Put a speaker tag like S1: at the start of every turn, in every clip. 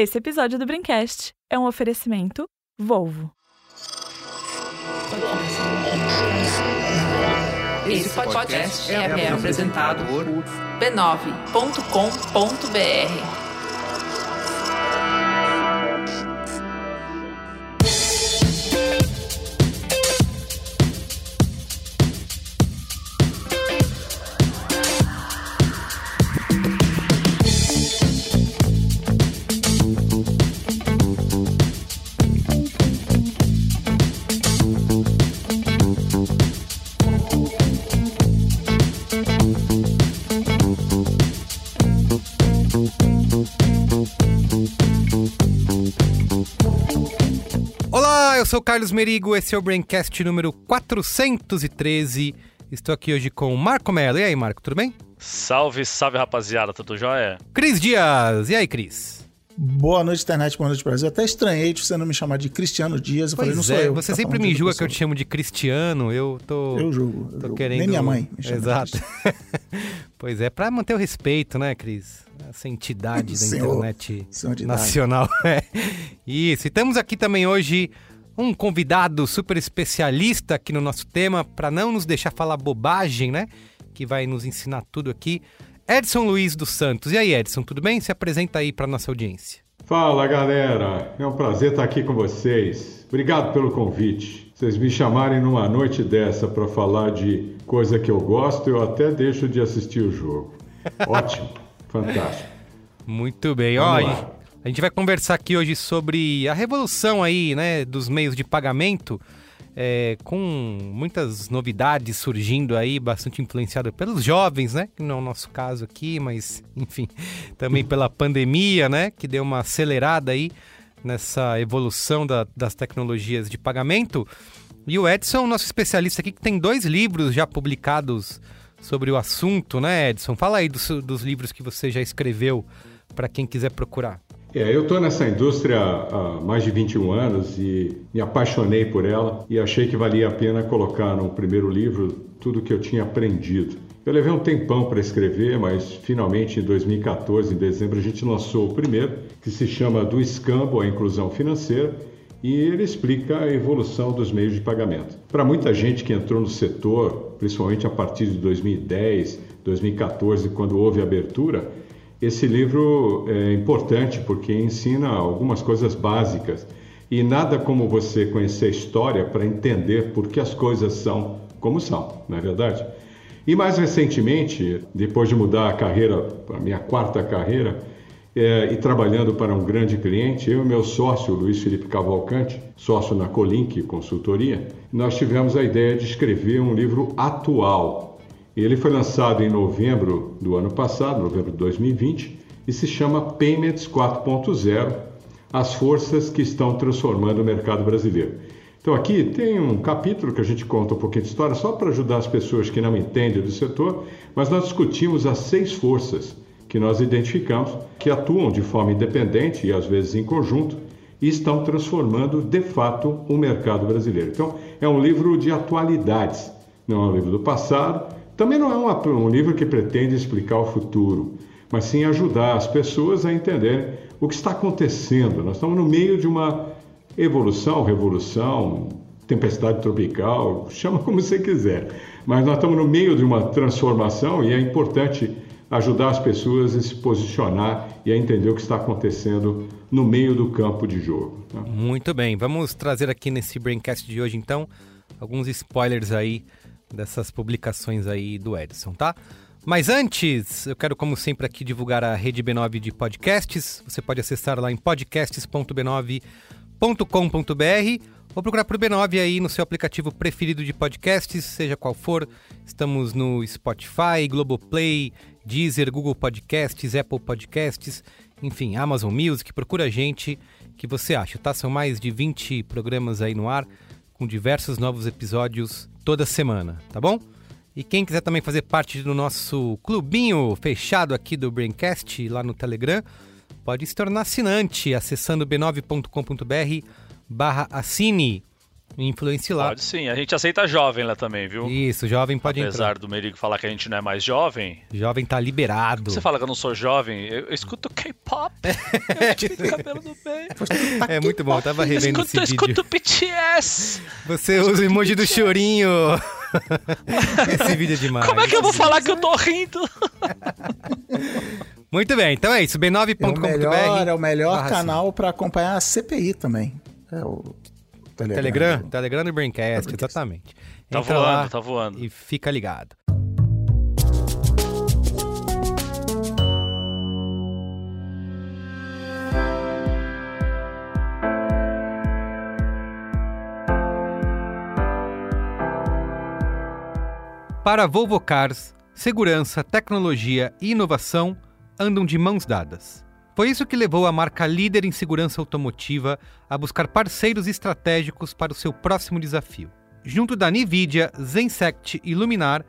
S1: Esse episódio do Brincast é um oferecimento Volvo.
S2: Esse podcast é apresentado por b9.com.br.
S3: sou o Carlos Merigo, esse é o Braincast número 413. Estou aqui hoje com o Marco Mello. E aí, Marco, tudo bem?
S4: Salve, salve rapaziada, tudo jóia?
S3: Cris Dias. E aí, Cris?
S5: Boa noite, internet, boa noite, Brasil. Eu até estranhei de você não me chamar de Cristiano Dias. Eu
S3: Pois
S5: falei, não sou
S3: é,
S5: eu.
S3: você
S5: Tá
S3: sempre me julga que eu te chamo de Cristiano, eu tô...
S5: Eu julgo. eu
S3: Tô
S5: julgo.
S3: querendo...
S5: Nem minha mãe me chama de
S3: Exato. Pois é, pra manter o respeito, né, Cris? Essa entidade da
S5: Senhor.
S3: internet
S5: Senhor
S3: nacional. É. Isso, e temos aqui também hoje um convidado super especialista aqui no nosso tema, para não nos deixar falar bobagem, né? Que vai nos ensinar tudo aqui. Edson Luiz dos Santos. E aí, Edson, tudo bem? Se apresenta aí para nossa audiência.
S6: Fala galera, é um prazer estar aqui com vocês. Obrigado pelo convite. Vocês me chamarem numa noite dessa para falar de coisa que eu gosto, eu até deixo de assistir o jogo. Ótimo, fantástico.
S3: Muito bem.
S6: Lá.
S3: A gente vai conversar aqui hoje sobre a revolução aí, né, dos meios de pagamento, é, com muitas novidades surgindo aí, bastante influenciada pelos jovens, né, que não é o nosso caso aqui, mas enfim, também pela pandemia, né, que deu uma acelerada aí nessa evolução da- das tecnologias de pagamento. E o Edson, nosso especialista aqui, que tem dois livros já publicados sobre o assunto, né, Edson? Fala aí dos, dos livros que você já escreveu para quem quiser procurar.
S6: É, eu estou nessa indústria há mais de 21 anos e me apaixonei por ela e achei que valia a pena colocar no primeiro livro tudo que eu tinha aprendido. Eu levei um tempão para escrever, mas finalmente em 2014, em dezembro, a gente lançou o primeiro, que se chama Do Escambo à Inclusão Financeira, e ele explica a evolução dos meios de pagamento. Para muita gente que entrou no setor, principalmente a partir de 2010, 2014, quando houve a abertura, esse livro é importante porque ensina algumas coisas básicas e nada como você conhecer a história para entender por que as coisas são como são, não é verdade? E mais recentemente, depois de mudar a carreira, a minha quarta carreira, é, e trabalhando para um grande cliente, eu e meu sócio, Luiz Felipe Cavalcante, sócio na Colink Consultoria, nós tivemos a ideia de escrever um livro atual. Ele foi lançado em novembro do ano passado, novembro de 2020, e se chama Payments 4.0 As Forças que Estão Transformando o Mercado Brasileiro. Então, aqui tem um capítulo que a gente conta um pouquinho de história, só para ajudar as pessoas que não entendem do setor, mas nós discutimos as seis forças que nós identificamos que atuam de forma independente e às vezes em conjunto e estão transformando de fato o mercado brasileiro. Então, é um livro de atualidades, não é um livro do passado, também não é um livro que pretende explicar o futuro, mas sim ajudar as pessoas a entenderem o que está acontecendo. Nós estamos no meio de uma evolução, revolução, tempestade tropical, chama como você quiser. Mas nós estamos no meio de uma transformação e é importante ajudar as pessoas a se posicionar e a entender o que está acontecendo no meio do campo de jogo. tá?
S3: Muito bem, vamos trazer aqui nesse Braincast de hoje, então, alguns spoilers aí dessas publicações aí do Edson, tá? Mas antes, eu quero, como sempre, aqui divulgar a rede B9 de podcasts. Você pode acessar lá em podcasts.b9.com.br ou procurar por B9 aí no seu aplicativo preferido de podcasts, seja qual for. Estamos no Spotify, Globoplay, Deezer, Google Podcasts, Apple Podcasts, enfim, Amazon Music. Procura a gente que você acha, tá? São mais de 20 programas aí no ar, com diversos novos episódios toda semana, tá bom? E quem quiser também fazer parte do nosso clubinho fechado aqui do Braincast lá no Telegram, pode se tornar assinante acessando b9.com.br barra assine. Influencie lá.
S4: Pode sim. A gente aceita jovem lá também, viu?
S3: Isso, jovem pode
S4: Apesar
S3: entrar.
S4: do Merigo falar que a gente não é mais jovem.
S3: Jovem tá liberado.
S4: Você fala que eu não sou jovem, eu, eu escuto K-pop. eu escuto cabelo do bem.
S3: É muito bom, eu tava
S4: Eu
S3: revendo
S4: escuto, eu
S3: esse vídeo.
S4: escuto BTS.
S3: Você usa o emoji do chorinho. esse vídeo é demais.
S4: Como é que eu vou falar que eu tô rindo?
S3: Muito bem, então é isso.
S5: É o melhor,
S3: b9.com.br.
S5: é o melhor
S3: barra
S5: canal pra acompanhar a CPI também. É o Telegram.
S3: Telegram, Telegram do Braincast, exatamente.
S4: Tá
S3: Entra
S4: voando,
S3: lá
S4: tá voando.
S3: E fica ligado. Para a Volvo Cars, segurança, tecnologia e inovação andam de mãos dadas. Foi isso que levou a marca líder em segurança automotiva a buscar parceiros estratégicos para o seu próximo desafio. Junto da Nvidia, Zensect e Luminar,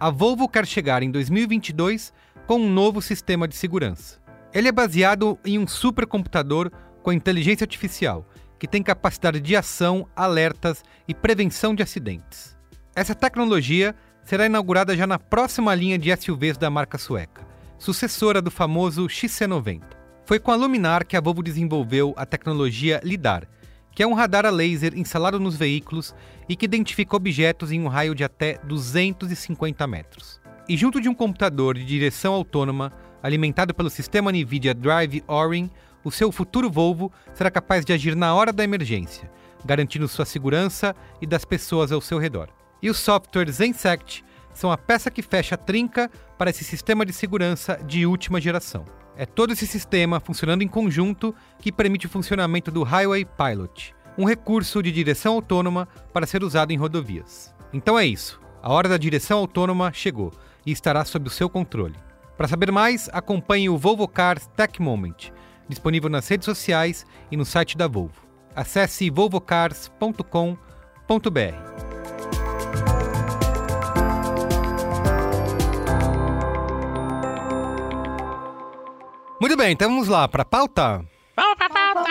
S3: a Volvo quer chegar em 2022 com um novo sistema de segurança. Ele é baseado em um supercomputador com inteligência artificial, que tem capacidade de ação, alertas e prevenção de acidentes. Essa tecnologia será inaugurada já na próxima linha de SUVs da marca sueca, sucessora do famoso XC90. Foi com a Luminar que a Volvo desenvolveu a tecnologia LIDAR, que é um radar a laser instalado nos veículos e que identifica objetos em um raio de até 250 metros. E junto de um computador de direção autônoma, alimentado pelo sistema NVIDIA Drive Orin, o seu futuro Volvo será capaz de agir na hora da emergência, garantindo sua segurança e das pessoas ao seu redor. E os softwares Zensect são a peça que fecha a trinca para esse sistema de segurança de última geração. É todo esse sistema funcionando em conjunto que permite o funcionamento do Highway Pilot, um recurso de direção autônoma para ser usado em rodovias. Então é isso. A hora da direção autônoma chegou e estará sob o seu controle. Para saber mais, acompanhe o Volvo Cars Tech Moment, disponível nas redes sociais e no site da Volvo. Acesse volvocars.com.br. Muito bem, então vamos lá para a pauta.
S2: Vamos pra pauta!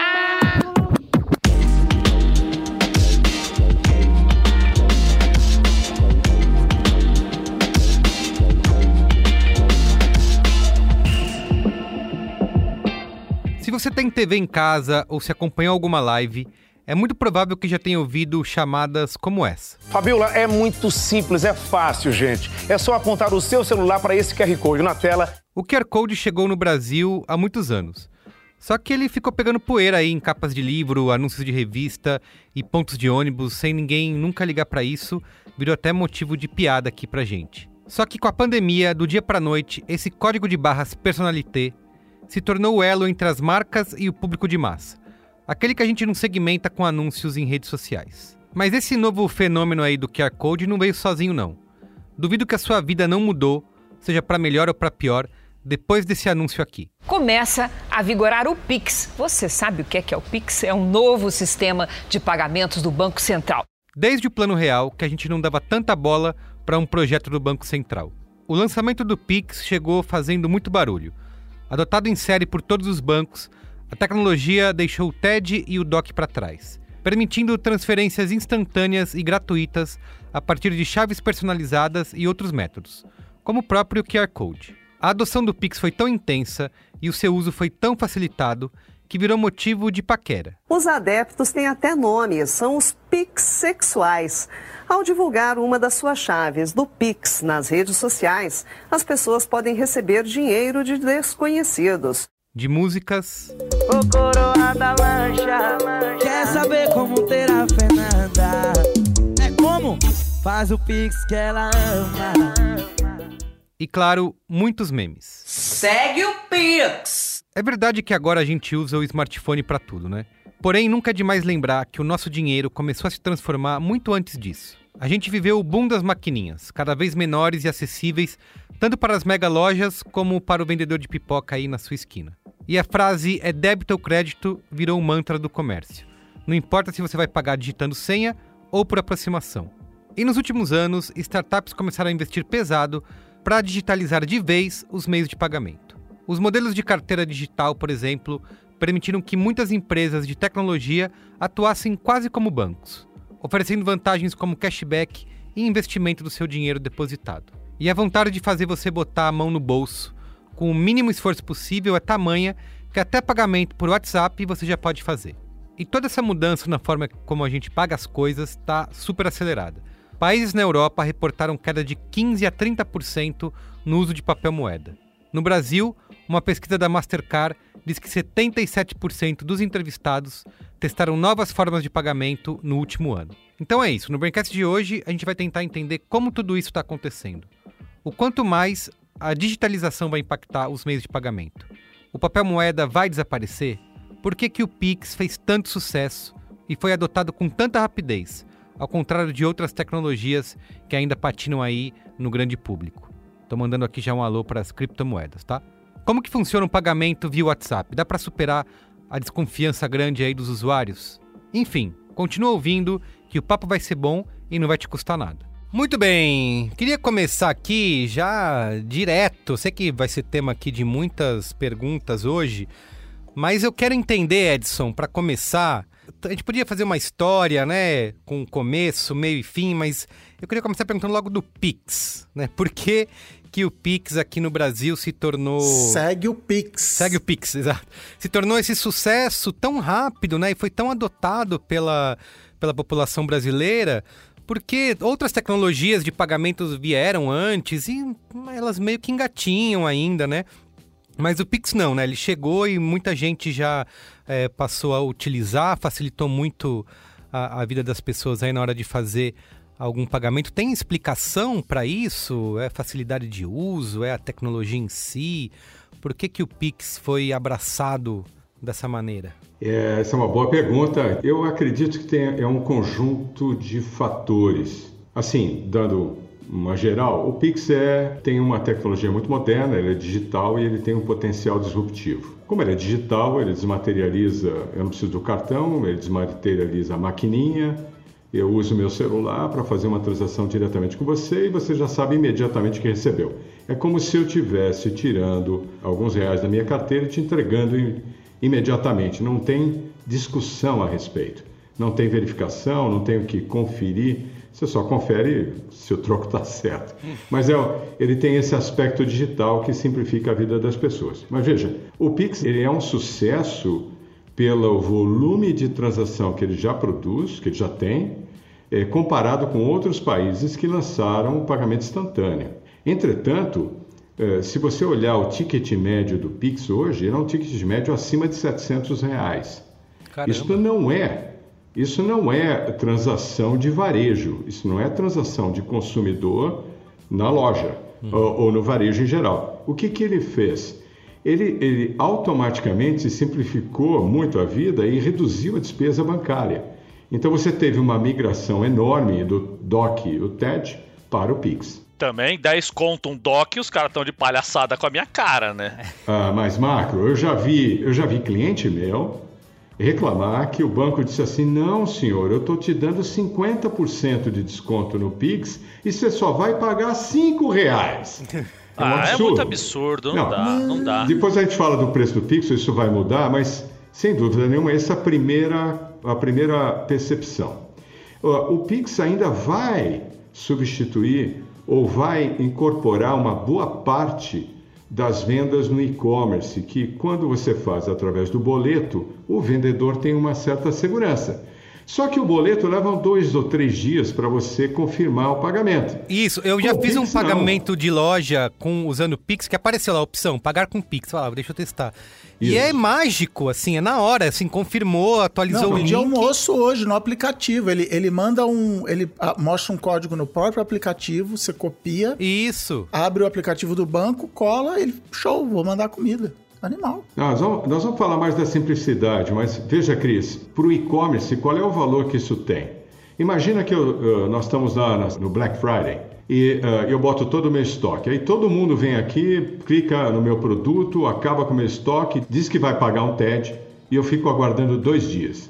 S3: Se você tem TV em casa ou se acompanhou alguma live, é muito provável que já tenha ouvido chamadas como essa.
S7: Fabiola, é muito simples, é fácil, gente. É só apontar o seu celular para esse QR Code na tela.
S3: O QR Code chegou no Brasil há muitos anos. Só que ele ficou pegando poeira aí em capas de livro, anúncios de revista e pontos de ônibus, sem ninguém nunca ligar para isso, virou até motivo de piada aqui pra gente. Só que com a pandemia, do dia pra noite, esse código de barras personalité se tornou o elo entre as marcas e o público de massa. Aquele que a gente não segmenta com anúncios em redes sociais. Mas esse novo fenômeno aí do QR Code não veio sozinho não. Duvido que a sua vida não mudou, seja para melhor ou para pior, depois desse anúncio aqui.
S8: Começa a vigorar o Pix. Você sabe o que é que é o Pix? É um novo sistema de pagamentos do Banco Central.
S3: Desde o Plano Real, que a gente não dava tanta bola para um projeto do Banco Central. O lançamento do Pix chegou fazendo muito barulho. Adotado em série por todos os bancos, a tecnologia deixou o TED e o DOC para trás, permitindo transferências instantâneas e gratuitas a partir de chaves personalizadas e outros métodos, como o próprio QR Code. A adoção do Pix foi tão intensa e o seu uso foi tão facilitado que virou motivo de paquera.
S9: Os adeptos têm até nome, são os Pix sexuais. Ao divulgar uma das suas chaves do Pix nas redes sociais, as pessoas podem receber dinheiro de desconhecidos.
S3: De músicas,
S10: O coroa da lancha Quer saber como ter a Fernanda É como? Faz o pix que ela ama
S3: e claro, muitos memes.
S2: Segue o Pix!
S3: É verdade que agora a gente usa o smartphone para tudo, né? Porém, nunca é demais lembrar que o nosso dinheiro começou a se transformar muito antes disso. A gente viveu o boom das maquininhas, cada vez menores e acessíveis, tanto para as mega lojas como para o vendedor de pipoca aí na sua esquina. E a frase é débito ou crédito virou um mantra do comércio. Não importa se você vai pagar digitando senha ou por aproximação. E nos últimos anos, startups começaram a investir pesado para digitalizar de vez os meios de pagamento. Os modelos de carteira digital, por exemplo, permitiram que muitas empresas de tecnologia atuassem quase como bancos. oferecendo vantagens como cashback e investimento do seu dinheiro depositado. E a vontade de fazer você botar a mão no bolso com o mínimo esforço possível é tamanha que até pagamento por WhatsApp você já pode fazer. E toda essa mudança na forma como a gente paga as coisas está super acelerada. Países na Europa reportaram queda de 15 a 30% no uso de papel moeda. No Brasil, uma pesquisa da Mastercard diz que 77% dos entrevistados testaram novas formas de pagamento no último ano. Então é isso. No Braincast de hoje, a gente vai tentar entender como tudo isso está acontecendo. O quanto mais a digitalização vai impactar os meios de pagamento. O papel moeda vai desaparecer? Por que, que o Pix fez tanto sucesso e foi adotado com tanta rapidez, ao contrário de outras tecnologias que ainda patinam aí no grande público? Estou mandando aqui já um alô para as criptomoedas, tá? Como que funciona o pagamento via WhatsApp? Dá para superar a desconfiança grande aí dos usuários? Enfim, continua ouvindo que o papo vai ser bom e não vai te custar nada. Muito bem, queria começar aqui já direto. Sei que vai ser tema aqui de muitas perguntas hoje, mas eu quero entender, Edson, para começar. A gente podia fazer uma história, né, com começo, meio e fim, mas eu queria começar perguntando logo do Pix, né? Por que, que o Pix aqui no Brasil se tornou.
S5: Segue o Pix.
S3: Segue o Pix, exato. Se tornou esse sucesso tão rápido, né? E foi tão adotado pela, pela população brasileira porque outras tecnologias de pagamentos vieram antes e elas meio que engatinham ainda, né? Mas o Pix não, né? Ele chegou e muita gente já é, passou a utilizar, facilitou muito a, a, vida das pessoas aí na hora de fazer algum pagamento. Tem explicação para isso? É facilidade de uso? É a tecnologia em si? Por que, que o Pix foi abraçado dessa maneira?
S6: É, essa é uma boa pergunta. Eu acredito que tem, é um conjunto de fatores. Assim, dando uma geral, o Pix é, tem uma tecnologia muito moderna, ele é digital e ele tem um potencial disruptivo. Como ele é digital, ele desmaterializa, eu não preciso do cartão, ele desmaterializa a maquininha, eu uso meu celular para fazer uma transação diretamente com você e você já sabe imediatamente que recebeu. É como se eu tivesse tirando alguns reais da minha carteira e te entregando imediatamente, não tem discussão a respeito, não tem verificação, não tem o que conferir, você só confere se o troco está certo. Mas é, ele tem esse aspecto digital que simplifica a vida das pessoas. Mas veja, o Pix ele é um sucesso pelo volume de transação que ele já produz, que ele já tem, é, comparado com outros países que lançaram o pagamento instantâneo. Entretanto, é, se você olhar o ticket médio do Pix hoje, ele é um ticket médio acima de 700 reais. Caramba. Isso não é isso não é transação de varejo, isso não é transação de consumidor na loja hum. ou, ou, no varejo em geral. O que, que ele fez? Ele, ele automaticamente simplificou muito a vida e reduziu a despesa bancária. Então você teve uma migração enorme do DOC, o TED, para o Pix
S4: também, 10 conto um DOC, os caras estão de palhaçada com a minha cara, né?
S6: Ah, mas Macro, eu já vi, eu já vi cliente meu reclamar que o banco disse assim: "Não, senhor, eu tô te dando 50% de desconto no Pix e você só vai pagar 5 reais".
S4: É, um ah, é muito absurdo, não, não, dá, não dá.
S6: Depois a gente fala do preço do Pix, isso vai mudar, mas sem dúvida nenhuma essa é a primeira a primeira percepção. O Pix ainda vai substituir ou vai incorporar uma boa parte das vendas no e-commerce, que quando você faz através do boleto, o vendedor tem uma certa segurança. Só que o boleto leva dois ou três dias para você confirmar o pagamento.
S3: Isso, eu já com fiz Pix, um pagamento não. de loja com usando Pix, que apareceu lá a opção, pagar com Pix. Falava, deixa eu testar. Isso. E é mágico, assim, é na hora, assim, confirmou, atualizou não, o link.
S5: de almoço hoje no aplicativo. Ele, ele manda um. Ele ah, mostra um código no próprio aplicativo, você copia.
S3: Isso.
S5: Abre o aplicativo do banco, cola, ele. Show, vou mandar comida animal.
S6: Nós vamos, nós vamos falar mais da simplicidade, mas veja, Cris, para o e-commerce, qual é o valor que isso tem? Imagina que eu, nós estamos lá no Black Friday e uh, eu boto todo o meu estoque. Aí todo mundo vem aqui, clica no meu produto, acaba com o meu estoque, diz que vai pagar um TED e eu fico aguardando dois dias.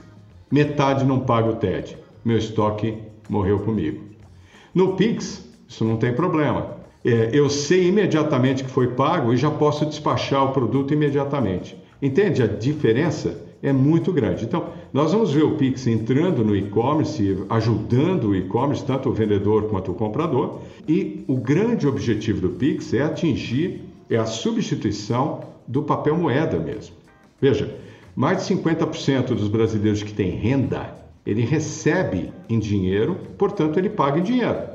S6: Metade não paga o TED. Meu estoque morreu comigo. No Pix, isso não tem problema é, eu sei imediatamente que foi pago e já posso despachar o produto imediatamente. Entende a diferença? é muito grande. Então, nós vamos ver o Pix entrando no e-commerce, ajudando o e-commerce, tanto o vendedor quanto o comprador. E o grande objetivo do Pix é atingir é a substituição do papel moeda mesmo. Veja, mais de 50% dos brasileiros que têm renda, ele recebe em dinheiro, portanto ele paga em dinheiro.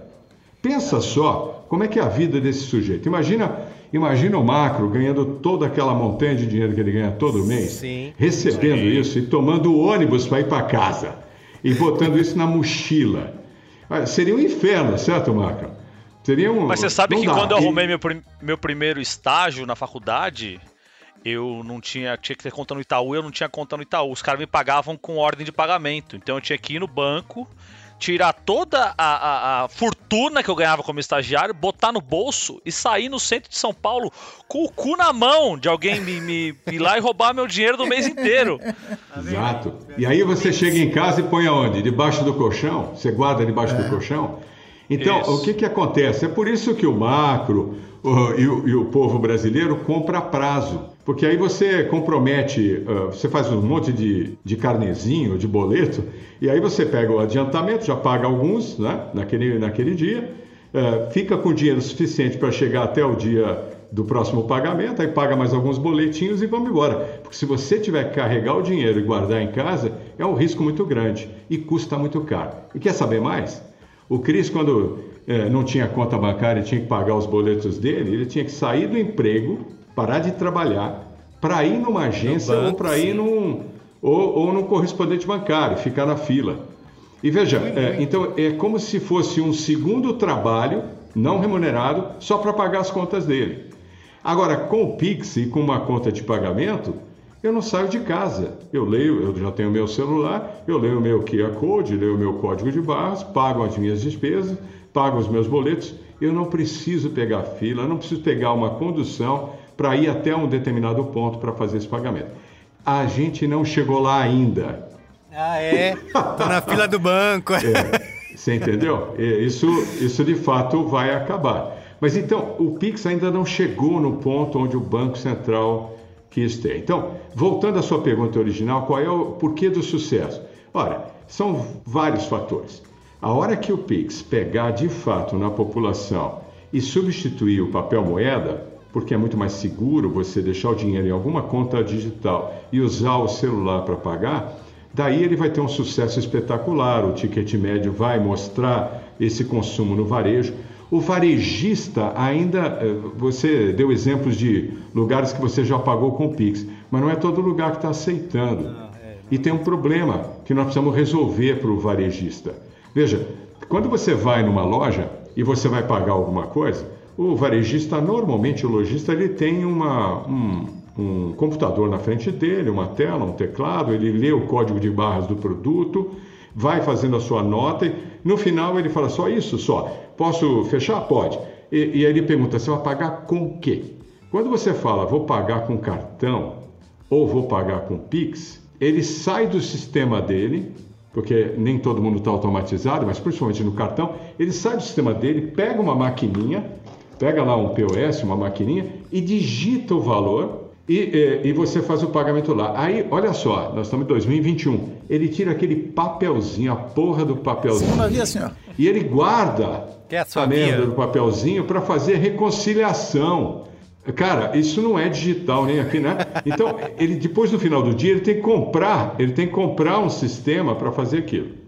S6: Pensa só como é que é a vida desse sujeito. Imagina Imagina o macro ganhando toda aquela montanha de dinheiro que ele ganha todo mês,
S3: Sim.
S6: recebendo
S4: Sim.
S6: isso e tomando o ônibus para ir para casa e botando isso na mochila. Ah, Seria um inferno, certo, macro? Seria um.
S4: Mas você sabe
S6: não
S4: que
S6: dá.
S4: quando eu arrumei meu, meu primeiro estágio na faculdade, eu não tinha, tinha que ter conta no Itaú, eu não tinha conta no Itaú. Os caras me pagavam com ordem de pagamento. Então eu tinha que ir no banco, tirar toda a, a- a fortuna que eu ganhava como estagiário, botar no bolso e sair no centro de São Paulo com o cu na mão de alguém me, me ir lá e roubar meu dinheiro do mês inteiro.
S6: Exato. E aí você chega em casa e põe aonde? Debaixo do colchão? Você guarda debaixo do colchão? Então,
S4: Isso.
S6: o que, que acontece? É por isso que o macro o- e, o, e o povo brasileiro compra prazo. Porque aí você compromete, você faz um monte de, de carnezinho, de boleto, e aí você pega o adiantamento, já paga alguns né, naquele, naquele dia, fica com dinheiro suficiente para chegar até o dia do próximo pagamento, aí paga mais alguns boletinhos e vamos embora. Porque se você tiver que carregar o dinheiro e guardar em casa, é um risco muito grande e custa muito caro. E quer saber mais? O Cris, quando não tinha conta bancária e tinha que pagar os boletos dele, ele tinha que sair do emprego, parar de trabalhar, para ir numa agência
S3: banco,
S6: ou para ir num, ou, ou num correspondente bancário, ficar na fila. E veja, é, então é como se fosse um segundo trabalho não remunerado só para pagar as contas dele. Agora, com o Pix e com uma conta de pagamento, eu não saio de casa. Eu leio, eu já tenho meu celular, eu leio o meu QR Code, leio o meu código de barras, pago as minhas despesas, pago os meus boletos. Eu não preciso pegar fila, não preciso pegar uma condução para ir até um determinado ponto para fazer esse pagamento. A gente não chegou lá ainda.
S3: Ah, é? Tô na fila do banco.
S6: Você entendeu? É, Isso, isso de fato vai acabar. Mas então, o Pix ainda não chegou no ponto onde o Banco Central quis ter. Então, voltando à sua pergunta original, qual é o porquê do sucesso? Ora, são vários fatores. A hora que o Pix pegar de fato na população e substituir o papel moeda, porque é muito mais seguro você deixar o dinheiro em alguma conta digital e usar o celular para pagar, daí ele vai ter um sucesso espetacular. O ticket médio vai mostrar esse consumo no varejo. O varejista ainda, eh, você deu exemplos de lugares que você já pagou com o Pix, mas não é todo lugar que está aceitando. E tem um problema que nós precisamos resolver para o varejista. Veja, quando você vai numa loja e você vai pagar alguma coisa, o varejista, normalmente o lojista, ele tem uma, um, um computador na frente dele, uma tela, um teclado, ele lê o código de barras do produto, vai fazendo a sua nota e no final ele fala só isso, só. Posso fechar? Pode. E, e aí ele pergunta, você vai pagar com o quê? Quando você fala, vou pagar com cartão ou vou pagar com Pix, ele sai do sistema dele, porque nem todo mundo está automatizado, mas principalmente no cartão, ele sai do sistema dele, pega uma maquininha, pega lá um POS, uma maquininha, e digita o valor e, eh, e você faz o pagamento lá. Aí, olha só, nós estamos em 2021, ele tira aquele papelzinho, a porra do papelzinho,
S5: Segunda via, assim, ó.
S6: e ele guarda
S3: é a sua
S6: a merda do papelzinho para fazer reconciliação. Cara, isso não é digital nem aqui, né? Então, ele depois do final do dia, ele tem que comprar, ele tem que comprar um sistema para fazer aquilo.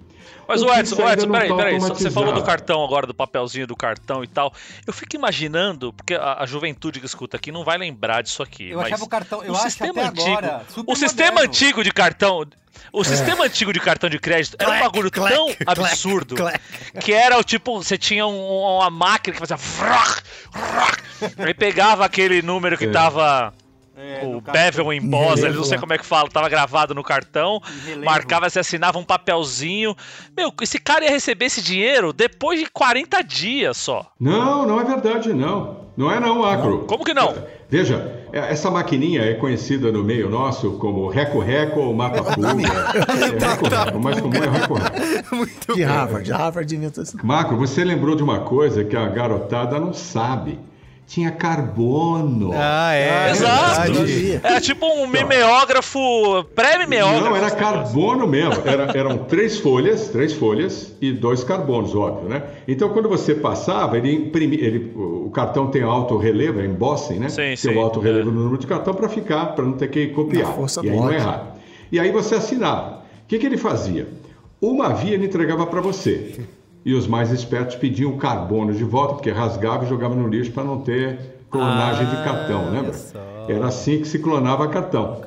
S4: Mas
S6: O
S4: Edson, o Edson, peraí,
S6: tá
S4: peraí. Você falou do cartão agora, do papelzinho do cartão e tal. Eu fico imaginando, porque a, a juventude que escuta aqui não vai lembrar disso aqui.
S3: Eu
S4: mas
S3: achava o cartão- eu
S4: o
S3: acho
S4: sistema
S3: até
S4: antigo,
S3: agora super
S4: O sistema
S3: moderno.
S4: antigo de cartão. O sistema antigo de cartão de crédito era um bagulho
S3: clac,
S4: tão
S3: clac,
S4: absurdo que era o tipo, você tinha um- uma máquina que fazia. aí pegava aquele número que
S6: É.
S4: tava.
S3: É,
S4: o. Bevel em Bosa,
S5: Relevo
S4: não sei como é que fala, tava gravado no cartão, marcava, você assinava um papelzinho. Meu, esse cara ia receber esse dinheiro depois de 40 dias só.
S6: Não, não é verdade, não. Não é não, Acro.
S4: Como que não?
S6: Veja, é- essa maquininha é conhecida no meio nosso como reco-reco ou mata-fuga. É reco-reco, o mais comum é reco-reco.
S3: Muito
S5: De
S3: bem.
S5: Harvard. Harvard inventou isso.
S6: Marco, você lembrou de uma coisa que a garotada não sabe. Tinha carbono.
S3: Ah, é.
S4: Exato.
S3: verdade.
S4: Era tipo um mimeógrafo, pré-mimeógrafo.
S6: Não, era carbono mesmo. Era- eram três folhas, três folhas e dois carbonos, óbvio, né? Então, quando você passava, ele imprimia. Ele, o cartão tem alto relevo, é embossing, né?
S4: Sim,
S6: tem
S4: sim,
S6: o alto relevo
S4: é.
S6: no número de cartão para ficar, para não ter que copiar.
S5: Na força
S6: e aí não
S5: ódio.
S6: errar. E aí você assinava. O que, que ele fazia? Uma via ele entregava para você. E os mais espertos pediam o carbono de volta, porque rasgava e jogava no lixo para não ter clonagem de cartão, lembra? Era assim que se clonava cartão.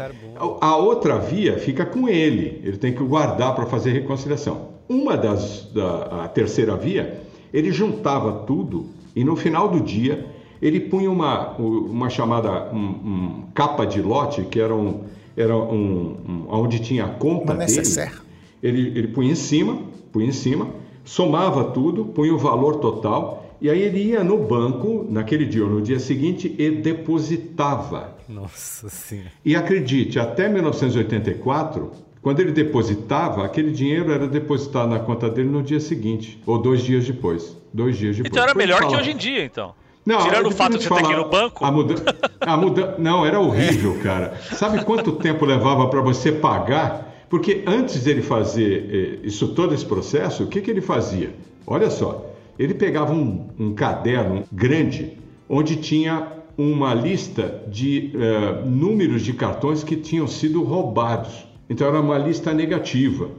S6: A a outra via fica com ele, ele tem que guardar para fazer reconciliação. Uma das, da a terceira via, ele juntava tudo e no final do dia ele punha uma, uma chamada um, um capa de lote, que era um, era um, um onde tinha a conta
S5: Uma
S6: dele.
S5: necessaire.
S6: Ele, ele punha em cima, punha em cima, somava tudo, punha o valor total e aí ele ia no banco naquele dia ou no dia seguinte e depositava.
S3: Nossa senhora.
S6: E acredite, até 1984, quando ele depositava, aquele dinheiro era depositado na conta dele no dia seguinte, ou dois dias depois. Dois dias depois.
S4: Então era melhor que hoje em dia, então.
S6: Não,
S4: Tirando o fato de você ter que ir
S6: falar,
S4: no banco.
S6: A muda... a muda... Não, era horrível, cara. Sabe quanto tempo levava para você pagar? Porque antes dele fazer eh, isso todo esse processo, o que, que ele fazia? Olha só, ele pegava um, um caderno grande onde tinha uma lista de eh, números de cartões que tinham sido roubados. Então era uma lista negativa.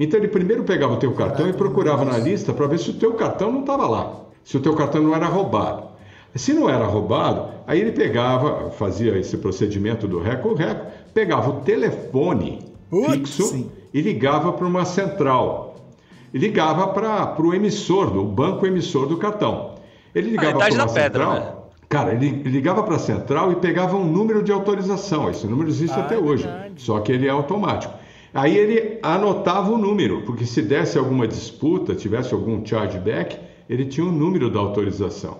S6: Então ele primeiro pegava o teu cartão e procurava na lista para ver se o teu cartão não estava lá, se o teu cartão não era roubado. Se não era roubado, aí ele pegava, fazia esse procedimento do reco-reco, pegava o telefone
S5: Putz,
S6: fixo
S5: sim.
S6: e ligava para uma central. E ligava para o emissor, do o banco emissor do cartão. Ele ligava
S4: idade
S6: para uma
S4: da pedra,
S6: central.
S4: né?
S6: Cara, ele ligava para a central e pegava um número de autorização. Esse número existe
S3: Ah,
S6: até
S3: é
S6: hoje,
S3: verdade.
S6: só que ele é automático. Aí ele anotava o número, porque se desse alguma disputa, tivesse algum chargeback, ele tinha o número da autorização.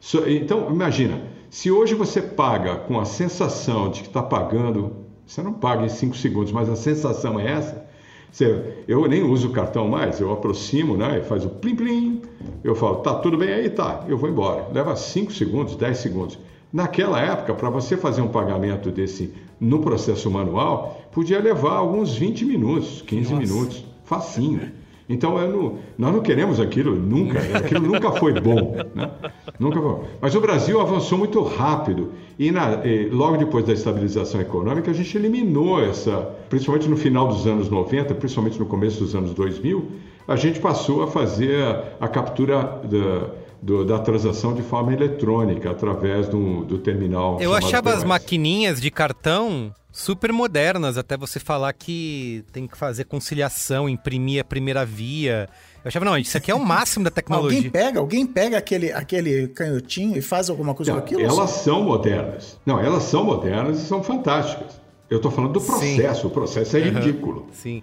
S6: So- Então, imagina, se hoje você paga com a sensação de que está pagando, você não paga em 5 segundos, mas a sensação é essa. Você- eu nem uso o cartão mais, eu aproximo, né? E faz o plim plim. Eu falo, tá tudo bem aí? Tá, eu vou embora. Leva 5 segundos, 10 segundos. Naquela época, para você fazer um pagamento desse no processo manual, podia levar alguns 20 minutos, 15 minutos, facinho. Então, não- nós não queremos aquilo nunca, aquilo nunca foi bom. Né? Nunca foi. Mas o Brasil avançou muito rápido e, na- e logo depois da estabilização econômica, a gente eliminou essa, principalmente no final dos anos 90, principalmente no começo dos anos 2000, a gente passou a fazer a, a captura da, do- da transação de forma eletrônica, através do, do terminal.
S3: Eu achava as
S6: POS.
S3: maquininhas de cartão super modernas, até você falar que tem que fazer conciliação, imprimir a primeira via. Eu achava, não, isso aqui é o máximo da tecnologia.
S5: Alguém pega, alguém pega aquele, aquele canhotinho e faz alguma coisa
S6: Não,
S5: com aquilo?
S6: elas são modernas. Não, elas são modernas e são fantásticas. Eu estou falando do
S3: Sim.
S6: processo. O processo é
S3: Aham,
S6: ridículo.
S3: Sim.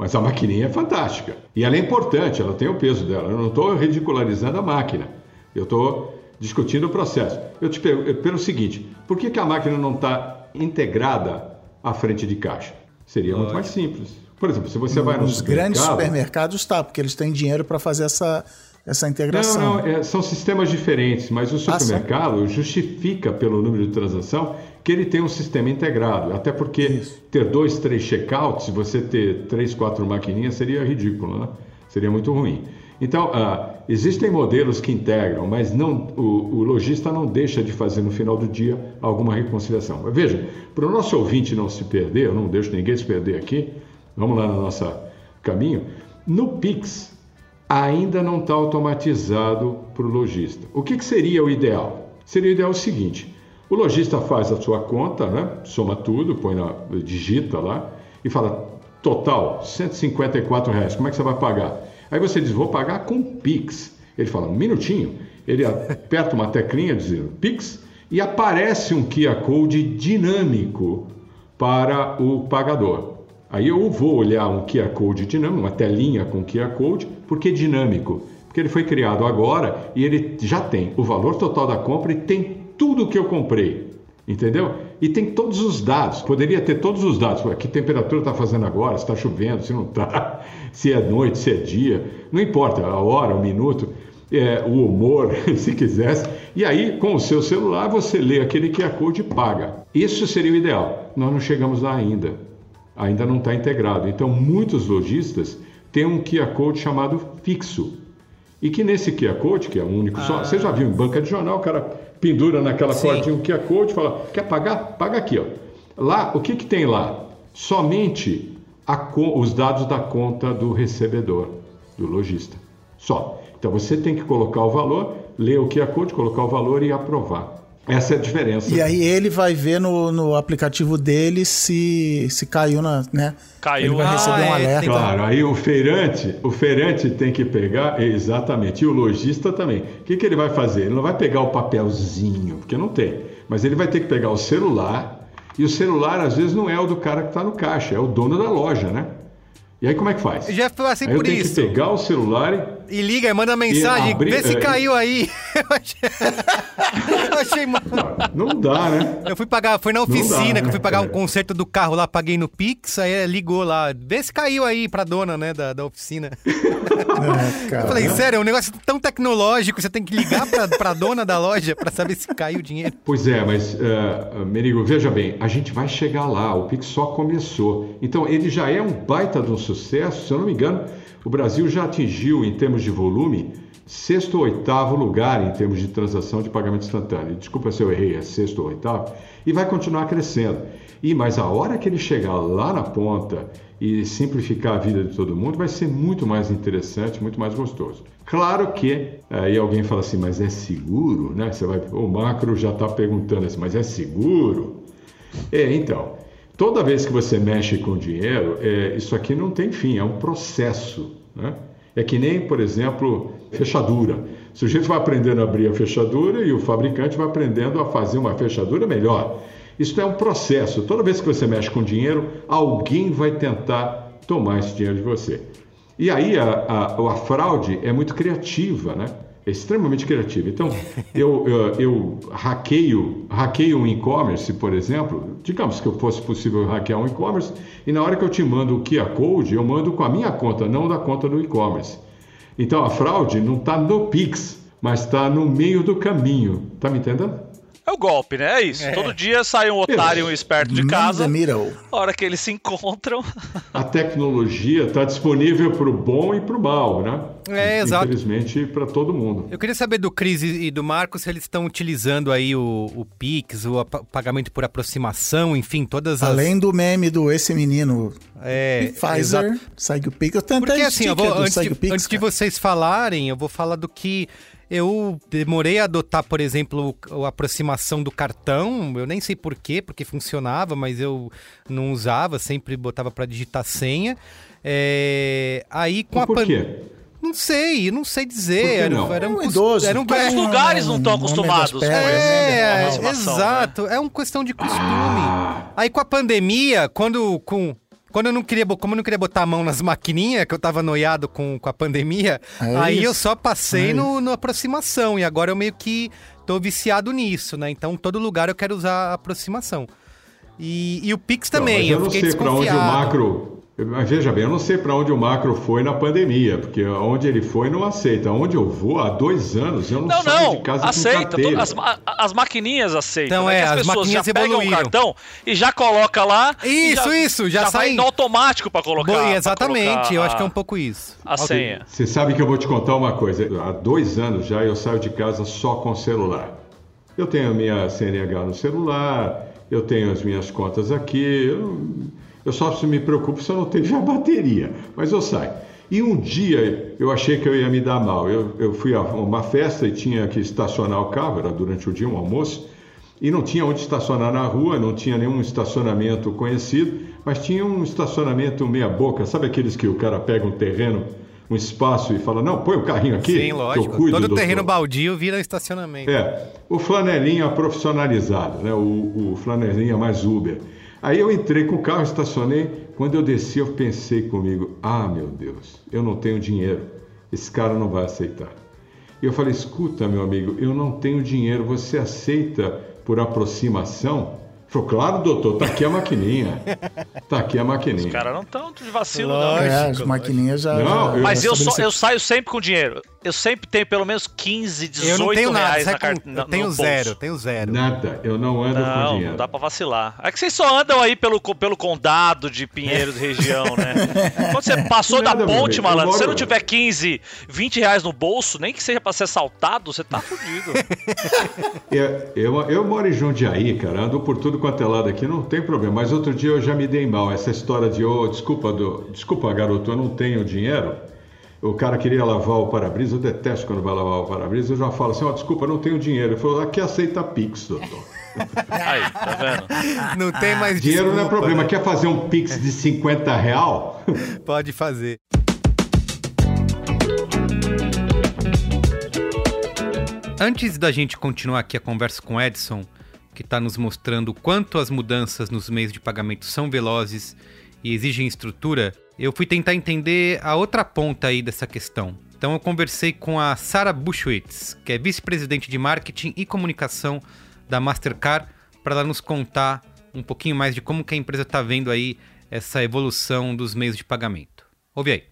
S6: Mas a maquininha é fantástica. E ela é importante, ela tem o peso dela. Eu não estou ridicularizando a máquina. Eu estou discutindo o processo. Eu te pergunto pelo seguinte: por que, que a máquina não está integrada à frente de caixa? Seria muito mais simples. Por exemplo, se você vai no
S5: Nos grandes
S6: supermercado-
S5: supermercados tá, porque eles têm dinheiro para fazer essa, essa integração.
S6: Não, não, é, são sistemas diferentes, mas o
S5: Ah,
S6: supermercado justifica pelo número de transação que ele tem um sistema integrado. Até porque
S5: Isso.
S6: ter dois, três checkouts, se você ter três, quatro maquininhas, seria ridículo, né? Seria muito ruim. Então, ah, existem modelos que integram, mas não, o, o lojista não deixa de fazer no final do dia alguma reconciliação. Veja, para o nosso ouvinte não se perder, eu não deixo ninguém se perder aqui, vamos lá no nosso caminho. No Pix, ainda não está automatizado para o lojista. O que, que seria o ideal? Seria o ideal o seguinte: o lojista faz a sua conta, né? soma tudo, põe na, digita lá e fala total 154 reais. Como é que você vai pagar? Aí você diz vou pagar com Pix. Ele fala um minutinho. Ele aperta uma teclinha dizendo Pix e aparece um QR Code dinâmico para o pagador. Aí eu vou olhar um QR Code dinâmico, uma telinha com QR Code, porque dinâmico. Porque ele foi criado agora e ele já tem o valor total da compra e tem tudo que eu comprei. Entendeu? E tem todos os dados. Poderia ter todos os dados. Que temperatura está fazendo agora, se está chovendo, se não está, se é noite, se é dia. Não importa a hora, o minuto, é, o humor, se quisesse. E aí, com o seu celular, você lê aquele QR Code e paga. Isso seria o ideal. Nós não chegamos lá ainda. Ainda não está integrado. Então, muitos lojistas têm um QR Code chamado fixo. E que nesse QR Code, que é o único só, você já viu em banca de jornal, o cara pendura naquela
S3: Sim.
S6: cordinha um QR Code fala: quer pagar? Paga aqui. Ó. Lá, o que, que tem lá? Somente a os dados da conta do recebedor, do lojista. Só. Então você tem que colocar o valor, ler o QR Code, colocar o valor e aprovar. Essa é a diferença.
S5: E aí ele vai ver no, no aplicativo dele se, se caiu na. Né?
S4: Caiu.
S5: Ele vai
S3: Ah,
S5: receber um
S3: é,
S5: alerta.
S3: tem-
S6: Claro, aí o feirante, o feirante tem que pegar, exatamente, e o lojista também. O que, que ele vai fazer? Ele não vai pegar o papelzinho, porque não tem, mas ele vai ter que pegar o celular, e o celular às vezes não é o do cara que está no caixa, é o dono da loja, né? E aí como é que faz?
S3: Eu já passei
S6: aí eu
S3: por
S6: tenho
S3: isso.
S6: que pegar o celular e
S3: E liga, manda mensagem,
S6: abrir-
S3: vê se
S6: é,
S3: caiu aí. Eu achei, eu achei mal.
S6: não dá, né?
S3: Eu fui pagar, foi na
S6: dá,
S3: oficina que eu
S6: né,
S3: fui pagar um
S6: cara?
S3: conserto do carro lá, paguei no Pix, aí ligou lá, vê se caiu aí pra dona, né, da, da oficina.
S5: É.
S3: Eu falei, sério, é um negócio tão tecnológico, você tem que ligar pra, pra dona da loja pra saber se caiu o dinheiro.
S6: Pois é, mas, uh, Merigo, veja bem, a gente vai chegar lá, o Pix só começou. Então, ele já é um baita de um sucesso, se eu não me engano, o Brasil já atingiu, em termos de volume, sexto ou oitavo lugar em termos de transação de pagamento instantâneo. Desculpa se eu errei, é sexto ou oitavo, e vai continuar crescendo. E mas a hora que ele chegar lá na ponta e simplificar a vida de todo mundo, vai ser muito mais interessante, muito mais gostoso. Claro que aí alguém fala assim, mas é seguro, né? Você vai, o macro já está perguntando assim, mas é seguro? É, então, toda vez que você mexe com dinheiro, é, isso aqui não tem fim, é um processo, né? É que nem, por exemplo, fechadura. O sujeito vai aprendendo a abrir a fechadura e o fabricante vai aprendendo a fazer uma fechadura melhor. Isso é um processo. Toda vez que você mexe com dinheiro, alguém vai tentar tomar esse dinheiro de você. E aí a, a, a fraude é muito criativa, né? É extremamente criativa. Então, eu, eu, eu hackeio, hackeio um e-commerce, por exemplo, digamos que eu fosse possível hackear um e-commerce, e na hora que eu te mando o QR Code, eu mando com a minha conta, não da conta do e-commerce. Então a fraude não está no Pix, mas está no meio do caminho. Tá me entendendo?
S4: É o golpe, né? É isso. Todo dia sai um otário e um esperto de casa. A hora que eles se encontram.
S6: A tecnologia está disponível para o bom e para o mal, né?
S3: É, exato.
S6: Infelizmente, para todo mundo.
S3: Eu queria saber do Cris e do Marcos se eles estão utilizando aí o, o Pix, o pagamento por aproximação, enfim, todas as...
S5: Além do meme do esse menino
S3: É,
S5: Pfizer, segue o Pix. Eu tenho
S3: Porque
S5: até
S3: assim, eu vou, antes, de,
S5: Pix,
S3: antes de vocês falarem, eu vou falar do que eu demorei a adotar, por exemplo, a aproximação do cartão. Eu nem sei por quê, porque funcionava, mas eu não usava, sempre botava para digitar senha. É, aí com
S6: Mas
S3: a
S6: por
S3: pan-
S6: quê?
S3: Não sei, não sei dizer.
S6: Por que
S3: era,
S6: não?
S3: era um,
S5: É um idoso.
S3: Era um,
S4: os lugares não estão acostumados com
S3: é,
S4: aproximação, né?
S3: exato. É uma questão de costume.
S6: Ah.
S3: Aí com a pandemia, quando com quando eu não queria, como eu não queria botar a mão nas maquininhas, que eu tava noiado com, com a pandemia,
S5: É
S3: aí
S5: isso.
S3: eu só passei
S5: É
S3: no, no aproximação e agora eu meio que tô viciado nisso, né? Então todo lugar eu quero usar a aproximação. E, e o Pix
S6: Não,
S3: também,
S6: mas eu,
S3: eu
S6: não
S3: fiquei
S6: sei para onde o
S3: desconfiado.
S6: macro. Mas veja bem, eu não sei para onde o macro foi na pandemia, porque onde ele foi não aceita. Onde eu vou há dois anos, eu não,
S4: Não,
S6: saio
S4: não,
S6: de casa com
S4: aceita.
S6: carteira.
S4: to- As, as maquininhas aceitam.
S3: Então, é,
S4: que as,
S3: as
S4: pessoas já
S3: maquininhas
S4: pegam o cartão e já coloca lá. e
S3: Isso, isso, já
S4: vai
S3: sai-
S4: no automático para colocar.
S3: Boa,
S4: pra
S3: exatamente,
S4: colocar
S3: eu acho que é um pouco isso.
S4: A senha.
S6: Você sabe que eu vou te contar uma coisa. Há dois anos já eu saio de casa só com celular. Eu tenho a minha CNH no celular, eu tenho as minhas contas aqui. Eu, eu só me preocupo se eu não tiver bateria, mas eu saio. E um dia eu achei que eu ia me dar mal. Eu, eu fui a uma festa e tinha que estacionar o carro, era durante o dia, um almoço, e não tinha onde estacionar na rua, não tinha nenhum estacionamento conhecido, mas tinha um estacionamento meia-boca. Sabe aqueles que o cara pega um terreno, um espaço e fala: Não, põe o carrinho aqui.
S3: Sim, lógico.
S6: cuido,
S3: Todo
S6: doutor."
S3: terreno baldio vira estacionamento.
S6: É, o flanelinha profissionalizado, né? o, o flanelinha mais Uber. Aí eu entrei com o carro, estacionei. Quando eu desci, eu pensei comigo: ah, meu Deus, eu não tenho dinheiro. Esse cara não vai aceitar. E eu falei: escuta, meu amigo, eu não tenho dinheiro. Você aceita por aproximação? Falou, claro, doutor, tá aqui a maquininha. Tá aqui a maquininha.
S4: Os caras não estão de vacilo,
S5: Lógico,
S4: não.
S5: É, as maquininhas já.
S6: Não,
S5: já
S6: eu-
S4: Mas eu, só, eu saio sempre com dinheiro. Eu sempre tenho pelo menos 15, 18
S3: Eu não tenho nada,
S4: reais
S3: sai
S4: na
S3: com-
S4: carta.
S3: eu tenho zero, tenho zero.
S6: Nada, eu não ando com
S4: Não,
S6: dinheiro.
S4: não dá pra vacilar. É que vocês só andam aí pelo, pelo condado de Pinheiros região, né? Quando você passou da
S6: Nada, meu
S4: ponte, malandro, se você não tiver 15, 20 reais no bolso, nem que seja pra ser assaltado, você tá fudido.
S6: Eu, eu, eu moro em Jundiaí, cara, ando por tudo quanto é lado aqui, não tem problema. Mas outro dia eu já me dei mal. Essa história de, ô, desculpa, do, desculpa, garoto, eu não tenho dinheiro. O cara queria lavar o para-brisa, eu detesto quando vai lavar o para-brisa. Eu já falo assim: ó, desculpa, eu não tenho dinheiro. Ele falou: aqui aceita Pix, doutor.
S4: Aí, tá vendo?
S3: Não tem mais
S6: Dinheiro não é
S3: desculpa,
S6: problema.
S3: né?
S6: Quer fazer um Pix de 50 real?
S3: Pode fazer. Antes da gente continuar aqui a conversa com o Edson, que está nos mostrando quanto as mudanças nos meios de pagamento são velozes e exigem estrutura, eu fui tentar entender a outra ponta aí dessa questão. Então eu conversei com a Sarah Bushwitz, que é vice-presidente de marketing e comunicação da Mastercard, para ela nos contar um pouquinho mais de como que a empresa está vendo aí essa evolução dos meios de pagamento. Ouve aí.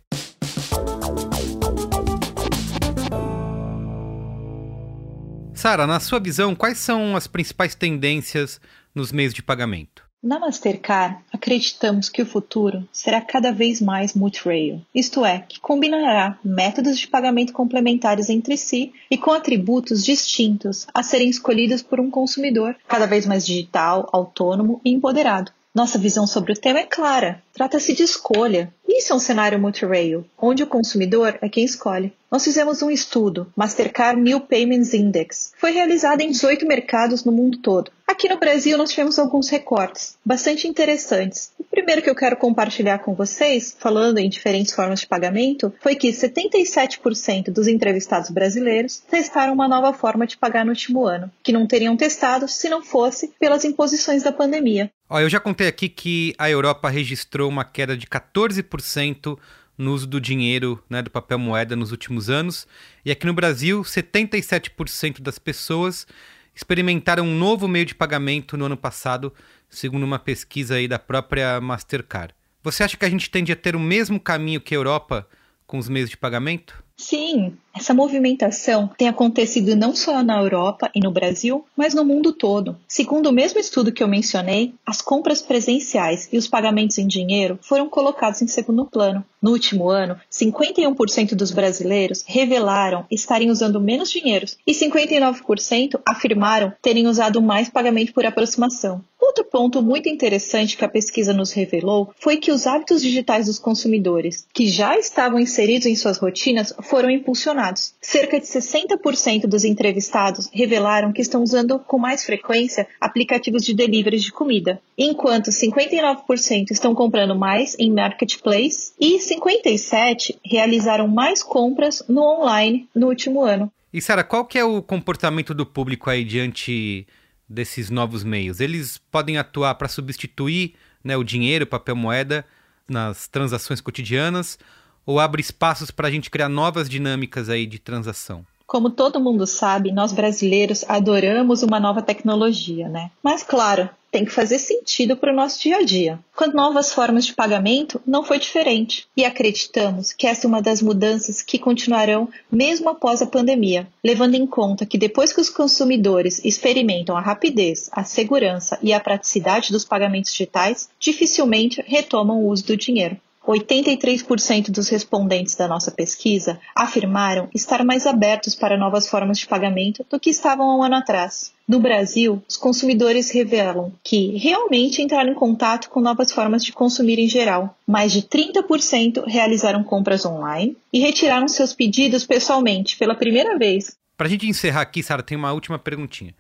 S3: Sara, na sua visão, quais são as principais tendências nos meios de pagamento?
S11: Na Mastercard, acreditamos que o futuro será cada vez mais multi-rail, isto é, que combinará métodos de pagamento complementares entre si e com atributos distintos a serem escolhidos por um consumidor cada vez mais digital, autônomo e empoderado. Nossa visão sobre o tema é clara. Trata-se de escolha. Isso é um cenário multi-rail, onde o consumidor é quem escolhe. Nós fizemos um estudo, Mastercard New Payments Index. Foi realizado em 18 mercados no mundo todo. Aqui no Brasil nós tivemos alguns recortes bastante interessantes. O primeiro que eu quero compartilhar com vocês, falando em diferentes formas de pagamento, foi que 77% dos entrevistados brasileiros testaram uma nova forma de pagar no último ano, que não teriam testado se não fosse pelas imposições da pandemia.
S3: Ó, eu já contei aqui que a Europa registrou uma queda de 14% no uso do dinheiro, né, do papel moeda nos últimos anos, e aqui no Brasil, 77% das pessoas experimentaram um novo meio de pagamento no ano passado, segundo uma pesquisa aí da própria Mastercard. Você acha que a gente tende a ter o mesmo caminho que a Europa com os meios de pagamento?
S11: Sim, essa movimentação tem acontecido não só na Europa e no Brasil, mas no mundo todo. Segundo o mesmo estudo que eu mencionei, as compras presenciais e os pagamentos em dinheiro foram colocados em segundo plano. No último ano, 51% dos brasileiros revelaram estarem usando menos dinheiro e 59% afirmaram terem usado mais pagamento por aproximação. Outro ponto muito interessante que a pesquisa nos revelou foi que os hábitos digitais dos consumidores, que já estavam inseridos em suas rotinas, foram impulsionados. Cerca de 60% dos entrevistados revelaram que estão usando com mais frequência aplicativos de delivery de comida, enquanto 59% estão comprando mais em marketplace e 57% realizaram mais compras no online no último ano.
S3: E Sara, qual que é o comportamento do público aí diante desses novos meios? Eles podem atuar para substituir né, o dinheiro, papel moeda nas transações cotidianas ou abre espaços para a gente criar novas dinâmicas aí de transação?
S11: Como todo mundo sabe, nós brasileiros adoramos uma nova tecnologia, né? Mas claro, tem que fazer sentido para o nosso dia a dia. Com novas formas de pagamento, não foi diferente. E acreditamos que essa é uma das mudanças que continuarão mesmo após a pandemia, levando em conta que depois que os consumidores experimentam a rapidez, a segurança e a praticidade dos pagamentos digitais, dificilmente retomam o uso do dinheiro. 83% dos respondentes da nossa pesquisa afirmaram estar mais abertos para novas formas de pagamento do que estavam há um ano atrás. No Brasil, os consumidores revelam que realmente entraram em contato com novas formas de consumir em geral. Mais de 30% realizaram compras online e retiraram seus pedidos pessoalmente pela primeira vez.
S3: Para a gente encerrar aqui, Sara, tem uma última perguntinha.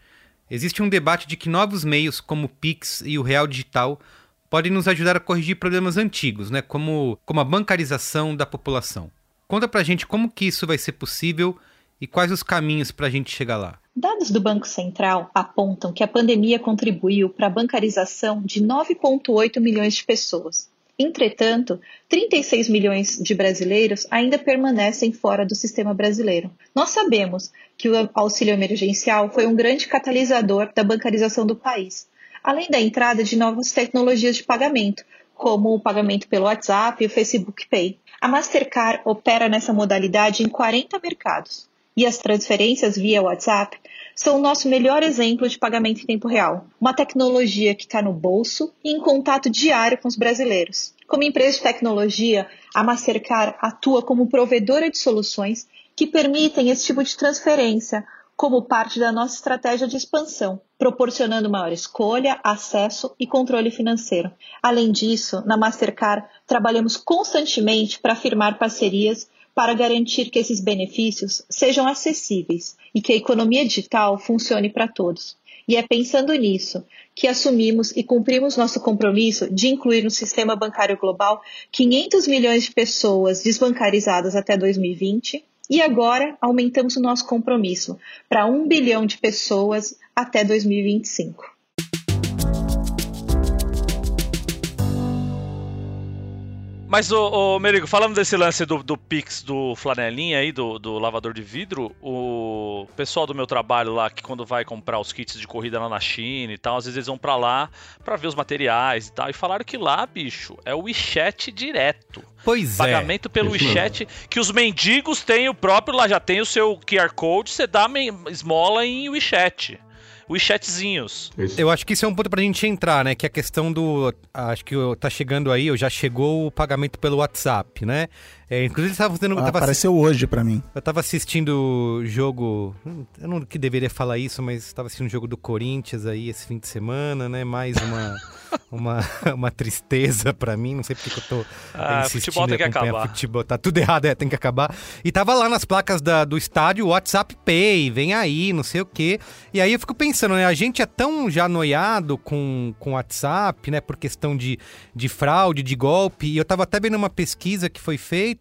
S3: Existe um debate de que novos meios como o Pix e o Real Digital podem nos ajudar a corrigir problemas antigos, né, como, como a bancarização da população. Conta pra gente como que isso vai ser possível e quais os caminhos para a gente chegar lá.
S11: Dados do Banco Central apontam que a pandemia contribuiu para a bancarização de 9,8 milhões de pessoas. Entretanto, 36 milhões de brasileiros ainda permanecem fora do sistema brasileiro. Nós sabemos que o auxílio emergencial foi um grande catalisador da bancarização do país. além da entrada de novas tecnologias de pagamento, como o pagamento pelo WhatsApp e o Facebook Pay. A Mastercard opera nessa modalidade em 40 mercados e as transferências via WhatsApp são o nosso melhor exemplo de pagamento em tempo real. Uma tecnologia que está no bolso e em contato diário com os brasileiros. Como empresa de tecnologia, a Mastercard atua como provedora de soluções que permitem esse tipo de transferência como parte da nossa estratégia de expansão, proporcionando maior escolha, acesso e controle financeiro. Além disso, na Mastercard, trabalhamos constantemente para firmar parcerias para garantir que esses benefícios sejam acessíveis e que a economia digital funcione para todos. E é pensando nisso que assumimos e cumprimos nosso compromisso de incluir no sistema bancário global 500 milhões de pessoas desbancarizadas até 2020 e agora aumentamos o nosso compromisso para 1 bilhão de pessoas até 2025.
S4: Mas, ô, ô Merigo, falando desse lance do, do Pix do flanelinha aí, do, do lavador de vidro, o pessoal do meu trabalho lá, que quando vai comprar os kits de corrida lá na China e tal, às vezes eles vão pra lá pra ver os materiais e tal, e falaram que lá, bicho, é o WeChat direto.
S3: Pois
S4: Pagamento é. Pagamento pelo WeChat, que os mendigos têm o próprio, lá já tem o seu QR Code, você dá esmola em WeChat chatzinhos.
S3: Eu acho que isso é um ponto pra gente entrar, né? Que é a questão do. Acho que tá chegando aí, ou já chegou o pagamento pelo WhatsApp, né? É, inclusive, estava fazendo.
S5: Ah, tava apareceu hoje para mim.
S3: Eu tava assistindo o jogo. Eu não que deveria falar isso, mas estava assistindo o jogo do Corinthians aí esse fim de semana, né? Mais uma, uma, uma tristeza para mim. Não sei porque que eu tô.
S4: Ah, futebol tem que acabar.
S3: Futebol. Tá tudo errado, é, tem que acabar. E tava lá nas placas da, do estádio WhatsApp Pay, vem aí, não sei o quê. E aí eu fico pensando, né? A gente é tão já noiado com o WhatsApp, né? Por questão de, de fraude, de golpe. E eu tava até vendo uma pesquisa que foi feita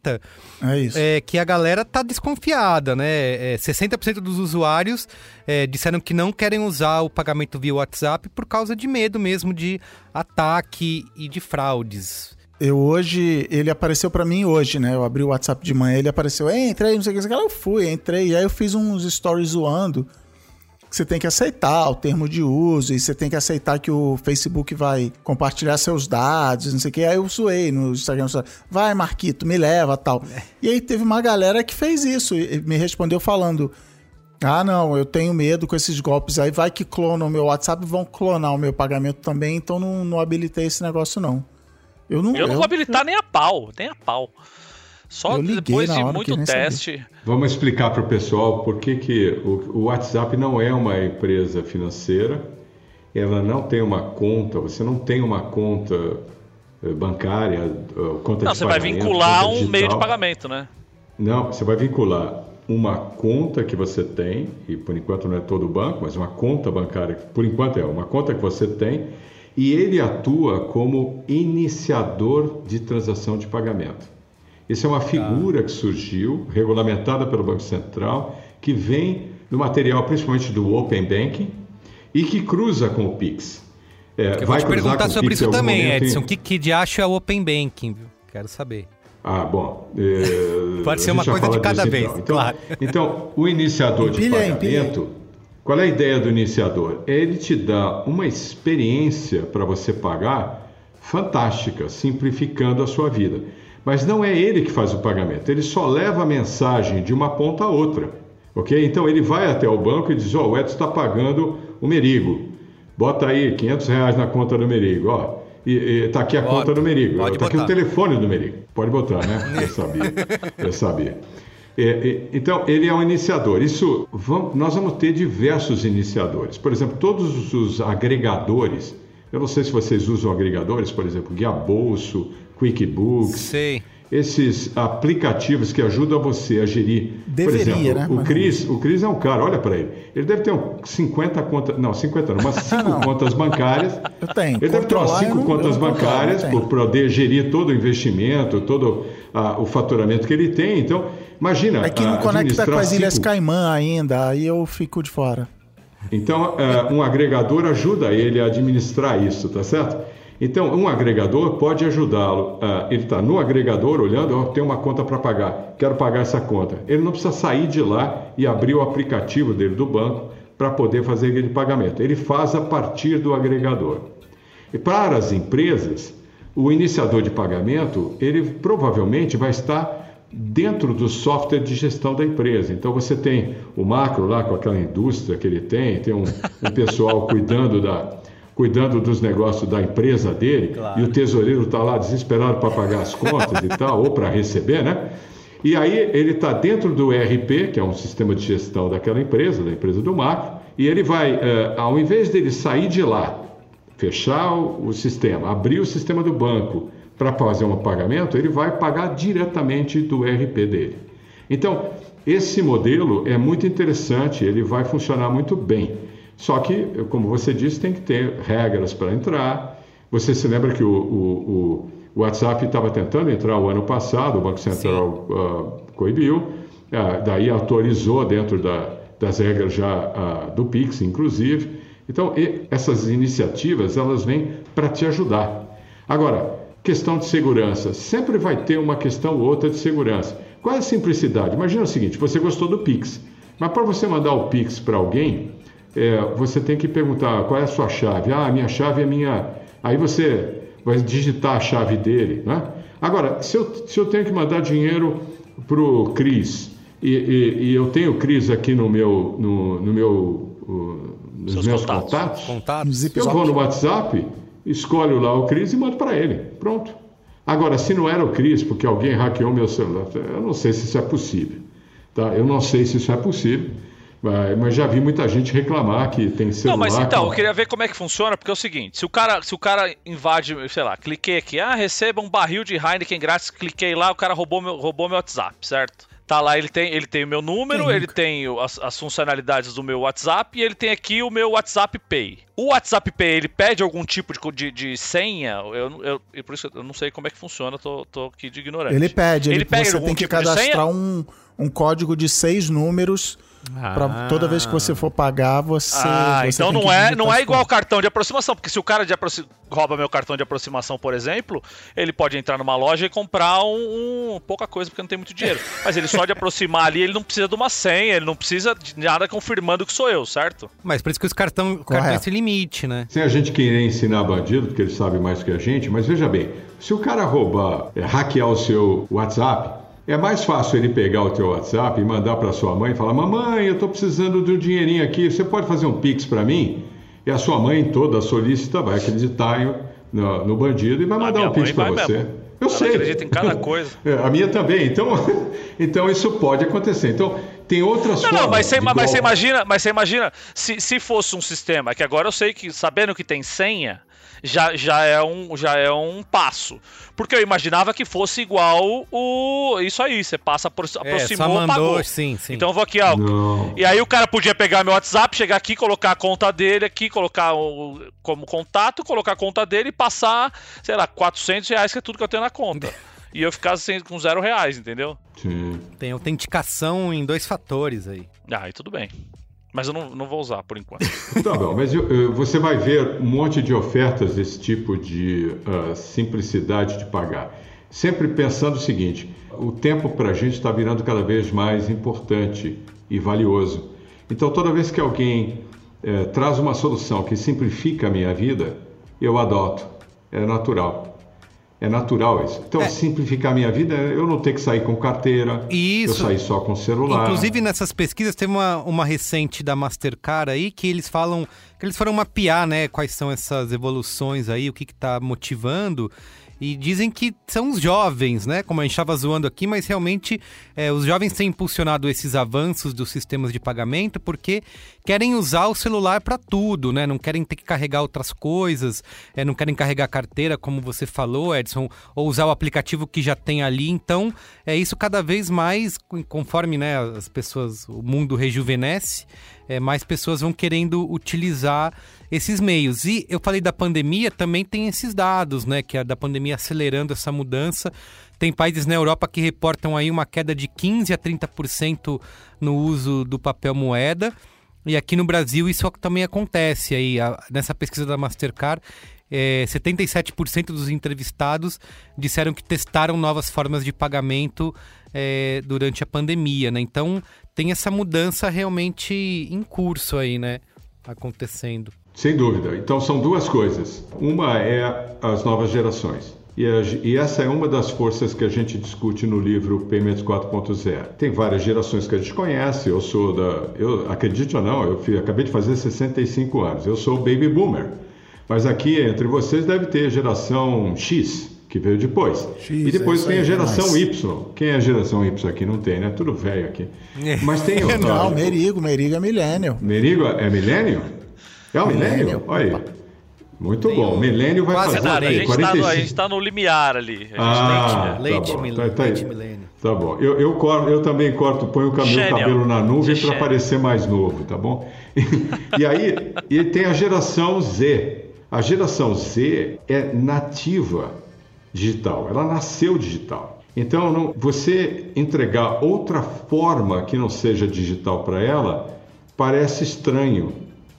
S5: é isso.
S3: É, que a galera tá desconfiada, né? É, 60% dos usuários é, disseram que não querem usar o pagamento via WhatsApp por causa de medo mesmo de ataque e de fraudes.
S5: Eu hoje, ele apareceu para mim hoje, né? Eu abri o WhatsApp de manhã, ele apareceu, entrei, não sei o que, eu fui, entrei, e aí eu fiz uns stories zoando você tem que aceitar o termo de uso e você tem que aceitar que o Facebook vai compartilhar seus dados, não sei o que. Aí eu zoei no Instagram, vai Marquito, me leva tal. É. E aí teve uma galera que fez isso e me respondeu falando: ah, não, eu tenho medo com esses golpes aí, vai que clonam o meu WhatsApp e vão clonar o meu pagamento também, então não, não habilitei esse negócio não.
S4: Eu não, eu não eu, vou habilitar nem a pau, nem a pau. Só depois de muito teste. Sabia.
S6: Vamos explicar para o pessoal por que, que o, o WhatsApp não é uma empresa financeira, ela não tem uma conta, você não tem uma conta eh, bancária, eh, conta
S4: não,
S6: de
S4: você vai vincular um meio de pagamento, né?
S6: Não, você vai vincular uma conta que você tem, e por enquanto não é todo o banco, mas uma conta bancária, por enquanto é uma conta que você tem, e ele atua como iniciador de transação de pagamento. Isso é uma figura que surgiu, regulamentada pelo Banco Central, que vem do material principalmente do Open Banking e que cruza com o Pix.
S3: É, eu vou te perguntar sobre isso também, Edson. O que, que de acho é o Open Banking? Quero saber.
S6: Ah, bom. É,
S3: Pode ser uma coisa de cada vez,
S6: então.
S3: claro.
S6: Então, então, o iniciador de pagamento, qual é a ideia do iniciador? É ele te dar uma experiência para você pagar fantástica, simplificando a sua vida. Mas não é ele que faz o pagamento, ele só leva a mensagem de uma ponta a outra. Ok? Então ele vai até o banco e diz: Ó, oh, o Edson está pagando o Merigo. Bota aí 500 reais na conta do Merigo. Ó, e, está aqui a conta do Merigo. Está aqui o telefone do Merigo. Pode botar, né? Eu sabia. Eu sabia. É, é, então, ele é um iniciador. Isso, vamos, nós vamos ter diversos iniciadores. Por exemplo, todos os agregadores. Eu não sei se vocês usam agregadores, por exemplo, Guia Bolso, QuickBooks.
S3: Sei.
S6: Esses aplicativos que ajudam você a gerir.
S5: Deveria,
S6: por exemplo,
S5: né?
S6: O Cris, o Cris é um cara, olha para ele. Ele deve ter um 50 contas. Não, 50 não, umas 5 contas bancárias.
S5: Eu tenho.
S6: Ele deve ter umas 5 contas bancárias para poder gerir todo o investimento, todo a, o faturamento que ele tem. Então, imagina.
S5: É que não conecta com as Ilhas. Caimã ainda, aí eu fico de fora.
S6: Então, uh, um agregador ajuda ele a administrar isso, tá certo? Então, um agregador pode ajudá-lo. Uh, ele está no agregador olhando, oh, tem uma conta para pagar, quero pagar essa conta. Ele não precisa sair de lá e abrir o aplicativo dele do banco para poder fazer aquele pagamento. Ele faz a partir do agregador. E para as empresas, o iniciador de pagamento, ele provavelmente vai estar dentro do software de gestão da empresa. Então você tem o macro lá com aquela indústria que ele tem, tem um, um pessoal cuidando da cuidando dos negócios da empresa dele claro. e o tesoureiro está lá desesperado para pagar as contas e tal ou para receber, né? E aí ele está dentro do ERP, que é um sistema de gestão daquela empresa, da empresa do macro, e ele vai, uh, ao invés dele sair de lá, fechar o, o sistema, abrir o sistema do banco para fazer um pagamento, ele vai pagar diretamente do ERP dele. Então, esse modelo é muito interessante, ele vai funcionar muito bem. Só que, como você disse, tem que ter regras para entrar. Você se lembra que o, o, o WhatsApp estava tentando entrar o ano passado, o Banco Central uh, coibiu, uh, daí autorizou dentro da, das regras já uh, do Pix, inclusive. Então, essas iniciativas, elas vêm para te ajudar. Agora, questão de segurança. Sempre vai ter uma questão ou outra de segurança. Qual é a simplicidade? Imagina o seguinte: você gostou do Pix, mas para você mandar o Pix para alguém, é, você tem que perguntar qual é a sua chave. Ah, minha chave é minha. Aí você vai digitar a chave dele. Né? Agora, se eu, se eu tenho que mandar dinheiro para o Cris e, e, e, eu tenho o Cris aqui no meu, no, no meu, nos Seus meus contatos, contatos, contatos. eu vou no WhatsApp escolho lá o Cris e mando para ele. Pronto. Agora, se não era o Cris, porque alguém hackeou meu celular, eu não sei se isso é possível. Tá? Eu não sei se isso é possível. Mas já vi muita gente reclamar que tem celular.
S4: Não, mas então, eu queria ver como é que funciona, porque é o seguinte: se o cara, se o cara invade, sei lá, cliquei aqui, ah, receba um barril de Heineken grátis, cliquei lá, o cara roubou meu, roubou meu WhatsApp, certo? Tá lá, ele tem, ele tem o meu número, Sim. ele tem as, as, funcionalidades do meu WhatsApp e ele tem aqui o meu WhatsApp Pay. O WhatsApp Pay, ele pede algum tipo de, de, de senha? Eu, eu, eu, por isso eu não sei como é que funciona, tô, tô aqui de ignorante.
S5: Ele pede, ele, ele pede você tem que tipo cadastrar um, um código de seis números ah. Pra toda vez que você for pagar, você.
S4: Ah,
S5: você
S4: então não é, não é igual cartão de aproximação, porque se o cara de aproxim... rouba meu cartão de aproximação, por exemplo, ele pode entrar numa loja e comprar um, um, pouca coisa porque não tem muito dinheiro. Mas ele só de aproximar ali, ele não precisa de uma senha, ele não precisa de nada confirmando que sou eu, certo?
S3: Mas por isso que os cartão, cartão esse limite, né?
S6: Sem a gente querer ensinar bandido, porque ele sabe mais que a gente, mas veja bem, se o cara roubar, é, hackear o seu WhatsApp, é mais fácil ele pegar o teu WhatsApp e mandar para sua mãe e falar: "Mamãe, eu estou precisando de um dinheirinho aqui, você pode fazer um pix para mim?" E a sua mãe toda solícita vai acreditar no, no bandido e vai mandar um pix para você. Mesmo.
S4: Eu Ela sei. acredita em cada coisa.
S6: É, a minha também. Então, então isso pode acontecer. Então tem outras não, formas. Não,
S4: mas você, mas você imagina, mas você imagina se, se fosse um sistema que agora eu sei que sabendo que tem senha já, já, é um, já é um passo. Porque eu imaginava que fosse igual o. Isso aí, você passa, apro é, aproximou, mandou, pagou.
S3: Sim, sim.
S4: Então eu vou aqui, ó. Não. E aí o cara podia pegar meu WhatsApp, chegar aqui, colocar a conta dele aqui, colocar o, como contato, colocar a conta dele e passar, sei lá, 400 reais, que é tudo que eu tenho na conta. e eu ficar assim, com zero reais, entendeu?
S3: Sim. Tem autenticação em dois fatores aí.
S4: Ah, aí tudo bem. Mas eu não, não vou usar por enquanto.
S6: Tá bom, mas eu, você vai ver um monte de ofertas desse tipo de uh, simplicidade de pagar. Sempre pensando o seguinte: o tempo para a gente está virando cada vez mais importante e valioso. Então, toda vez que alguém eh, traz uma solução que simplifica a minha vida, eu adoto. É natural. É natural isso. Então, é. simplificar a minha vida eu não ter que sair com carteira, isso. eu sair só com celular.
S3: Inclusive, nessas pesquisas, teve uma, uma recente da Mastercard aí que eles falam que eles foram mapear né, quais são essas evoluções aí, o que está motivando. E dizem que são os jovens, né? Como a gente estava zoando aqui, mas realmente é, os jovens têm impulsionado esses avanços dos sistemas de pagamento porque querem usar o celular para tudo, né? Não querem ter que carregar outras coisas, é, não querem carregar carteira, como você falou, Edson, ou usar o aplicativo que já tem ali. Então, é isso cada vez mais, conforme né, as pessoas, o mundo rejuvenesce, é, mais pessoas vão querendo utilizar esses meios. E eu falei da pandemia, também tem esses dados, né? Que é da pandemia acelerando essa mudança. Tem países na Europa que reportam aí uma queda de 15 a 30% no uso do papel moeda. E aqui no Brasil isso também acontece aí. A, nessa pesquisa da Mastercard, é, 77% dos entrevistados disseram que testaram novas formas de pagamento é, durante a pandemia, né? Então tem essa mudança realmente em curso aí, né? Acontecendo.
S6: Sem dúvida. Então são duas coisas. Uma é as novas gerações. E, a, e, essa é uma das forças que a gente discute no livro Payments 4.0. Tem várias gerações que a gente conhece. Eu sou da. Eu, acredite ou não, eu fui, acabei de fazer 65 anos. Eu sou baby boomer. Mas aqui entre vocês deve ter geração X, que veio depois. X, e depois é tem a geração Y. Quem é a geração Y aqui? Não tem, né? Tudo velho aqui. Mas tem.
S5: não, Merigo. Merigo é milênio.
S6: Merigo é milênio? É o milênio? Olha aí. Muito Tem bom. Um... Milênio vai
S4: Quase
S6: fazer.
S4: Nada. A, gente 45... tá no, a gente tá no limiar ali.
S6: ah, tá leite. Tá, tá milênio. Tá bom. Eu, eu, corto, eu também corto, ponho o cabelo, cabelo na nuvem para parecer mais novo, tá bom? e aí e tem a geração Z. A geração Z é nativa digital. Ela nasceu digital. Então, não, você entregar outra forma que não seja digital para ela parece estranho.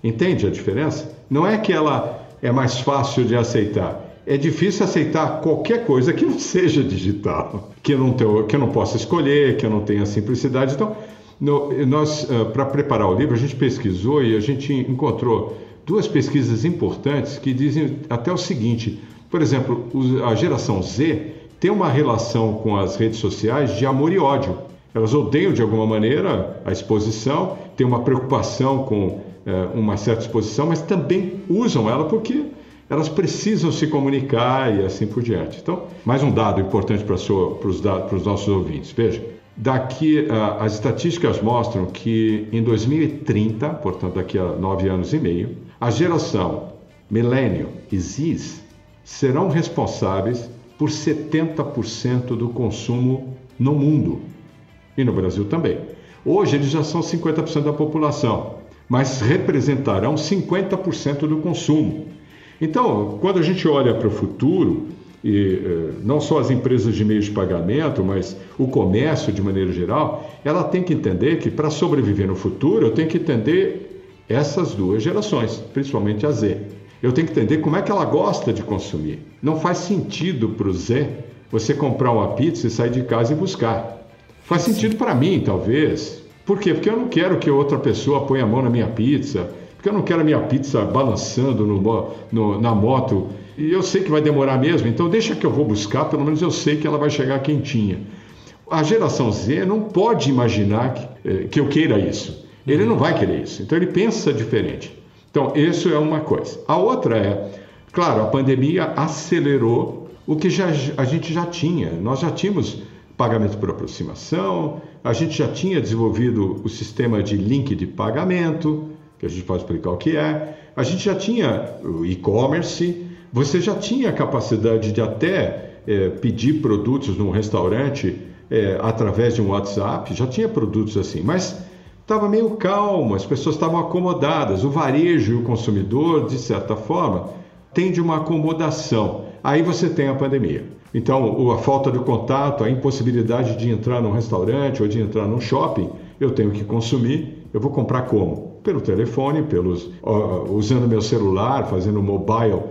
S6: Entende a diferença? Não é que ela é mais fácil de aceitar. É difícil aceitar qualquer coisa que não seja digital, que eu não, tenho, que eu não possa escolher, que eu não tenha simplicidade. Então, no, nós, uh, para preparar o livro, a gente pesquisou e a gente encontrou duas pesquisas importantes que dizem até o seguinte: por exemplo, a geração Z tem uma relação com as redes sociais de amor e ódio. Elas odeiam de alguma maneira a exposição, têm uma preocupação com é, uma certa exposição, mas também usam ela porque elas precisam se comunicar e assim por diante. Então, mais um dado importante para, os, para os nossos ouvintes. Veja, daqui uh, as estatísticas mostram que em 2030, portanto daqui a nove anos e meio, a geração Millennium e Z serão responsáveis por 70% do consumo no mundo e no Brasil também. Hoje eles já são 50% da população mas representarão 50% do consumo. Então, quando a gente olha para o futuro, e eh, não só as empresas de meios de pagamento, mas o comércio de maneira geral, ela tem que entender que para sobreviver no futuro, eu tenho que entender essas duas gerações, principalmente a Z. Eu tenho que entender como é que ela gosta de consumir. Não faz sentido para o Z você comprar uma pizza e sair de casa e buscar. Faz sentido para mim, talvez, por quê? Porque eu não quero que outra pessoa ponha a mão na minha pizza, porque eu não quero a minha pizza balançando no, no, na moto. E eu sei que vai demorar mesmo, então deixa que eu vou buscar, pelo menos eu sei que ela vai chegar quentinha. A geração Z não pode imaginar que, eh, que eu queira isso. Ele não vai querer isso. Então ele pensa diferente. Então, isso é uma coisa. A outra é, claro, a pandemia acelerou o que já, a gente já tinha. Nós já tínhamos pagamento por aproximação, a gente já tinha desenvolvido o sistema de link de pagamento, que a gente pode explicar o que é, a gente já tinha o e-commerce, você já tinha a capacidade de até é, pedir produtos num restaurante é, através de um WhatsApp, já tinha produtos assim, mas estava meio calmo, as pessoas estavam acomodadas, o varejo e o consumidor, de certa forma, tende uma acomodação. Aí você tem a pandemia. Então, a falta de contato, a impossibilidade de entrar num restaurante ou de entrar num shopping, eu tenho que consumir. Eu vou comprar como? Pelo telefone, pelos, uh, usando meu celular, fazendo mobile uh,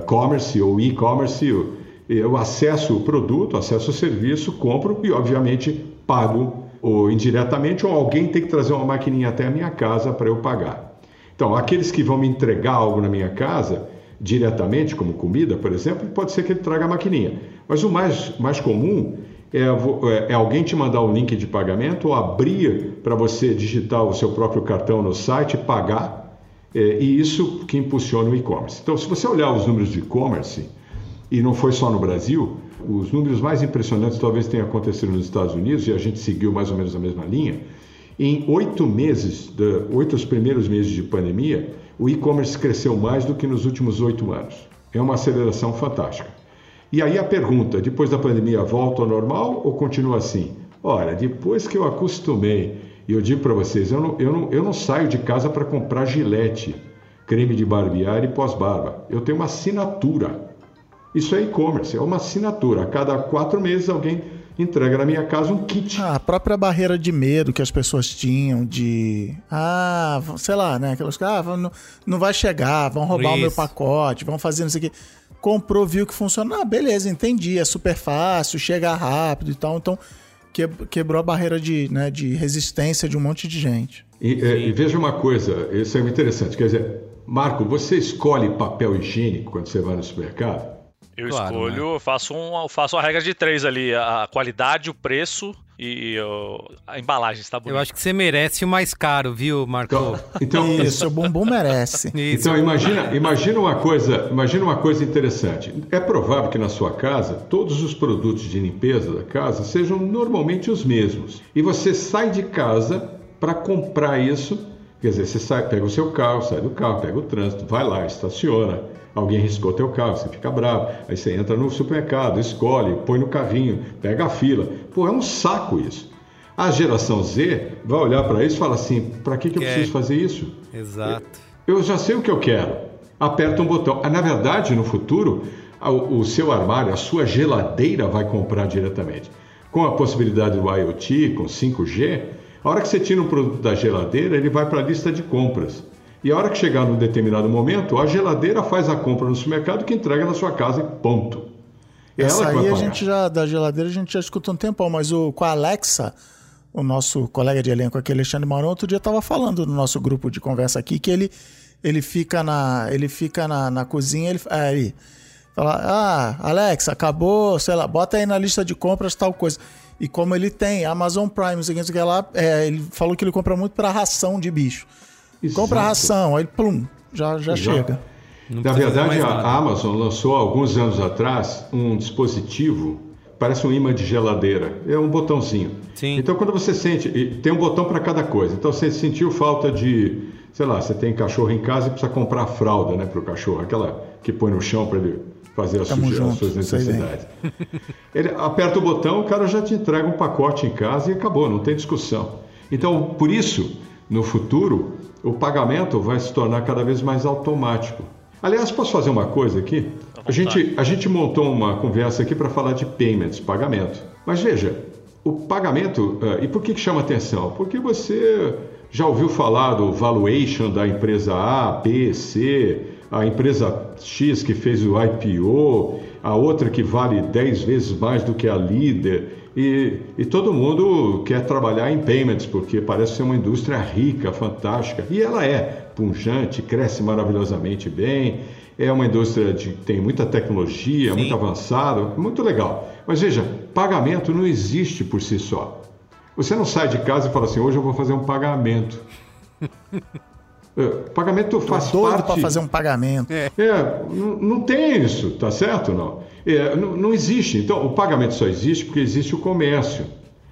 S6: uh, commerce ou e-commerce. Eu, eu acesso o produto, acesso o serviço, compro e, obviamente, pago ou indiretamente, ou alguém tem que trazer uma maquininha até a minha casa para eu pagar. Então, aqueles que vão me entregar algo na minha casa, diretamente, como comida, por exemplo, pode ser que ele traga a maquininha. Mas o mais, mais comum é, é, é alguém te mandar um link de pagamento ou abrir para você digitar o seu próprio cartão no site, pagar, é, e isso que impulsiona o e-commerce. Então, se você olhar os números de e-commerce, e não foi só no Brasil, os números mais impressionantes talvez tenham acontecido nos Estados Unidos, e a gente seguiu mais ou menos a mesma linha. Em oito meses, oito primeiros meses de pandemia, o e-commerce cresceu mais do que nos últimos oito anos. É uma aceleração fantástica. E aí a pergunta: depois da pandemia volta ao normal ou continua assim? Olha, depois que eu acostumei, e eu digo para vocês, eu não, eu, não, eu não saio de casa para comprar gilete, creme de barbear e pós-barba. Eu tenho uma assinatura. Isso é e-commerce, é uma assinatura. A cada quatro meses alguém entrega na minha casa um kit.
S5: Ah, a própria barreira de medo que as pessoas tinham de. Ah, sei lá, né? Aquelas ah, não, não vai chegar, vão roubar Isso. o meu pacote, vão fazer não sei o quê. Comprou, viu que funciona. Ah, beleza, entendi. É super fácil, chega rápido e tal. Então, quebrou a barreira de, né, de resistência de um monte de gente.
S6: E, é, e veja uma coisa, isso é interessante. Quer dizer, Marco, você escolhe papel higiênico quando você vai no supermercado?
S4: Eu claro, escolho, né? faço, um, faço uma regra de três ali: a qualidade, o preço e a embalagem está bonita.
S3: Eu acho que você merece o mais caro, viu, Marco?
S5: Então, então isso, o bumbum merece.
S6: Isso. Então imagina, imagina uma coisa, imagina uma coisa interessante. É provável que na sua casa todos os produtos de limpeza da casa sejam normalmente os mesmos. E você sai de casa para comprar isso, quer dizer, você sai, pega o seu carro, sai do carro, pega o trânsito, vai lá, estaciona alguém riscou teu carro, você fica bravo. Aí você entra no supermercado, escolhe, põe no carrinho, pega a fila. Pô, é um saco isso. A geração Z vai olhar para isso e fala assim: para que, que eu preciso fazer isso?
S3: Exato.
S6: Eu, eu, já sei o que eu quero. Aperta um botão. Ah, na verdade, no futuro, o, o seu armário, a sua geladeira vai comprar diretamente. Com a possibilidade do IoT, com 5G, a hora que você tira um produto da geladeira, ele vai para a lista de compras. E a hora que chegar num determinado momento, a geladeira faz a compra no supermercado que entrega na sua casa e ponto.
S5: É Essa aí a gente já, da geladeira, a gente já escuta um tempão, mas o, com a Alexa, o nosso colega de elenco aqui, Alexandre Maurão, outro dia estava falando no nosso grupo de conversa aqui que ele, ele fica na, ele fica na, na cozinha, ele, é, ele fala, ah, Alexa, acabou, sei lá, bota aí na lista de compras tal coisa. E como ele tem Amazon Prime, não sei o que lá, é, ele falou que ele compra muito para ração de bicho. Exato. Compra ração, aí plum, já, já chega.
S6: Não Na verdade, a Amazon lançou alguns anos atrás um dispositivo, parece um imã de geladeira, é um botãozinho. Sim. Então, quando você sente, tem um botão para cada coisa. Então, você sentiu falta de, sei lá, você tem cachorro em casa e precisa comprar fralda, né, para o cachorro, aquela que põe no chão para ele fazer as, suje... as suas necessidades. Ele aperta o botão, o cara já te entrega um pacote em casa e acabou, não tem discussão. Então, por isso, no futuro, o pagamento vai se tornar cada vez mais automático. Aliás, posso fazer uma coisa aqui? A gente, a gente montou uma conversa aqui para falar de payments, pagamento. Mas veja, o pagamento, uh, e por que, que chama atenção? Porque você já ouviu falar do valuation da empresa A, B, C, a empresa X que fez o IPO, a outra que vale 10 vezes mais do que a líder. E, e, todo mundo quer trabalhar em payments, porque parece ser uma indústria rica, fantástica. E ela é punjante, cresce maravilhosamente bem, é uma indústria que tem muita tecnologia, Sim. muito avançada, muito legal. Mas veja, pagamento não existe por si só. Você não sai de casa e fala assim, hoje eu vou fazer um pagamento. É, pagamento faz Tô parte.
S5: para fazer um pagamento.
S6: É, é não, não, tem isso, tá certo não? É, não? Não existe. Então, o pagamento só existe porque existe o comércio.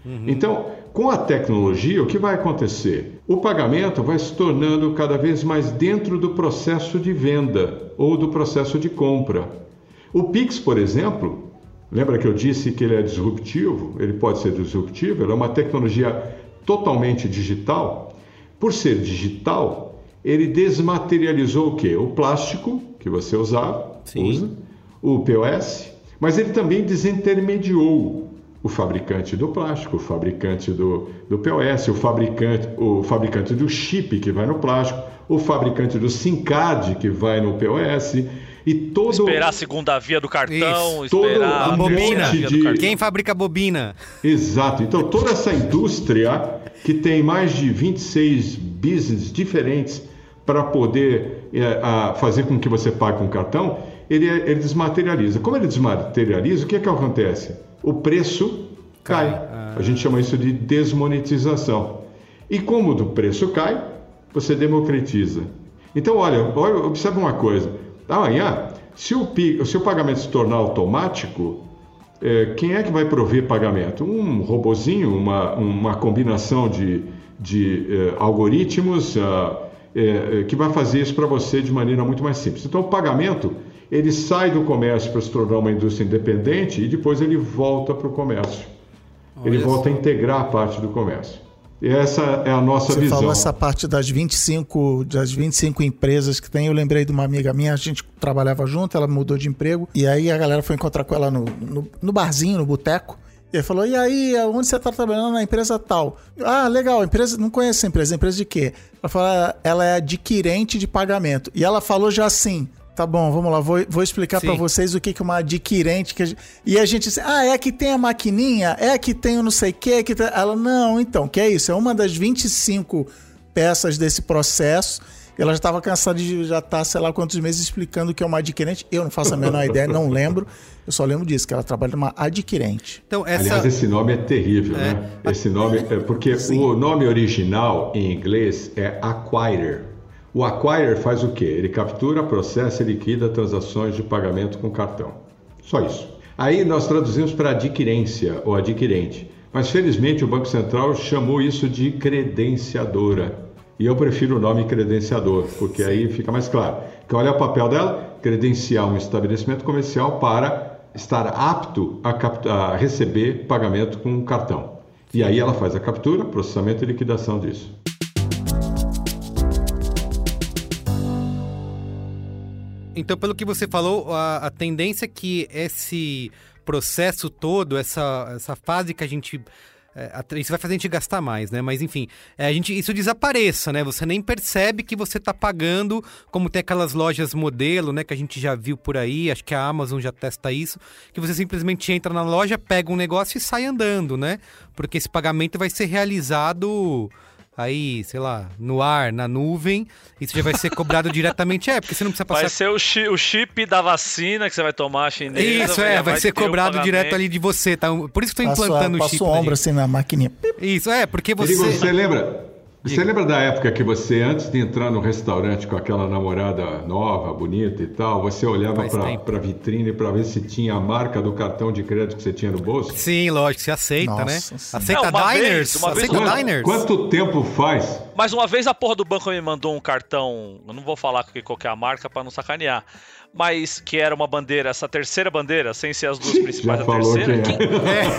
S6: Uhum. Então, com a tecnologia, o que vai acontecer? O pagamento vai se tornando cada vez mais dentro do processo de venda ou do processo de compra. O Pix, por exemplo, lembra que eu disse que ele é disruptivo? Ele pode ser disruptivo, ele é uma tecnologia totalmente digital. Por ser digital, ele desmaterializou o quê? O plástico que você usava, Sim. usa, o POS, mas ele também desintermediou o fabricante do plástico, o fabricante do, do POS, o fabricante, o fabricante do chip que vai no plástico, o fabricante do SIM card que vai no POS e todo
S4: esperar a segunda via do cartão, Isso, esperar
S3: a bobina. De... Quem fabrica bobina?
S6: Exato. Então toda essa indústria que tem mais de 26 business diferentes para poder é, a, fazer com que você pague com cartão, ele, ele desmaterializa. Como ele desmaterializa, o que, é que acontece? O preço cai. Ah. A gente chama isso de desmonetização. E como o preço cai, você democratiza. Então, olha, olha observa uma coisa. Amanhã, se o, se o pagamento se tornar automático, é, quem é que vai prover pagamento? Um robozinho, uma, uma combinação de, de é, algoritmos. Uh, é, é, que vai fazer isso para você de maneira muito mais simples. Então, o pagamento ele sai do comércio para se tornar uma indústria independente e depois ele volta para o comércio. Olha ele volta a integrar a parte do comércio. E essa é a nossa
S5: Você
S6: visão.
S5: Você falou essa parte das 25, das 25 empresas que tem. Eu lembrei de uma amiga minha, a gente trabalhava junto, ela mudou de emprego. E aí a galera foi encontrar com ela no, no, no barzinho, no boteco. E ele falou: E aí, onde você tá trabalhando? Na empresa tal. Ah, legal, empresa. Não conheço essa empresa. Empresa de quê? Ela falou: "Ah, ela é adquirente de pagamento. E ela falou já assim. Tá bom, vamos lá, vou, vou explicar pra vocês o que que é uma adquirente. Que a gente- E a gente disse, ah, é a que tem a maquininha? É a que tem o não sei o quê? Que tem... Ela, não, então, que é isso? É uma das 25 peças desse processo. Ela já estava cansada de já estar, sei lá quantos meses, explicando o que é uma adquirente. Eu não faço a menor ideia, não lembro. Eu só lembro disso, que ela trabalha numa adquirente.
S3: Então, essa.
S6: Aliás, esse nome é terrível, né? Esse nome é porque o nome original em inglês é acquirer. O acquirer faz o quê? Ele captura, processa e liquida transações de pagamento com cartão. Só isso. Aí nós traduzimos para adquirência ou adquirente. Mas felizmente o Banco Central chamou isso de credenciadora. E eu prefiro o nome credenciador, porque aí fica mais claro. Qual é o papel dela? Credenciar um estabelecimento comercial para estar apto a, a receber pagamento com cartão. E aí ela faz a captura, processamento e liquidação disso.
S3: Então, pelo que você falou, a, a tendência é que esse processo todo, essa, essa fase que a gente. É, isso vai fazer a gente gastar mais, né? Mas enfim, é, a gente, isso desapareça, né? Você nem percebe que você está pagando, como tem aquelas lojas modelo, né? Que a gente já viu por aí, acho que a Amazon já testa isso, que você simplesmente entra na loja, pega um negócio e sai andando, né? Porque esse pagamento vai ser realizado aí, sei lá, no ar, na nuvem, isso já vai ser cobrado diretamente. É, porque você não precisa passar
S4: Vai ser o chi- o chip da vacina que você vai tomar chinesa.
S3: isso, é, vai, ser
S4: ter o
S3: cobrado
S4: pagamento.
S3: direto ali de você, tá? Por isso que estou
S5: Passa,
S3: implantando o
S5: passa
S3: chip.
S5: o
S3: na
S5: ombro
S3: gente.
S5: assim na maquininha.
S3: Isso, é, porque você.
S6: Perigo, você lembra? Você lembra da época que você, antes de entrar no restaurante com aquela namorada nova, bonita e tal, você olhava para a vitrine para ver se tinha a marca do cartão de crédito que você tinha no bolso?
S3: Sim, lógico, você aceita,
S5: Nossa
S3: né?
S5: Senhora.
S3: Aceita
S4: Não, uma
S3: diners?
S4: vez, uma vez
S3: aceita
S4: não.
S3: diners?
S6: Quanto tempo faz?
S4: Mas uma vez a porra do banco me mandou um cartão, eu não vou falar qual que é a marca pra não sacanear, mas que era uma bandeira, essa terceira bandeira, sem ser as duas principais
S6: Já
S4: da terceira,
S6: é.
S4: que,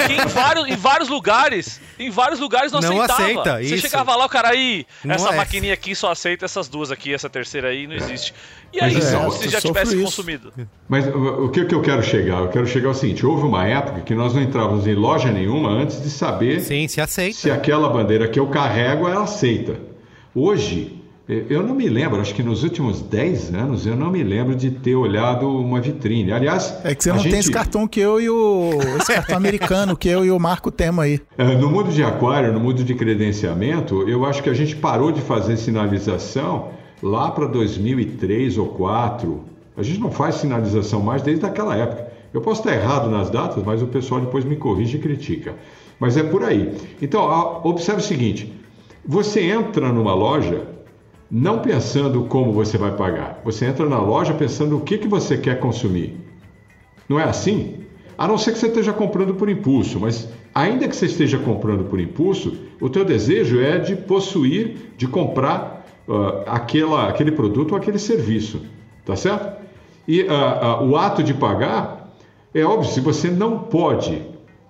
S4: que em, vários, em vários lugares, em vários lugares não,
S3: Não
S4: aceitava.
S3: aceita,
S4: Você
S3: isso.
S4: chegava lá, o cara aí,
S3: Não
S4: essa
S3: é.
S4: maquininha aqui só aceita essas duas aqui, essa terceira aí não existe. E aí,
S6: Mas
S4: se
S6: é,
S4: você
S5: eu
S4: já tivesse
S5: isso.
S4: consumido?
S6: Mas o o que, que eu quero chegar? Eu quero chegar ao seguinte: houve uma época que nós não entrávamos em loja nenhuma antes de saber
S3: Sim, se aceita.
S6: se aquela bandeira que eu carrego é aceita. Hoje, eh, eu não me lembro, acho que nos últimos 10 anos, eu não me lembro de ter olhado uma vitrine. Aliás,
S5: É que você não tem
S6: gente-
S5: esse cartão que eu e o. Esse cartão americano que eu e o Marco temos aí.
S6: É, No mundo de aquário, no mundo de credenciamento, eu acho que a gente parou de fazer sinalização lá para 2003 ou 2004. A gente não faz sinalização mais desde aquela época. Eu posso estar errado nas datas, mas o pessoal depois me corrige e critica. Mas é por aí. Então, observe o seguinte: você entra numa loja não pensando como você vai pagar. Você entra na loja pensando o que, que você quer consumir. Não é assim? A não ser que você esteja comprando por impulso, mas ainda que você esteja comprando por impulso, o teu desejo é de possuir, de comprar ah, aquela, aquele produto ou aquele serviço, tá certo? E ah, ah, o ato de pagar, é óbvio, se você não pode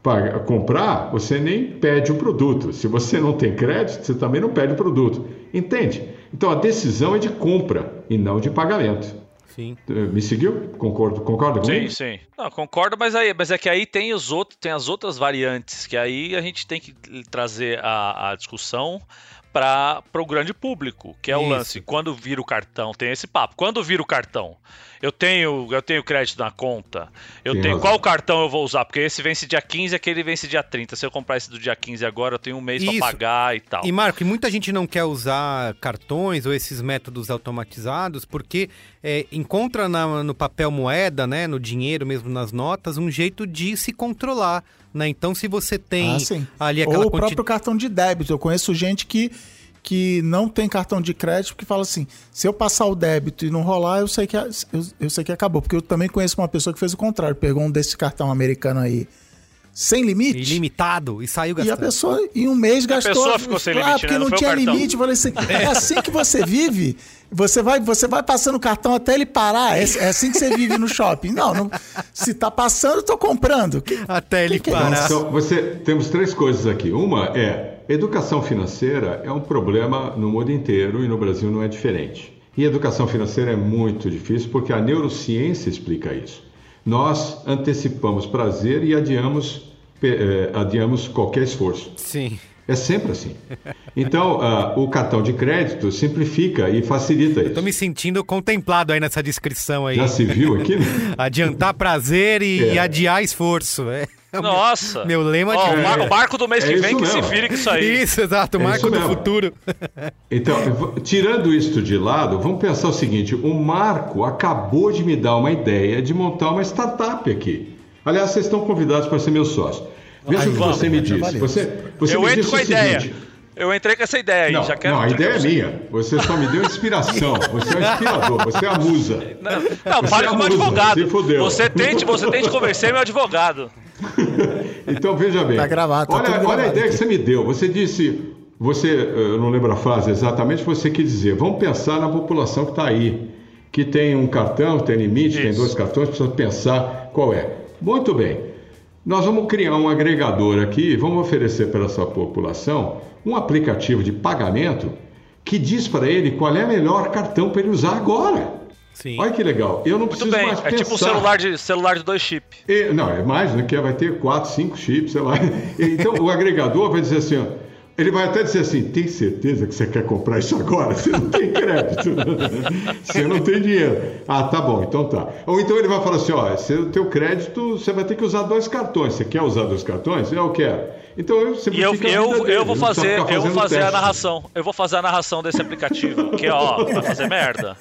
S6: pagar- comprar, você nem pede o produto. Se você não tem crédito, você também não pede o produto. Entende? Então a decisão é de compra e não de pagamento.
S3: Sim.
S6: Me seguiu? Concordo, concorda comigo?
S4: Sim, sim. Não, concordo, mas aí, mas é que aí tem os outros, tem as outras variantes que aí a gente tem que trazer a, a discussão para o grande público, que é o
S3: Isso.
S4: lance. Quando vira o cartão, tem esse papo. Quando vira o cartão, eu tenho, eu tenho crédito na conta. Eu
S6: Tem
S4: tenho qual cartão eu vou usar? Porque esse vence dia 15, aquele vence dia 30. Se eu comprar esse do dia 15 agora, eu tenho um mês para pagar e tal.
S3: E Marco, e muita gente não quer usar cartões ou esses métodos automatizados porque é, encontra na- no papel moeda, né, no dinheiro mesmo nas notas, um jeito de se controlar, né? Então, se você tem
S5: Ah, sim.
S3: ali aquela
S5: Ou o
S3: quanti-
S5: próprio cartão de débito. Eu conheço gente que, que não tem cartão de crédito que fala assim: se eu passar o débito e não rolar, eu sei que, eu, eu sei que acabou. Porque eu também conheço uma pessoa que fez o contrário, pegou um desse cartão americano aí sem limite.
S3: ilimitado e saiu
S5: E a
S3: gastando.
S5: pessoa, em um mês, gastou.
S4: pessoa ficou sem
S5: ah,
S4: limite,
S5: porque
S4: né? Não
S5: não tinha
S4: cartão.
S5: limite. Falei assim: é assim que você vive. Você vai, você vai passando o cartão até ele parar. É, é assim que você vive no shopping. Não, não se tá passando, eu tô comprando. Que-
S3: Até ele
S5: que é
S3: parar.
S6: Então, você, temos três coisas aqui. Uma é, educação financeira é um problema no mundo inteiro e no Brasil não é diferente. E educação financeira é muito difícil porque a neurociência explica isso. Nós antecipamos prazer e adiamos eh, adiamos qualquer esforço.
S3: Sim.
S6: É sempre assim. Então, ah, o cartão de crédito simplifica e facilita isso.
S3: me sentindo contemplado aí nessa descrição aí.
S6: Já se viu aqui?
S3: Adiantar prazer e,
S6: É.
S3: e adiar esforço. É.
S4: Nossa.
S3: Meu lema
S4: Ó,
S3: de
S4: o, mar- o barco do mês
S6: É
S4: que vem que se vire com isso aí.
S3: Isso, exato, o
S6: É
S3: marco do
S6: mesmo.
S3: futuro.
S6: Então, tirando isso de lado, vamos pensar o seguinte: o Marco acabou de me dar uma ideia de montar uma startup aqui. Aliás, vocês estão convidados para ser meu sócio. Veja o que você me disse. Você, você
S4: eu
S6: me
S4: entro
S6: disse
S4: com a ideia.
S6: seguinte.
S4: Eu entrei com essa ideia aí,
S6: Não,
S4: já quero.
S6: não, a ideia é minha. Você só me deu inspiração. Você é o inspirador, você é a musa.
S4: Não, não fale
S6: é
S4: com o meu advogado. Você tente, você tente convencer meu advogado.
S6: Então veja bem.
S5: Tá gravado, tá
S6: olha,
S5: tudo
S6: olha a ideia
S5: aqui.
S6: que você me deu. Você disse, você, eu não lembro a frase exatamente, você quis dizer, vamos pensar na população que está aí, que tem um cartão, tem limite, tem
S4: Isso.
S6: dois cartões, precisa pensar qual é. Muito bem. Nós vamos criar um agregador aqui, vamos oferecer para essa população um aplicativo de pagamento que diz para ele qual é o melhor cartão para ele usar agora.
S3: Sim.
S6: Olha que legal. Eu não
S4: Muito
S6: preciso
S4: bem.
S6: mais
S4: É
S6: pensar.
S4: tipo um celular de, celular de dois chips.
S6: Não, é mais, né? Que vai ter quatro, cinco chips, sei lá. Então o agregador vai dizer assim, ó, ele vai até dizer assim, tem certeza que você quer comprar isso agora? Você não tem crédito. você não tem dinheiro. Ah, tá bom, então tá. Ou então ele vai falar assim, ó, se o teu crédito, você vai ter que usar dois cartões. Você quer usar dois cartões? Eu quero. Então eu
S4: E eu,
S6: a
S4: eu, eu vou fazer, eu vou fazer a
S6: teste.
S4: narração. Eu vou fazer a narração desse aplicativo. Que ó, vai fazer merda.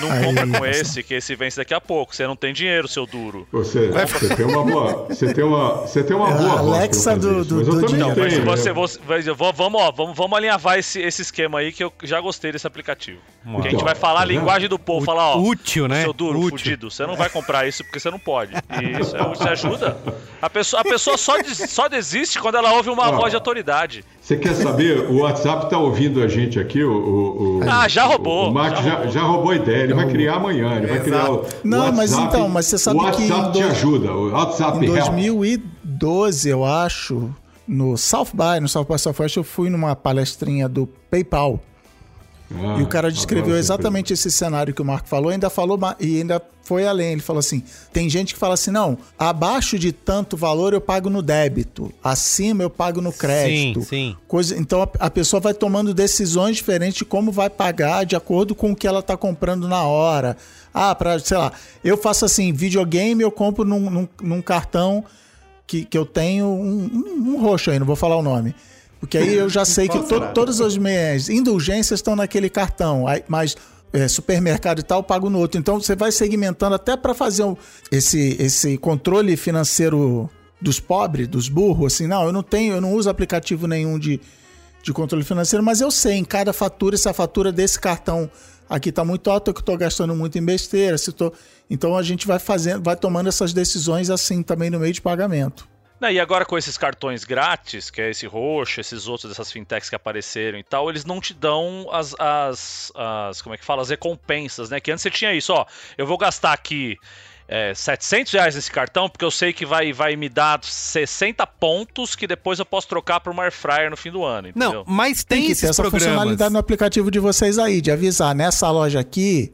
S4: Não
S5: Aí,
S4: compra com
S5: nossa.
S4: esse, que esse vence daqui a pouco. Você não tem dinheiro, seu duro.
S6: Você, você tem uma boa, você tem uma, você tem uma
S5: É
S6: boa
S5: Alexa do- do-
S6: mas eu
S5: do dinheiro.
S4: Mas você, você vai- eu vou- vamos, ó, vamos, vamos alinhavar esse, esse esquema aí que eu já gostei desse aplicativo. Porque a gente
S6: Então,
S4: vai falar a
S6: tá
S4: linguagem do povo, falar, ó,
S3: Útil, né?
S4: seu duro,
S3: Útil.
S4: fudido, você não vai comprar isso porque você não pode. Isso, é, isso ajuda. A pessoa, a pessoa só, des- só desiste quando ela ouve uma
S6: Ó.
S4: voz de autoridade.
S6: Você quer saber? O WhatsApp está ouvindo a gente aqui. O, o, o-
S4: Ah, já roubou,
S6: O, o Mark
S4: já
S6: já,
S4: roubou.
S6: já roubou a ideia. Ele vai criar amanhã. Ele vai criar o, o
S5: Não, mas
S6: WhatsApp.
S5: então, mas você sabe
S6: o
S5: que em
S6: WhatsApp te ajuda. O WhatsApp
S5: Em
S6: help.
S5: 2012, eu acho, no South by, no South by Southwest, eu fui numa palestrinha do PayPal.
S6: Ah,
S5: E o cara descreveu exatamente esse cenário que o Marco falou, ainda falou e ainda foi além. Ele falou assim: tem gente que fala assim, não, abaixo de tanto valor eu pago no débito, acima eu pago no crédito.
S3: Sim, sim.
S5: Coisa, então a, a pessoa vai tomando decisões diferentes de como vai pagar de acordo com o que ela está comprando na hora. Ah, para, sei lá, eu faço assim, videogame eu compro num, num- num cartão que, que eu tenho, um, um- um roxo aí, não vou falar o nome. Porque aí eu já sei que to, todas as minhas indulgências estão naquele cartão, mas é, supermercado e tal, eu pago no outro. Então você vai segmentando até para fazer um- esse, esse controle financeiro dos pobres, dos burros, assim, não, eu não tenho, eu não uso aplicativo nenhum de, de controle financeiro, mas eu sei em cada fatura, se a fatura desse cartão aqui está muito alta, eu que estou gastando muito em besteira, se tô... então a gente vai fazendo, vai tomando essas decisões assim também no meio de pagamento.
S4: Não, e agora com esses cartões grátis, que é esse roxo, esses outros dessas fintechs que apareceram e tal, eles não te dão as, as, as como é que fala, as recompensas, né? Que antes você tinha isso, ó, eu vou gastar aqui é, 700 reais nesse cartão porque eu sei que vai, vai me dar 60 pontos que depois eu posso trocar por uma air fryer no fim do ano, entendeu?
S3: Não, mas tem,
S5: Tem, que
S3: esses
S5: ter essa
S3: programas.
S5: funcionalidade no aplicativo de vocês aí, de avisar, nessa loja aqui,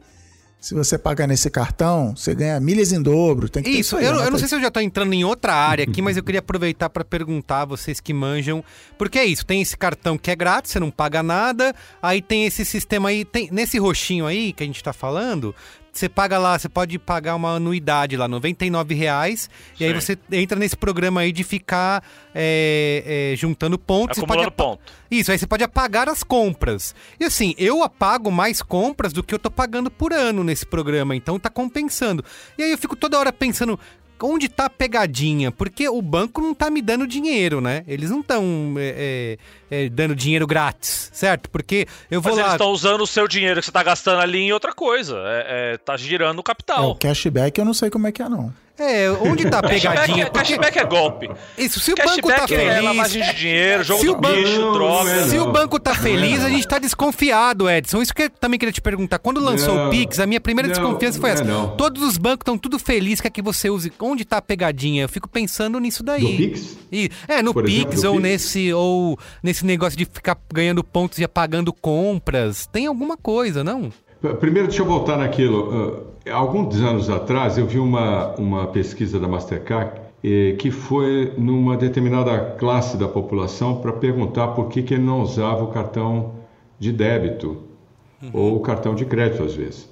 S5: se você pagar nesse cartão, você ganha milhas em dobro. Tem que ter
S3: Isso,
S5: aí,
S3: eu, eu
S5: anota
S3: não sei se eu já tô entrando em outra área aqui, mas eu queria aproveitar para perguntar a vocês que manjam. Porque é isso, tem esse cartão que é grátis, você não paga nada. Aí tem esse sistema aí, tem, nesse roxinho aí que a gente tá falando, você paga lá, você pode pagar uma anuidade lá, 99 reais. E aí você entra nesse programa aí de ficar é, é, juntando pontos. Você
S4: Acumulando ponto.
S3: Isso, aí você pode apagar as compras. E assim, eu apago mais compras do que eu tô pagando por ano nesse programa, então tá compensando. E aí eu fico toda hora pensando. Onde tá a pegadinha? Porque o banco não tá me dando dinheiro, né? Eles não estão dando dinheiro grátis, certo? Porque eu vou
S4: Mas eles
S3: lá.
S4: estão usando o seu dinheiro que você tá gastando ali em outra coisa. É, é, tá girando o
S5: É,
S4: capital.
S5: o cashback eu não sei como é que é, não.
S3: É, onde tá a
S4: Cashback,
S3: pegadinha?
S4: é, cashback é golpe.
S3: Isso, se o banco tá
S4: Cashback é
S3: feliz.
S4: lavagem de dinheiro, jogo
S3: Se
S4: do
S3: o banco-
S4: bicho,
S6: Não,
S4: droga.
S6: é
S3: Se
S6: não.
S3: o banco tá
S6: é
S3: feliz, a gente tá desconfiado, Edson. Isso que eu também queria te perguntar. Quando lançou
S6: Não,
S3: o Pix, a minha primeira
S6: não,
S3: desconfiança foi
S6: é
S3: essa.
S6: não.
S3: Todos os bancos estão tudo felizes, quer que você use. Onde tá a pegadinha? Eu fico pensando nisso daí.
S6: Do Pix?
S3: E- é, no
S6: Por
S3: Pix
S6: exemplo,
S3: ou
S6: Pix?
S3: nesse ou nesse negócio de ficar ganhando pontos e apagando compras. Tem alguma coisa, não?
S6: Primeiro, deixa eu voltar naquilo. Ah, alguns anos atrás, eu vi uma, uma pesquisa da Mastercard eh, que foi numa determinada classe da população para perguntar por que, que ele não usava o cartão de débito ou o cartão de crédito às vezes.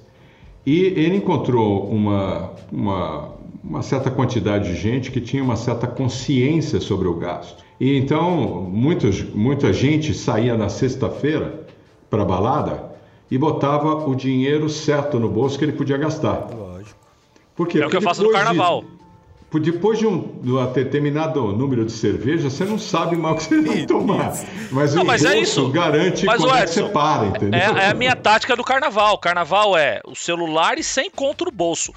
S6: E ele encontrou uma, uma, uma certa quantidade de gente que tinha uma certa consciência sobre o gasto. E então muitos, muita gente saía na sexta-feira para a balada e botava o dinheiro certo no bolso que ele podia gastar.
S3: Lógico.
S6: Por quê?
S4: É o que eu
S6: Porque
S4: faço no
S6: de-
S4: carnaval.
S6: por depois de um de um determinado número de cerveja, você não sabe mal o que você vai tomar. Mas
S4: Não,
S6: o
S4: mas
S6: bolso
S4: é isso.
S6: garante
S4: Mas,
S6: quando
S4: o
S6: é que você
S4: Edson,
S6: para, entendeu?
S4: É, é a minha tática do carnaval. Carnaval é o celular e sem conto no bolso.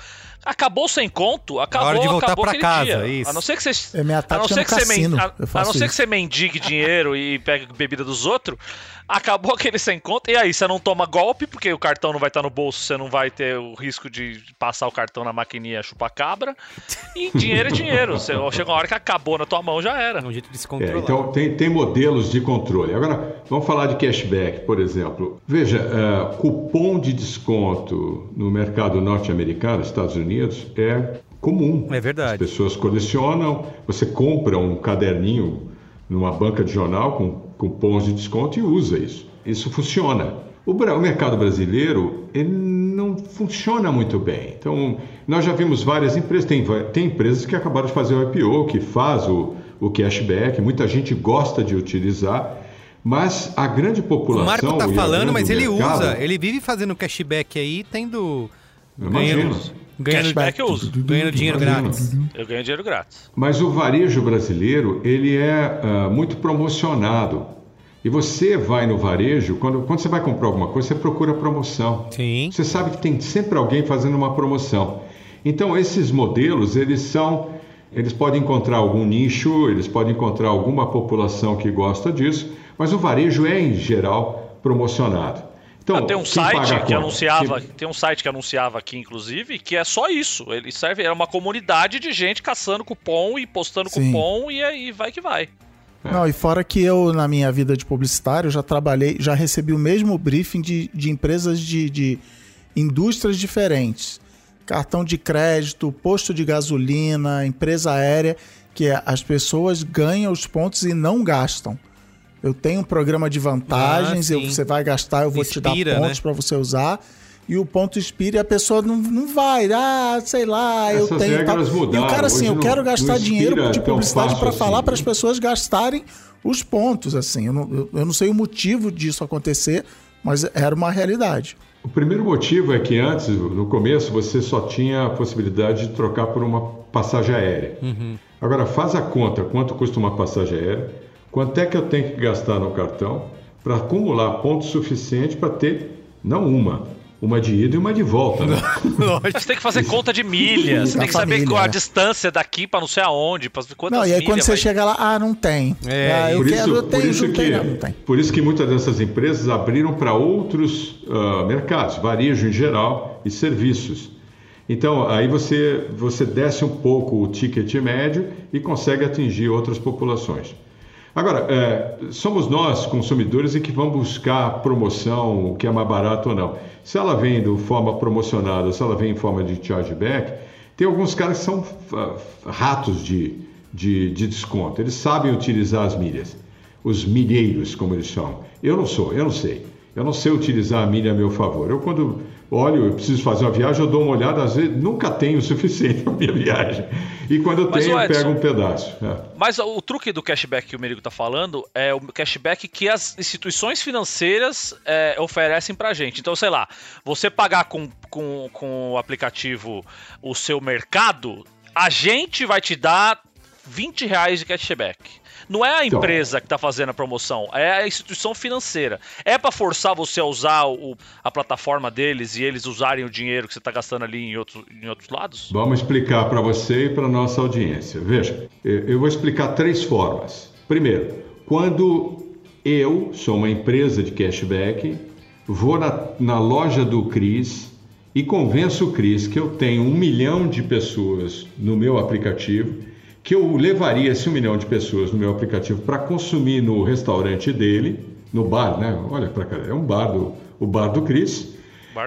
S4: Acabou sem conto, acabou,
S3: hora de voltar
S4: acabou
S3: pra
S4: aquele
S3: casa,
S4: dia.
S3: isso.
S4: A não ser que você,
S5: É minha
S4: a não ser que você, men-
S5: cassino,
S4: a,
S5: eu
S4: a
S5: faço
S4: não ser que você mendigue dinheiro e pegue bebida dos outros, acabou aquele sem conto. E aí, você não toma golpe, porque o cartão não vai estar no bolso, você não vai ter o risco de passar o cartão na maquininha chupar cabra. E dinheiro é dinheiro. Você, chega uma hora que acabou na tua mão, já era.
S3: É um jeito de se
S6: É,
S3: controlar.
S6: então tem, tem modelos de controle. Agora, vamos falar de cashback, por exemplo. Veja, eh, cupom de desconto no mercado norte-americano, Estados Unidos, é comum.
S3: É verdade.
S6: As pessoas colecionam, você compra um caderninho numa banca de jornal com cupons de desconto e usa isso. Isso funciona. O, o mercado brasileiro ele não funciona muito bem. Então, nós já vimos várias empresas, tem, tem empresas que acabaram de fazer o IPO, que faz o, o cashback, muita gente gosta de utilizar, mas a grande
S3: O
S6: população...
S3: Marco tá
S6: e a
S3: falando, mas ele
S6: mercado-
S3: usa. Ele vive fazendo cashback aí, tendo.
S6: Eu imagino.
S3: Ganhando,
S4: Cashback eu uso.
S3: ganhando dinheiro grátis.
S4: Eu ganho dinheiro grátis.
S6: Mas o varejo brasileiro, ele é ah, muito promocionado. E você vai no varejo, quando, quando você vai comprar alguma coisa, você procura promoção.
S3: Sim.
S6: Você sabe que tem sempre alguém fazendo uma promoção. Então, esses modelos, eles são... Eles podem encontrar algum nicho, eles podem encontrar alguma população que gosta disso, mas o varejo é, em geral, promocionado. Então,
S4: Ah, tem um site que anunciava,
S6: Quem-
S4: tem um site que anunciava aqui, inclusive, que é só isso. Ele serve, é uma comunidade de gente caçando cupom e postando
S5: Sim.
S4: cupom e aí vai que vai.
S5: Não, e fora que eu, na minha vida de publicitário, já trabalhei, já recebi o mesmo briefing de, de empresas de, de indústrias diferentes. Cartão de crédito, posto de gasolina, empresa aérea, que é, as pessoas ganham os pontos e não gastam. Eu tenho um programa de vantagens,
S3: Ah,
S5: eu- você vai gastar, eu vou te
S3: Expira,
S5: dar pontos
S3: né?
S5: para você usar. E o ponto expira e a pessoa não, não vai. Ah, sei lá, eu
S6: Essas
S5: tenho. tal.
S6: regras
S5: E o cara assim,
S6: hoje
S5: eu
S6: não-
S5: quero
S6: não
S5: gastar dinheiro de publicidade para falar
S6: assim,
S5: para as
S6: né?
S5: pessoas gastarem os pontos, assim. Eu não, eu, eu não sei o motivo disso acontecer, mas era uma realidade.
S6: O primeiro motivo é que antes, no começo, você só tinha a possibilidade de trocar por uma passagem aérea. Agora, faz a conta quanto custa uma passagem aérea, quanto é que eu tenho que gastar no cartão para acumular pontos suficientes para ter, não uma, uma de ida e uma de volta. Né?
S4: Você tem que fazer conta de milhas, você tem que saber
S5: família,
S4: qual a
S5: né?
S4: distância daqui pra não sei aonde, pra quantas
S5: não, e aí
S4: milhas
S5: quando você
S4: vai-
S5: chega lá, ah, não tem.
S3: É,
S5: ah, eu
S6: por,
S5: quero,
S6: isso,
S5: eu
S6: por,
S5: tenho,
S6: isso
S5: não
S6: que,
S5: tem, não, não tem.
S6: por isso que muitas dessas empresas abriram para outros ah, mercados, varejo em geral e serviços. Então, aí você, você desce um pouco o ticket médio e consegue atingir outras populações. Agora, é, somos nós, consumidores, e que vamos buscar promoção, o que é mais barato ou não. Se ela vem de forma promocionada, se ela vem em forma de chargeback, tem alguns caras que são ah, ratos de, de, de desconto. Eles sabem utilizar as milhas. Os milheiros, como eles chamam. Eu não sou, eu não sei. Eu não sei utilizar a milha a meu favor. Eu, quando olho, eu preciso fazer uma viagem, eu dou uma olhada, às vezes nunca tenho o suficiente para minha viagem. E quando eu tenho,
S4: ô,
S6: eu
S4: Edson,
S6: pego um pedaço. É.
S4: Mas o truque do cashback que o Merigo tá falando é o cashback que as instituições financeiras é, oferecem pra gente. Então, sei lá, você pagar com, com, com o aplicativo o seu mercado, a gente vai te dar 20 reais de cashback. Não é a
S6: Então.
S4: empresa que tá fazendo a promoção, é a instituição financeira. É pra forçar você a usar o- a plataforma deles e eles usarem o dinheiro que você tá gastando ali em, outro, em outros lados?
S6: Vamos explicar para você e para nossa audiência. Veja, eu eu vou explicar três formas. Primeiro, quando eu sou uma empresa de cashback, vou na, na loja do Cris e convenço o Cris que eu tenho um milhão de pessoas no meu aplicativo, que eu levaria esse um milhão de pessoas no meu aplicativo para consumir no restaurante dele, no bar, né? Olha para cá, é um bar do, o bar do Cris.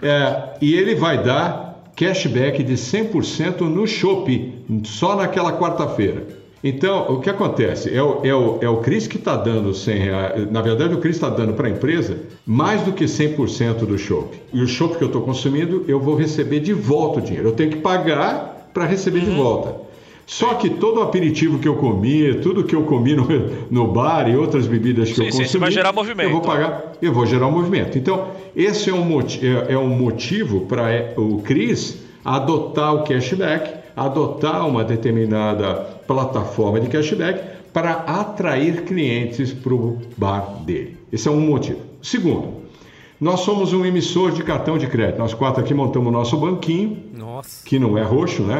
S6: É, e ele vai dar cashback de 100% no Shop, só naquela quarta-feira. Então, o que acontece? É o, é o, é o Cris que está dando 100 reais. Na verdade, o Cris está dando para a empresa mais do que 100% do Shop. E o Shop que eu estou consumindo, eu vou receber de volta o dinheiro. Eu tenho que pagar para receber de volta. Só que todo o aperitivo que eu comi, tudo que eu comi no, no bar e outras bebidas que
S4: Sim,
S6: eu
S4: sim,
S6: consumi,
S4: você vai gerar movimento.
S6: eu vou pagar, eu vou gerar um movimento. Então, esse é um, moti- é, é um motivo para o Cris adotar o cashback, adotar uma determinada plataforma de cashback para atrair clientes para o bar dele. Esse é um motivo. Segundo, nós somos um emissor de cartão de crédito. Nós quatro aqui montamos o nosso banquinho,
S3: Nossa.
S6: que não é roxo, né,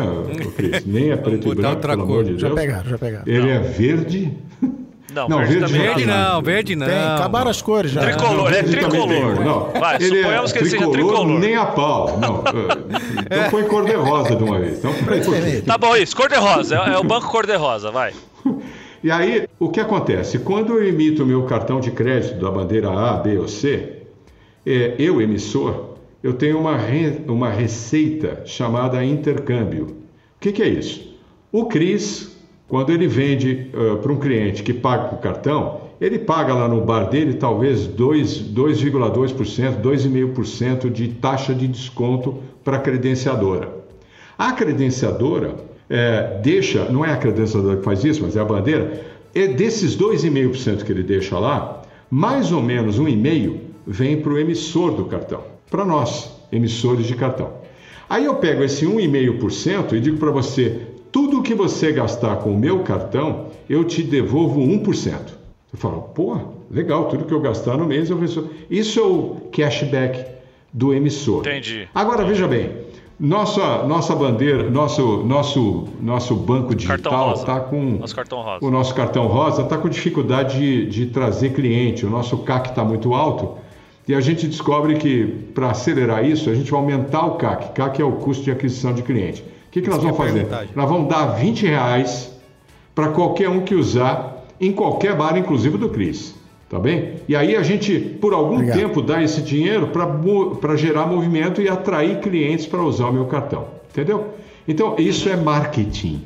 S6: Cris? Nem é preto e branco,
S3: outra
S6: pelo
S3: cor.
S6: amor de
S5: Já
S6: Deus.
S5: pegaram, já pegaram.
S6: Ele é verde.
S4: Não,
S6: Não,
S4: verde,
S6: verde.
S3: Verde
S6: Não.
S3: não, verde não.
S5: Tem, acabaram as cores já.
S4: Tricolor, é tricolor.
S6: cor, Não,
S4: Vai,
S6: ele
S4: suponhamos
S6: é
S4: que ele seja tricolor.
S6: Nem a pau. Não, eh, então põe cor de rosa de uma vez. Então, cor-
S4: Tá bom, isso, cor-de-rosa. É, é o banco cor-de-rosa, vai.
S6: E aí, o que acontece? Quando eu emito o meu cartão de crédito da bandeira A, B ou C, é, eu, emissor, eu tenho uma, re- uma receita chamada intercâmbio. O que, que é isso? O CRIS, quando ele vende para um cliente que paga com cartão, ele paga lá no bar dele talvez 2 2,2%, 2,5% de taxa de desconto para a credenciadora. A credenciadora é, deixa, não é a credenciadora que faz isso, mas é a bandeira, é desses 2,5% que ele deixa lá, mais ou menos um e meio vem para o emissor do cartão, para nós, emissores de cartão. Aí eu pego esse 1,5% e digo para você, tudo que você gastar com o meu cartão, eu te devolvo 1%. Você fala, pô, legal, tudo que eu gastar no mês eu recebo. Isso é o cashback do emissor.
S4: Entendi.
S6: Agora veja bem, nossa, nossa bandeira, nosso, nosso, nosso banco digital está com
S4: Nosso cartão rosa.
S6: o nosso cartão rosa está com dificuldade de, de trazer cliente. O nosso CAC está muito alto e a gente descobre que para acelerar isso a gente vai aumentar o CAC. CAC é o custo de aquisição de cliente. O que, que nós vamos
S3: ia
S6: fazer? Nós vamos dar 20 reais para qualquer um que usar em qualquer bar, inclusive do Cris. Tá bem? E aí a gente, por algum
S5: Obrigado.
S6: tempo, dá esse dinheiro para gerar movimento e atrair clientes para usar o meu cartão. Entendeu? Então, isso é marketing.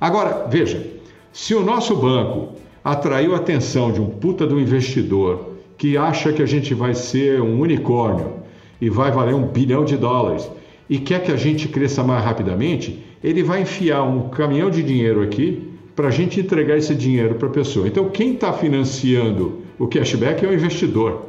S6: Agora, veja, se o nosso banco atraiu a atenção de um puta do investidor que acha que a gente vai ser um unicórnio e vai valer um bilhão de dólares e quer que a gente cresça mais rapidamente, ele vai enfiar um caminhão de dinheiro aqui para a gente entregar esse dinheiro para a pessoa. Então, quem está financiando o cashback é o investidor,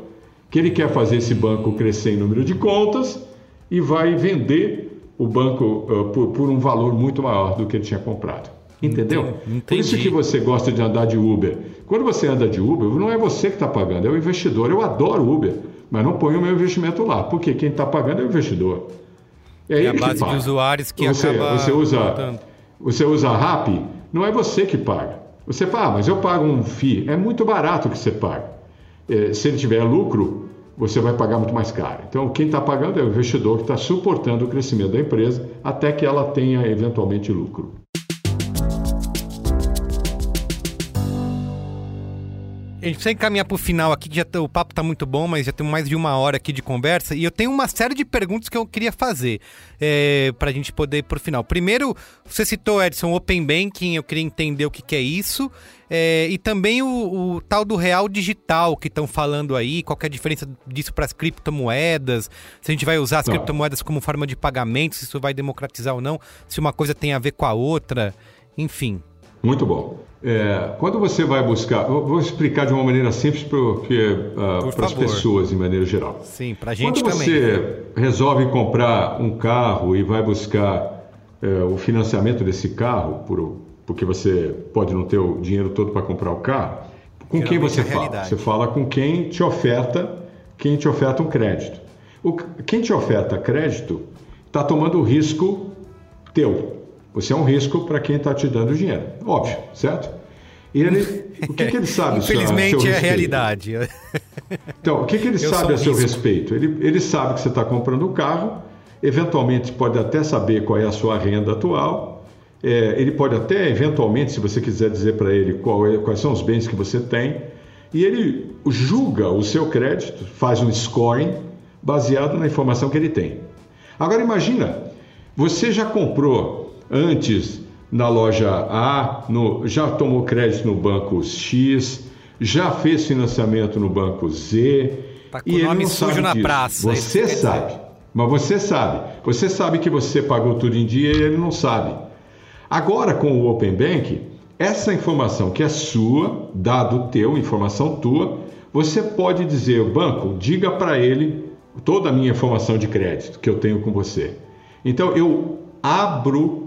S6: que ele quer fazer esse banco crescer em número de contas e vai vender o banco uh, por, por um valor muito maior do que ele tinha comprado. Entendeu?
S3: Entendi.
S6: Por isso que você gosta de andar de Uber. Quando você anda de Uber, não é você que está pagando, é o investidor. Eu adoro Uber, mas não ponho o meu investimento lá, porque quem está pagando é o investidor. É,
S3: É a
S6: que
S3: base de
S6: paga.
S3: usuários que
S6: você,
S3: acaba
S6: você usa
S3: voltando.
S6: Você usa a RAP, não é você que paga. Você fala, ah, mas eu pago um FII. É muito barato que você paga. É, se ele tiver lucro, você vai pagar muito mais caro. Então, quem está pagando é o investidor que está suportando o crescimento da empresa até que ela tenha eventualmente lucro.
S3: A gente precisa encaminhar pro final aqui, que já tá- o papo tá muito bom, mas já temos mais de uma hora aqui de conversa. E eu tenho uma série de perguntas que eu queria fazer é, pra gente poder ir pro final. Primeiro, você citou, Edson, Open Banking, eu queria entender o que, que é isso. É, e também o, o tal do real digital que estão falando aí, qual que é a diferença disso para as criptomoedas, se a gente vai usar as
S6: Não.
S3: criptomoedas como forma de pagamento, se isso vai democratizar ou não, se uma coisa tem a ver com a outra, enfim.
S6: Muito bom. É, quando você vai buscar, vou explicar de uma maneira simples para as
S3: favor.
S6: pessoas em maneira geral.
S3: Sim, pra gente
S6: Quando
S3: também.
S6: você resolve comprar um carro e vai buscar é, o financiamento desse carro, por- porque você pode não ter o dinheiro todo para comprar o carro, com quem
S3: Geralmente
S6: você
S3: é
S6: fala? Você fala com quem te oferta, quem te oferta um crédito. O, quem te oferta crédito está tomando o risco teu. Você é um risco para quem está te dando dinheiro, óbvio, certo? E ele, o que, que ele sabe a seu- a seu
S3: Infelizmente é a realidade.
S6: Então, o que, que ele
S3: Eu
S6: sabe a seu
S3: risco.
S6: respeito? Ele, ele sabe que você está comprando um carro, eventualmente pode até saber qual é a sua renda atual, é, ele pode até, eventualmente, se você quiser dizer para ele qual é- quais são os bens que você tem, e ele julga o seu crédito, faz um scoring baseado na informação que ele tem. Agora imagina Você já comprou antes na loja A, no, já tomou crédito no banco X, já fez financiamento no banco Z.
S3: Tá com
S6: e
S3: o nome
S6: não
S3: sujo
S6: sabe
S3: na
S6: disso.
S3: praça, é
S6: Você sabe. Mas você sabe. Você sabe que você pagou tudo em dia e ele não sabe. Agora, com o Open Bank, essa informação que é sua, dado teu, informação tua, você pode dizer, banco, diga para ele toda a minha informação de crédito que eu tenho com você. Então, eu abro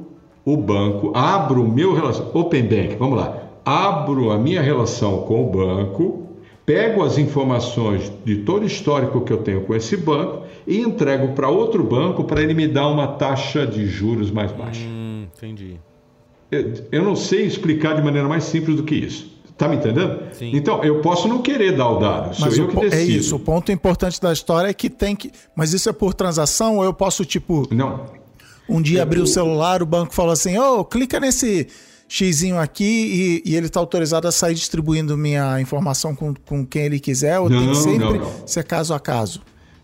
S6: o banco, abro o meu relação, Open Bank, vamos lá, abro a minha relação com o banco, pego as informações de todo o histórico que eu tenho com esse banco e entrego para outro banco para ele me dar uma taxa de juros mais baixa.
S3: Hum, entendi.
S6: Eu, eu não sei explicar de maneira mais simples do que isso. Tá me entendendo?
S3: Sim.
S6: Então, eu posso não querer dar o dado, sou
S5: Mas
S6: eu
S5: o
S6: que
S5: po- é
S6: decido.
S5: isso, o ponto importante da história é que tem que. Mas isso é por transação ou eu posso, tipo,
S6: Não.
S5: Um dia abrir o celular, o banco fala assim: ô, clica nesse xizinho aqui e, e ele está autorizado a sair distribuindo minha informação com, com quem ele quiser, ou tem
S6: Não,
S5: que sempre
S6: não, não.
S5: ser caso a caso?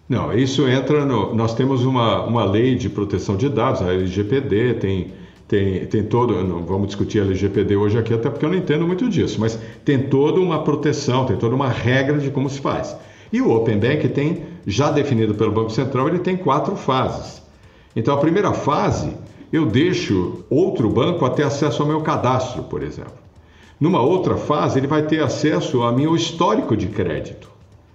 S6: Não, isso entra no. Nós temos uma, uma lei de proteção de dados, a LGPD, tem, tem, tem todo. Não vamos discutir a LGPD hoje aqui, até porque eu não entendo muito disso, mas tem toda uma proteção, tem toda uma regra de como se faz. E o Open Bank tem, já definido pelo Banco Central, ele tem quatro fases. Então, a primeira fase, eu deixo outro banco a ter acesso ao meu cadastro, por exemplo. Numa outra fase, ele vai ter acesso ao meu histórico de crédito,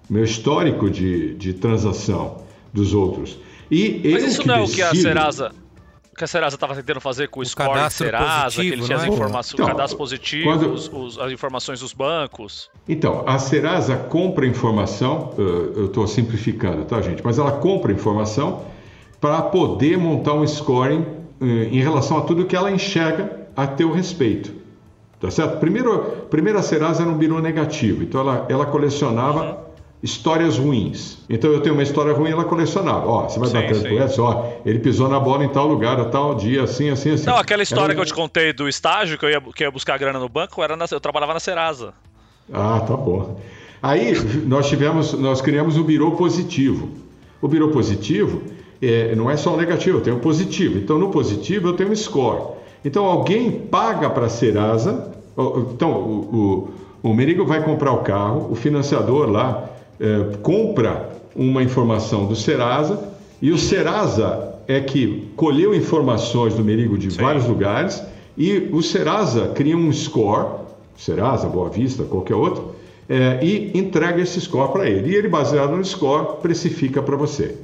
S6: meu histórico de, de transação dos outros. E
S4: Mas isso não é o que a Serasa. O que a Serasa estava tentando fazer com o, score
S3: cadastro
S4: Serasa,
S3: positivo,
S4: que ele tinha as
S3: é?
S4: informações,
S6: Então,
S4: o cadastro positivo,
S6: quando-
S4: os- os- as informações dos bancos.
S6: Então, a Serasa compra informação, eu estou simplificando, tá, gente? Mas ela compra informação para poder montar um scoring eh, em relação a tudo que ela enxerga a teu respeito. Tá certo? Primeiro, primeiro a Serasa era um birô negativo, então ela, ela colecionava histórias ruins. Então eu tenho uma história ruim, ela colecionava. Ó, você vai dar
S4: Sim, sim.
S6: pro Edson? Ó, ele pisou na bola em tal lugar, a tal dia, assim, assim, assim.
S4: Não, aquela história
S6: Era-
S4: que eu te contei do estágio, que eu ia, que eu ia buscar grana no banco, era na- eu trabalhava na Serasa.
S6: Ah, tá bom. Aí nós tivemos, nós criamos o birô positivo. O birô positivo é, não é só o negativo, eu tenho o positivo. Então no positivo eu tenho um score. Então alguém paga para a Serasa. Então o, o, o Merigo vai comprar o carro, o financiador lá é, compra uma informação do Serasa e o Serasa é que colheu informações do Merigo de vários lugares e o Serasa cria um score, Serasa, Boa Vista, qualquer outro, é, e entrega esse score para ele. E ele, baseado no score, precifica para você.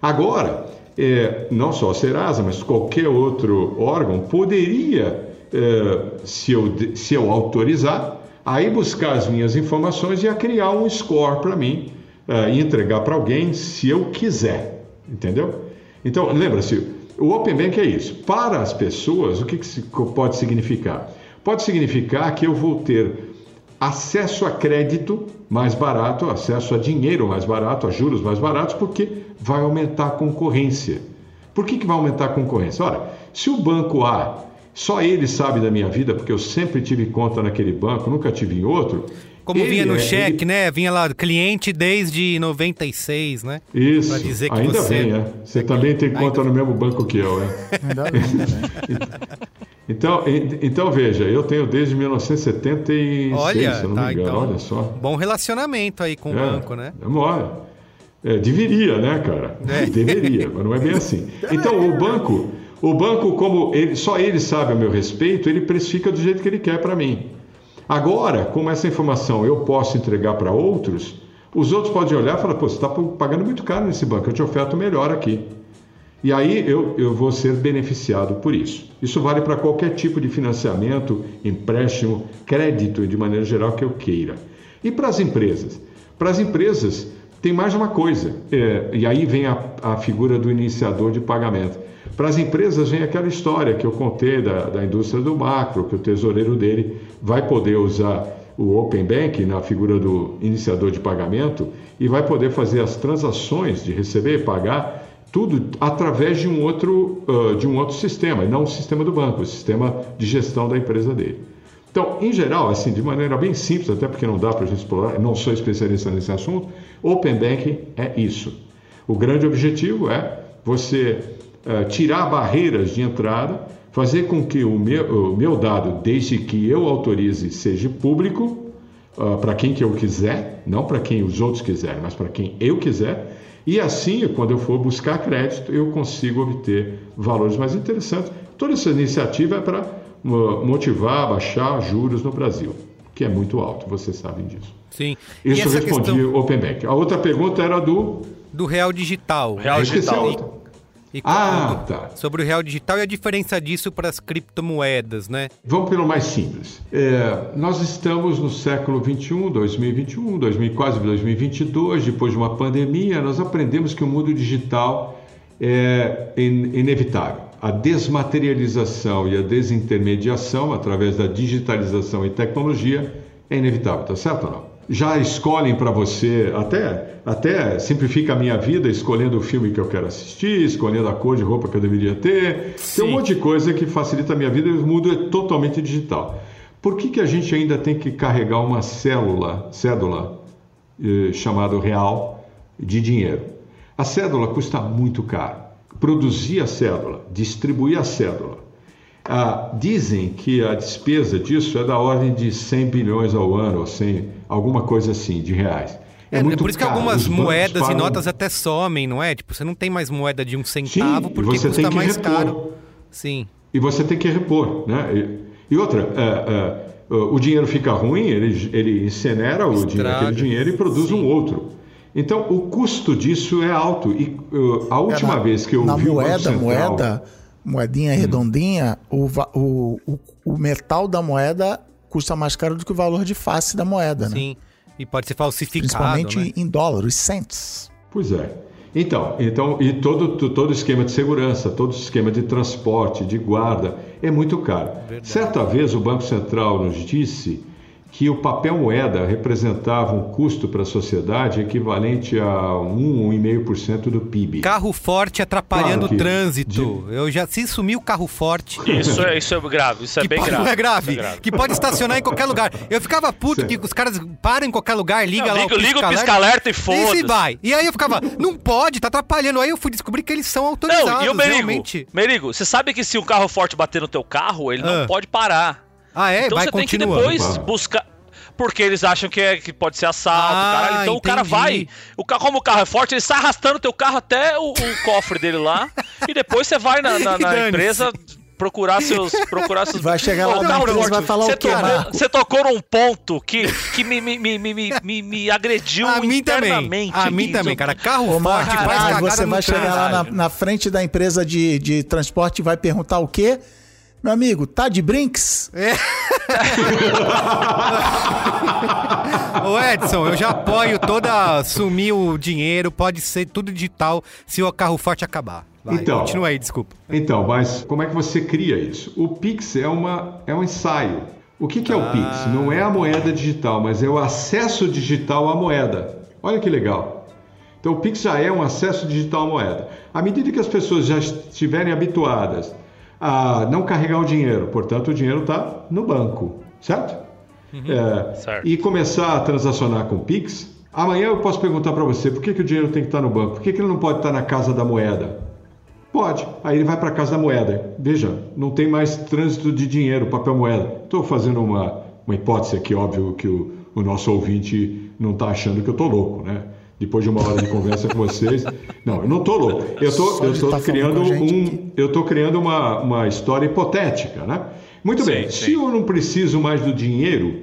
S6: Agora, é, não só a Serasa, mas qualquer outro órgão poderia, é, se, eu, se eu autorizar, aí buscar as minhas informações e a criar um score para mim é, e entregar para alguém se eu quiser. Entendeu? Então, lembra-se, o Open Bank é isso. Para as pessoas, o que, que pode significar? Pode significar que eu vou ter acesso a crédito mais barato, acesso a dinheiro mais barato, a juros mais baratos, porque vai aumentar a concorrência. Por que, que vai aumentar a concorrência? Ora, se o banco A, só ele sabe da minha vida, porque eu sempre tive conta naquele banco, nunca tive em outro.
S3: Como
S6: ele
S3: vinha no
S6: é-
S3: cheque,
S6: ele-
S3: né? Vinha lá, cliente desde 96, né?
S6: Isso,
S3: Pra dizer que
S6: ainda
S3: você-
S6: bem, é. Você também tem conta no mesmo banco que eu, é.
S5: Ainda bem, ainda bem.
S6: Então, en- então veja, eu tenho desde 1976,
S3: Olha,
S6: se eu não
S3: tá,
S6: me engano,
S3: então.
S6: olha só.
S3: Bom relacionamento aí com o
S6: É,
S3: banco, né?
S6: Demora. É, deveria, né, cara?
S3: É.
S6: Deveria, mas não é bem assim. Então, o banco, o banco, como ele, só ele sabe a meu respeito, ele precifica do jeito que ele quer para mim. Agora, como essa informação eu posso entregar para outros, os outros podem olhar e falar, pô, você está pagando muito caro nesse banco, eu te oferto melhor aqui. E aí eu, eu vou ser beneficiado por isso. Isso vale para qualquer tipo de financiamento, empréstimo, crédito, de maneira geral que eu queira. E para as empresas? Para as empresas tem mais uma coisa, é, e aí vem a, a figura do iniciador de pagamento. Para as empresas vem aquela história que eu contei da, da indústria do macro, que o tesoureiro dele vai poder usar o Open Bank na figura do iniciador de pagamento e vai poder fazer as transações de receber e pagar tudo através de um outro, uh, de um outro sistema, não o sistema do banco, o sistema de gestão da empresa dele. Então, em geral, assim, de maneira bem simples, até porque não dá para a gente explorar, não sou especialista nesse assunto, Open Banking é isso. O grande objetivo é você uh, tirar barreiras de entrada, fazer com que o meu, o meu dado, desde que eu autorize, seja público, uh, para quem que eu quiser, não para quem os outros quiserem, mas para quem eu quiser. E assim, quando eu for buscar crédito, eu consigo obter valores mais interessantes. Toda essa iniciativa é para motivar, baixar juros no Brasil, que é muito alto, vocês sabem disso.
S3: Sim.
S6: Isso eu respondi questão... Open Bank. A outra pergunta era do.
S3: Do Real Digital.
S6: Real Digital.
S3: E ah, tá. Sobre o real digital e a diferença disso para as criptomoedas, né?
S6: Vamos pelo mais simples. É, nós estamos no século 21, 2021, 2000, quase 2022, depois de uma pandemia, nós aprendemos que o mundo digital é inevitável. A desmaterialização e a desintermediação através da digitalização e tecnologia é inevitável, tá certo ou não? Já escolhem para você, até, até simplifica a minha vida escolhendo o filme que eu quero assistir, escolhendo a cor de roupa que eu deveria ter. Sim. Tem um monte de coisa que facilita a minha vida e o mundo é totalmente digital. Por que, que a gente ainda tem que carregar uma célula, cédula eh, chamada real de dinheiro? A cédula custa muito caro. Produzir a cédula, distribuir a cédula, ah, dizem que a despesa disso é da ordem de 100 bilhões ao ano, ou 100, alguma coisa assim, de reais.
S3: É, é muito por isso caro. que algumas moedas e notas até somem, não é? Tipo, você não tem mais moeda de um centavo Sim, porque você custa mais repor. caro. Sim.
S6: E você tem que repor, né? E, e outra, é, é, o dinheiro fica ruim, ele, ele incinera o dinheiro, aquele dinheiro e produz Sim. um outro. Então, o custo disso é alto. E uh, a última na, vez que eu
S5: na
S6: vi
S5: moeda,
S6: Central,
S5: moeda moedinha hum. redondinha, o, o, o, o, metal da moeda custa mais caro do que o valor de face da moeda,
S3: Sim.
S5: né?
S3: Sim, e pode ser falsificado,
S5: Principalmente
S3: né?
S5: em dólar, os cents.
S6: Pois é. Então, então e todo todo esquema de segurança, todo esquema de transporte, de guarda é muito caro. Verdade. Certa vez o Banco Central nos disse que o papel moeda representava um custo para a sociedade equivalente a 1, 1,5% do PIB.
S3: Carro forte atrapalhando claro o trânsito. De... Eu já se sumiu o carro forte.
S4: Isso é, isso é grave, isso é
S3: que
S4: bem grave.
S3: É grave, é grave. Que pode estacionar em qualquer lugar. Eu ficava puto que os caras param em qualquer lugar, liga não, lá liga, o
S4: Liga o pisca-alerta e foda-se.
S3: E vai. E aí eu ficava, não pode, tá atrapalhando. Aí eu fui descobrir que eles são autorizados, não, e o Merigo, realmente.
S4: Merigo, você sabe que se um carro forte bater no teu carro, ele ah. não pode parar.
S3: Ah, é?
S4: Então
S3: vai
S4: você tem que depois buscar. Porque eles acham que, é, que pode ser assalto, ah, caralho. Então entendi. o cara vai. O carro, como o carro é forte, ele sai arrastando o teu carro até o, o cofre dele lá. e depois você vai na, na, na empresa procurar seus. Procurar seus...
S5: Vai chegar lá na empresa, vai falar
S4: você
S5: o quê,
S4: tocou, Você tocou num ponto que, que me, me, me, me, me, me agrediu
S3: a mim
S4: internamente.
S3: Também. A mim também, cara. Carro Ô, forte,
S5: faz Você vai chegar lá na, na, frente da empresa de, de transporte e vai perguntar o quê? Meu amigo, tá de brinks? É.
S3: Ô Edson, eu já apoio toda. Sumir o dinheiro, pode ser tudo digital se o carro forte acabar. Vai, então, continua aí, desculpa.
S6: Então, mas como é que você cria isso? O Pix é, uma, é um ensaio. O que, que é o Pix? Ah. Não é a moeda digital, mas é o acesso digital à moeda. Olha que legal. Então, o Pix já é um acesso digital à moeda. À medida que as pessoas já estiverem habituadas a não carregar o dinheiro, portanto, o dinheiro está no banco, certo? Uhum, é, certo? E começar a transacionar com Pix. Amanhã eu posso perguntar para você por que, que o dinheiro tem que estar tá no banco, por que, que ele não pode estar tá na casa da moeda? Pode. Aí ele vai para a casa da moeda. Veja, não tem mais trânsito de dinheiro, papel moeda. Estou fazendo uma, uma hipótese aqui, óbvio que o, o nosso ouvinte não está achando que eu estou louco, né? Depois de uma hora de conversa com vocês. Não, eu não estou louco. Eu tô, tô tá criando um, eu tô criando uma, uma história hipotética, né? Muito sim, bem. Sim. Se eu não preciso mais do dinheiro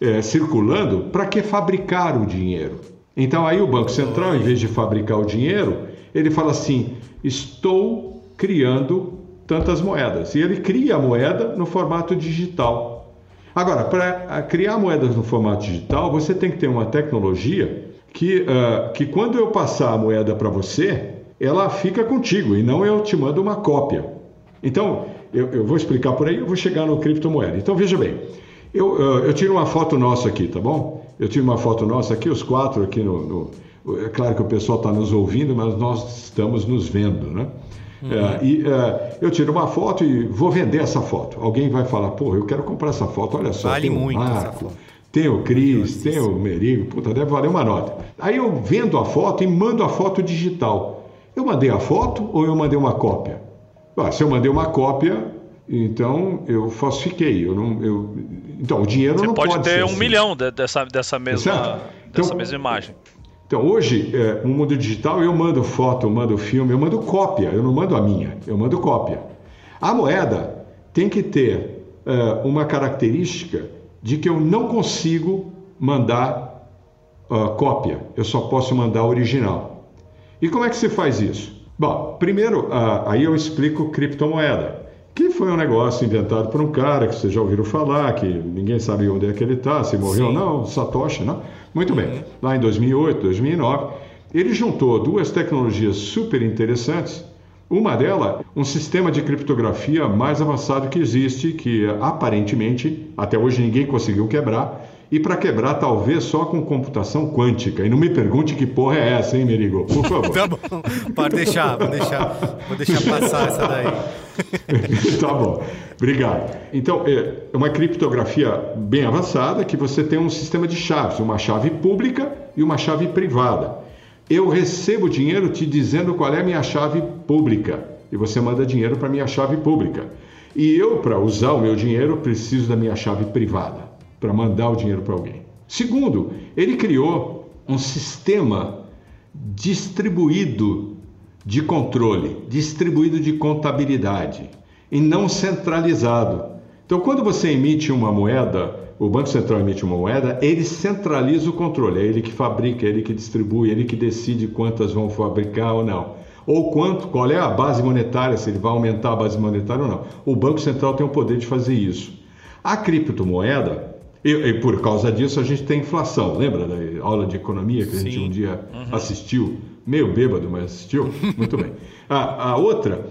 S6: é, circulando, para que fabricar o dinheiro? Então aí o Banco Central, em vez de fabricar o dinheiro, ele fala assim: estou criando tantas moedas. E ele cria a moeda no formato digital. Agora, para criar moedas no formato digital, você tem que ter uma tecnologia que, uh, que quando eu passar a moeda para você, ela fica contigo e não eu te mando uma cópia. Então, eu, eu vou explicar por aí, eu vou chegar no criptomoeda. Então, veja bem, eu, uh, eu tiro uma foto nossa aqui, tá bom? Eu tiro uma foto nossa aqui, os quatro aqui no. no é claro que o pessoal está nos ouvindo, mas nós estamos nos vendo, né? Uhum. Uh, e uh, eu tiro uma foto e vou vender essa foto. Alguém vai falar, porra, eu quero comprar essa foto, olha só.
S3: Vale
S6: um
S3: muito
S6: marco,
S3: essa foto.
S6: Tem o Cris, tem o Merigo, puta, deve valer uma nota. Aí eu vendo a foto e mando a foto digital. Eu mandei a foto ou eu mandei uma cópia? Ah, se eu mandei uma cópia, então eu falsifiquei. Eu não, eu... Então o dinheiro
S4: Você
S6: não
S4: pode,
S6: pode
S4: ter um
S6: assim.
S4: milhão de- dessa, dessa, mesma,
S6: Certo?
S4: dessa
S6: Então-
S4: mesma imagem.
S6: Então, hoje, é, no mundo digital, eu mando foto, eu mando filme, eu mando cópia, eu não mando a minha, eu mando cópia. A moeda tem que ter é, uma característica de que eu não consigo mandar ah, cópia, eu só posso mandar original. E como é que se faz isso? Bom, primeiro, ah, aí eu explico criptomoeda, que foi um negócio inventado por um cara que vocês já ouviram falar, que ninguém sabe onde é que ele está, se morreu ou não, Satoshi, não? Muito bem, lá em 2008, 2009, ele juntou duas tecnologias super interessantes. Uma delas, um sistema de criptografia mais avançado que existe, que aparentemente até hoje ninguém conseguiu quebrar, e para quebrar talvez só com computação quântica. E não me pergunte que porra é essa, hein, Merigo? Por favor.
S3: Tá bom, pode deixar, vou deixar, vou deixar passar essa daí.
S6: tá bom, obrigado. Então, é uma criptografia bem avançada que você tem um sistema de chaves, uma chave pública e uma chave privada. Eu recebo dinheiro te dizendo qual é a minha chave pública e você manda dinheiro para minha chave pública. E eu, para usar o meu dinheiro, preciso da minha chave privada para mandar o dinheiro para alguém. Segundo, ele criou um sistema distribuído de controle, distribuído de contabilidade e não centralizado. Então, quando você emite uma moeda, o Banco Central emite uma moeda, ele centraliza o controle, é ele que fabrica, é ele que distribui, é ele que decide quantas vão fabricar ou não. Ou quanto, qual é a base monetária, se ele vai aumentar a base monetária ou não. O Banco Central tem o poder de fazer isso. A criptomoeda, e, e por causa disso a gente tem inflação. Lembra da aula de economia que a gente
S3: Sim.
S6: um dia assistiu? Meio bêbado, mas assistiu? Muito bem. A, a outra,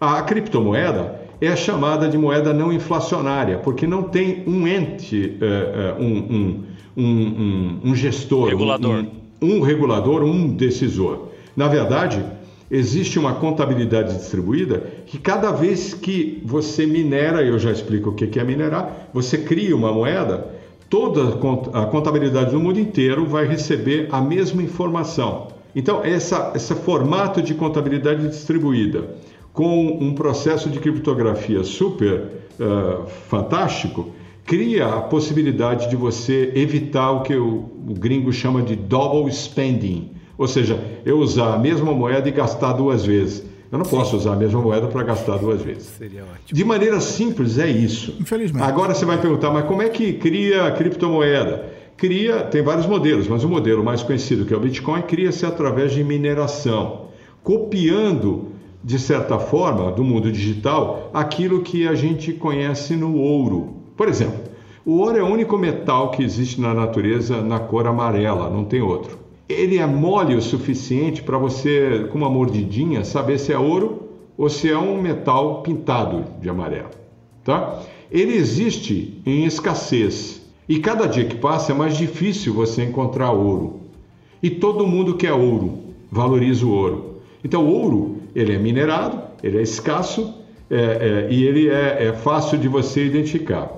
S6: a criptomoeda é chamada de moeda não inflacionária, porque não tem um ente, eh, eh, um, um, um, um- gestor,
S4: Regulador.
S6: Um regulador, um decisor. Na verdade, existe uma contabilidade distribuída que cada vez que você minera, eu já explico o que é minerar, você cria uma moeda, toda a cont- a contabilidade do mundo inteiro vai receber a mesma informação. Então, essa, esse formato de contabilidade distribuída, com um processo de criptografia super eh, fantástico, cria a possibilidade de você evitar o que o, o gringo chama de double spending, ou seja, eu usar a mesma moeda e gastar duas vezes. Eu não posso usar a mesma moeda para gastar duas vezes.
S3: Seria ótimo.
S6: De maneira simples, é isso.
S5: Infelizmente.
S6: Agora você vai perguntar, mas como é que cria a criptomoeda? Cria, tem vários modelos, mas o modelo mais conhecido, que é o Bitcoin, cria-se através de mineração, copiando, de certa forma, do mundo digital, aquilo que a gente conhece no ouro. Por exemplo, o ouro é o único metal que existe na natureza na cor amarela, não tem outro. Ele é mole o suficiente para você, com uma mordidinha, saber se é ouro ou se é um metal pintado de amarelo. Tá? Ele existe em escassez e cada dia que passa é mais difícil você encontrar ouro. E todo mundo quer ouro, valoriza o ouro. Então, o ouro ele é minerado, ele é escasso é, é, e ele é, é fácil de você identificar.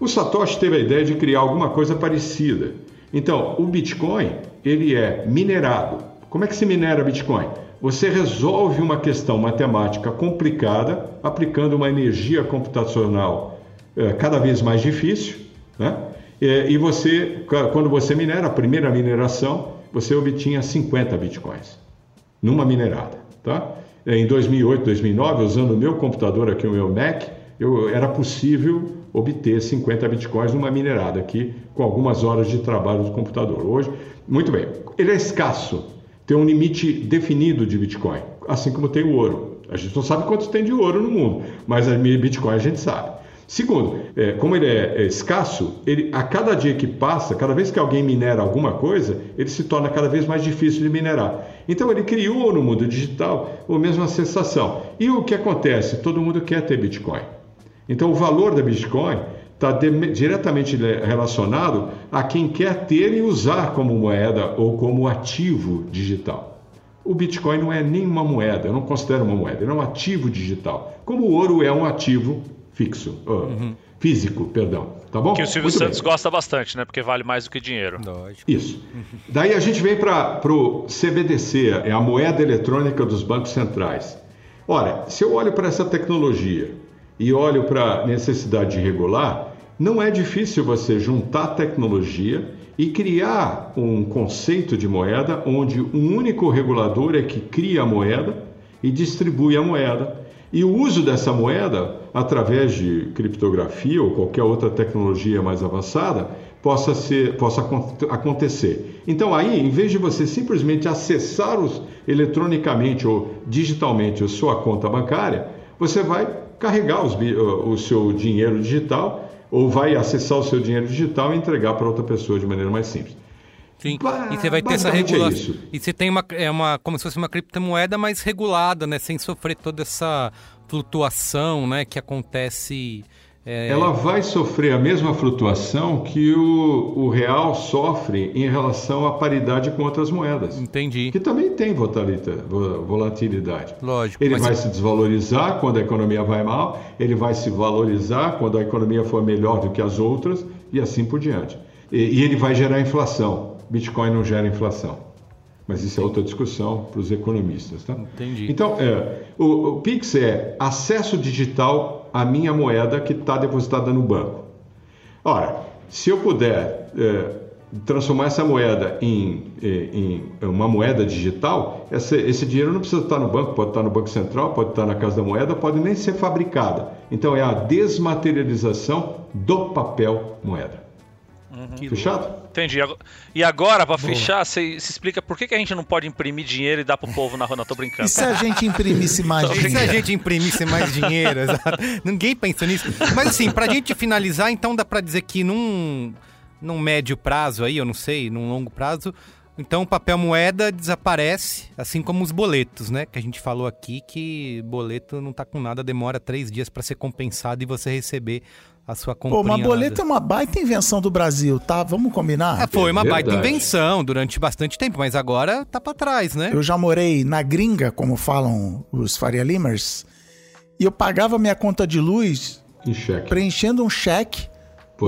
S6: O Satoshi teve a ideia de criar alguma coisa parecida. Então, o Bitcoin ele é minerado. Como é que se minera Bitcoin? Você resolve uma questão matemática complicada aplicando uma energia computacional eh, cada vez mais difícil, né? E você, quando você minera, a primeira mineração, você obtinha 50 bitcoins numa minerada, tá? Em 2008, 2009, usando o meu computador aqui, o meu Mac, eu, era possível obter 50 bitcoins numa minerada aqui, com algumas horas de trabalho do computador. Hoje, muito bem, ele é escasso, tem um limite definido de Bitcoin, assim como tem o ouro. A gente não sabe quantos tem de ouro no mundo, mas a Bitcoin a gente sabe. Segundo, eh, como ele é, é escasso, ele, a cada dia que passa, cada vez que alguém minera alguma coisa, ele se torna cada vez mais difícil de minerar. Então ele criou no mundo digital a mesma sensação. E o que acontece? Todo mundo quer ter Bitcoin. Então o valor da Bitcoin está diretamente relacionado a quem quer ter e usar como moeda ou como ativo digital. O Bitcoin não é nenhuma moeda, eu não considero uma moeda, ele é um ativo digital. Como o ouro é um ativo fixo, ah, físico, perdão. Tá bom?
S4: Que o Silvio
S6: Muito
S4: Santos
S6: bem.
S4: gosta bastante, né? Porque vale mais do que dinheiro.
S3: Lógico.
S6: Isso. Daí a gente vem para o CBDC, é a moeda eletrônica dos bancos centrais. Ora, se eu olho para essa tecnologia e olho para a necessidade de regular, não é difícil você juntar tecnologia e criar um conceito de moeda onde um único regulador é que cria a moeda e distribui a moeda. E o uso dessa moeda, através de criptografia ou qualquer outra tecnologia mais avançada, possa, ser, possa acon- acontecer. Então, aí, em vez de você simplesmente acessar os, eletronicamente ou digitalmente a sua conta bancária, você vai carregar os o seu dinheiro digital ou vai acessar o seu dinheiro digital e entregar para outra pessoa de maneira mais simples.
S3: Sim. E você vai ter essa
S6: é
S3: regulação.
S6: isso.
S3: e você tem uma, é uma. como se fosse uma criptomoeda mais regulada, né? Sem sofrer toda essa flutuação, né? Que acontece. É,
S6: Ela vai sofrer a mesma flutuação que o, o real sofre em relação à paridade com outras moedas.
S3: Entendi.
S6: Que também tem volatilidade.
S3: Lógico.
S6: Ele vai se desvalorizar quando a economia vai mal, ele vai se valorizar quando a economia for melhor do que as outras e assim por diante. E, e ele vai gerar inflação. Bitcoin não gera inflação. Mas isso é outra discussão para os economistas, tá?
S3: Entendi.
S6: Então, é, o, o Pix é acesso digital à minha moeda que está depositada no banco. Ora, se eu puder é, transformar essa moeda em, eh, em uma moeda digital, essa- esse dinheiro não precisa estar no banco, pode estar no Banco Central, pode estar na Casa da Moeda, pode nem ser fabricada. Então, é a desmaterialização do papel moeda. Fechado?
S4: Entendi. E agora, pra fechar, você se explica por que, que a gente não pode imprimir dinheiro e dar pro povo na rua? Não, tô brincando.
S5: E se a gente imprimisse mais
S3: E se a
S5: dinheiro?
S3: gente imprimisse mais dinheiro? exato. Ninguém pensa nisso. Mas assim, pra gente finalizar, então dá pra dizer que num, num médio prazo aí, eu não sei, num longo prazo, então o papel moeda desaparece, assim como os boletos, né? Que a gente falou aqui que boleto não tá com nada, demora três dias pra ser compensado e você receber a sua
S5: Pô,
S3: comprinha.
S5: uma boleta é uma baita invenção do Brasil, tá? Vamos combinar?
S3: É, foi uma baita
S6: verdade.
S3: invenção durante bastante tempo, mas agora tá pra trás, né?
S5: Eu já morei na gringa, como falam os Faria Limers, e eu pagava minha conta de luz
S6: Em cheque.
S5: preenchendo um cheque,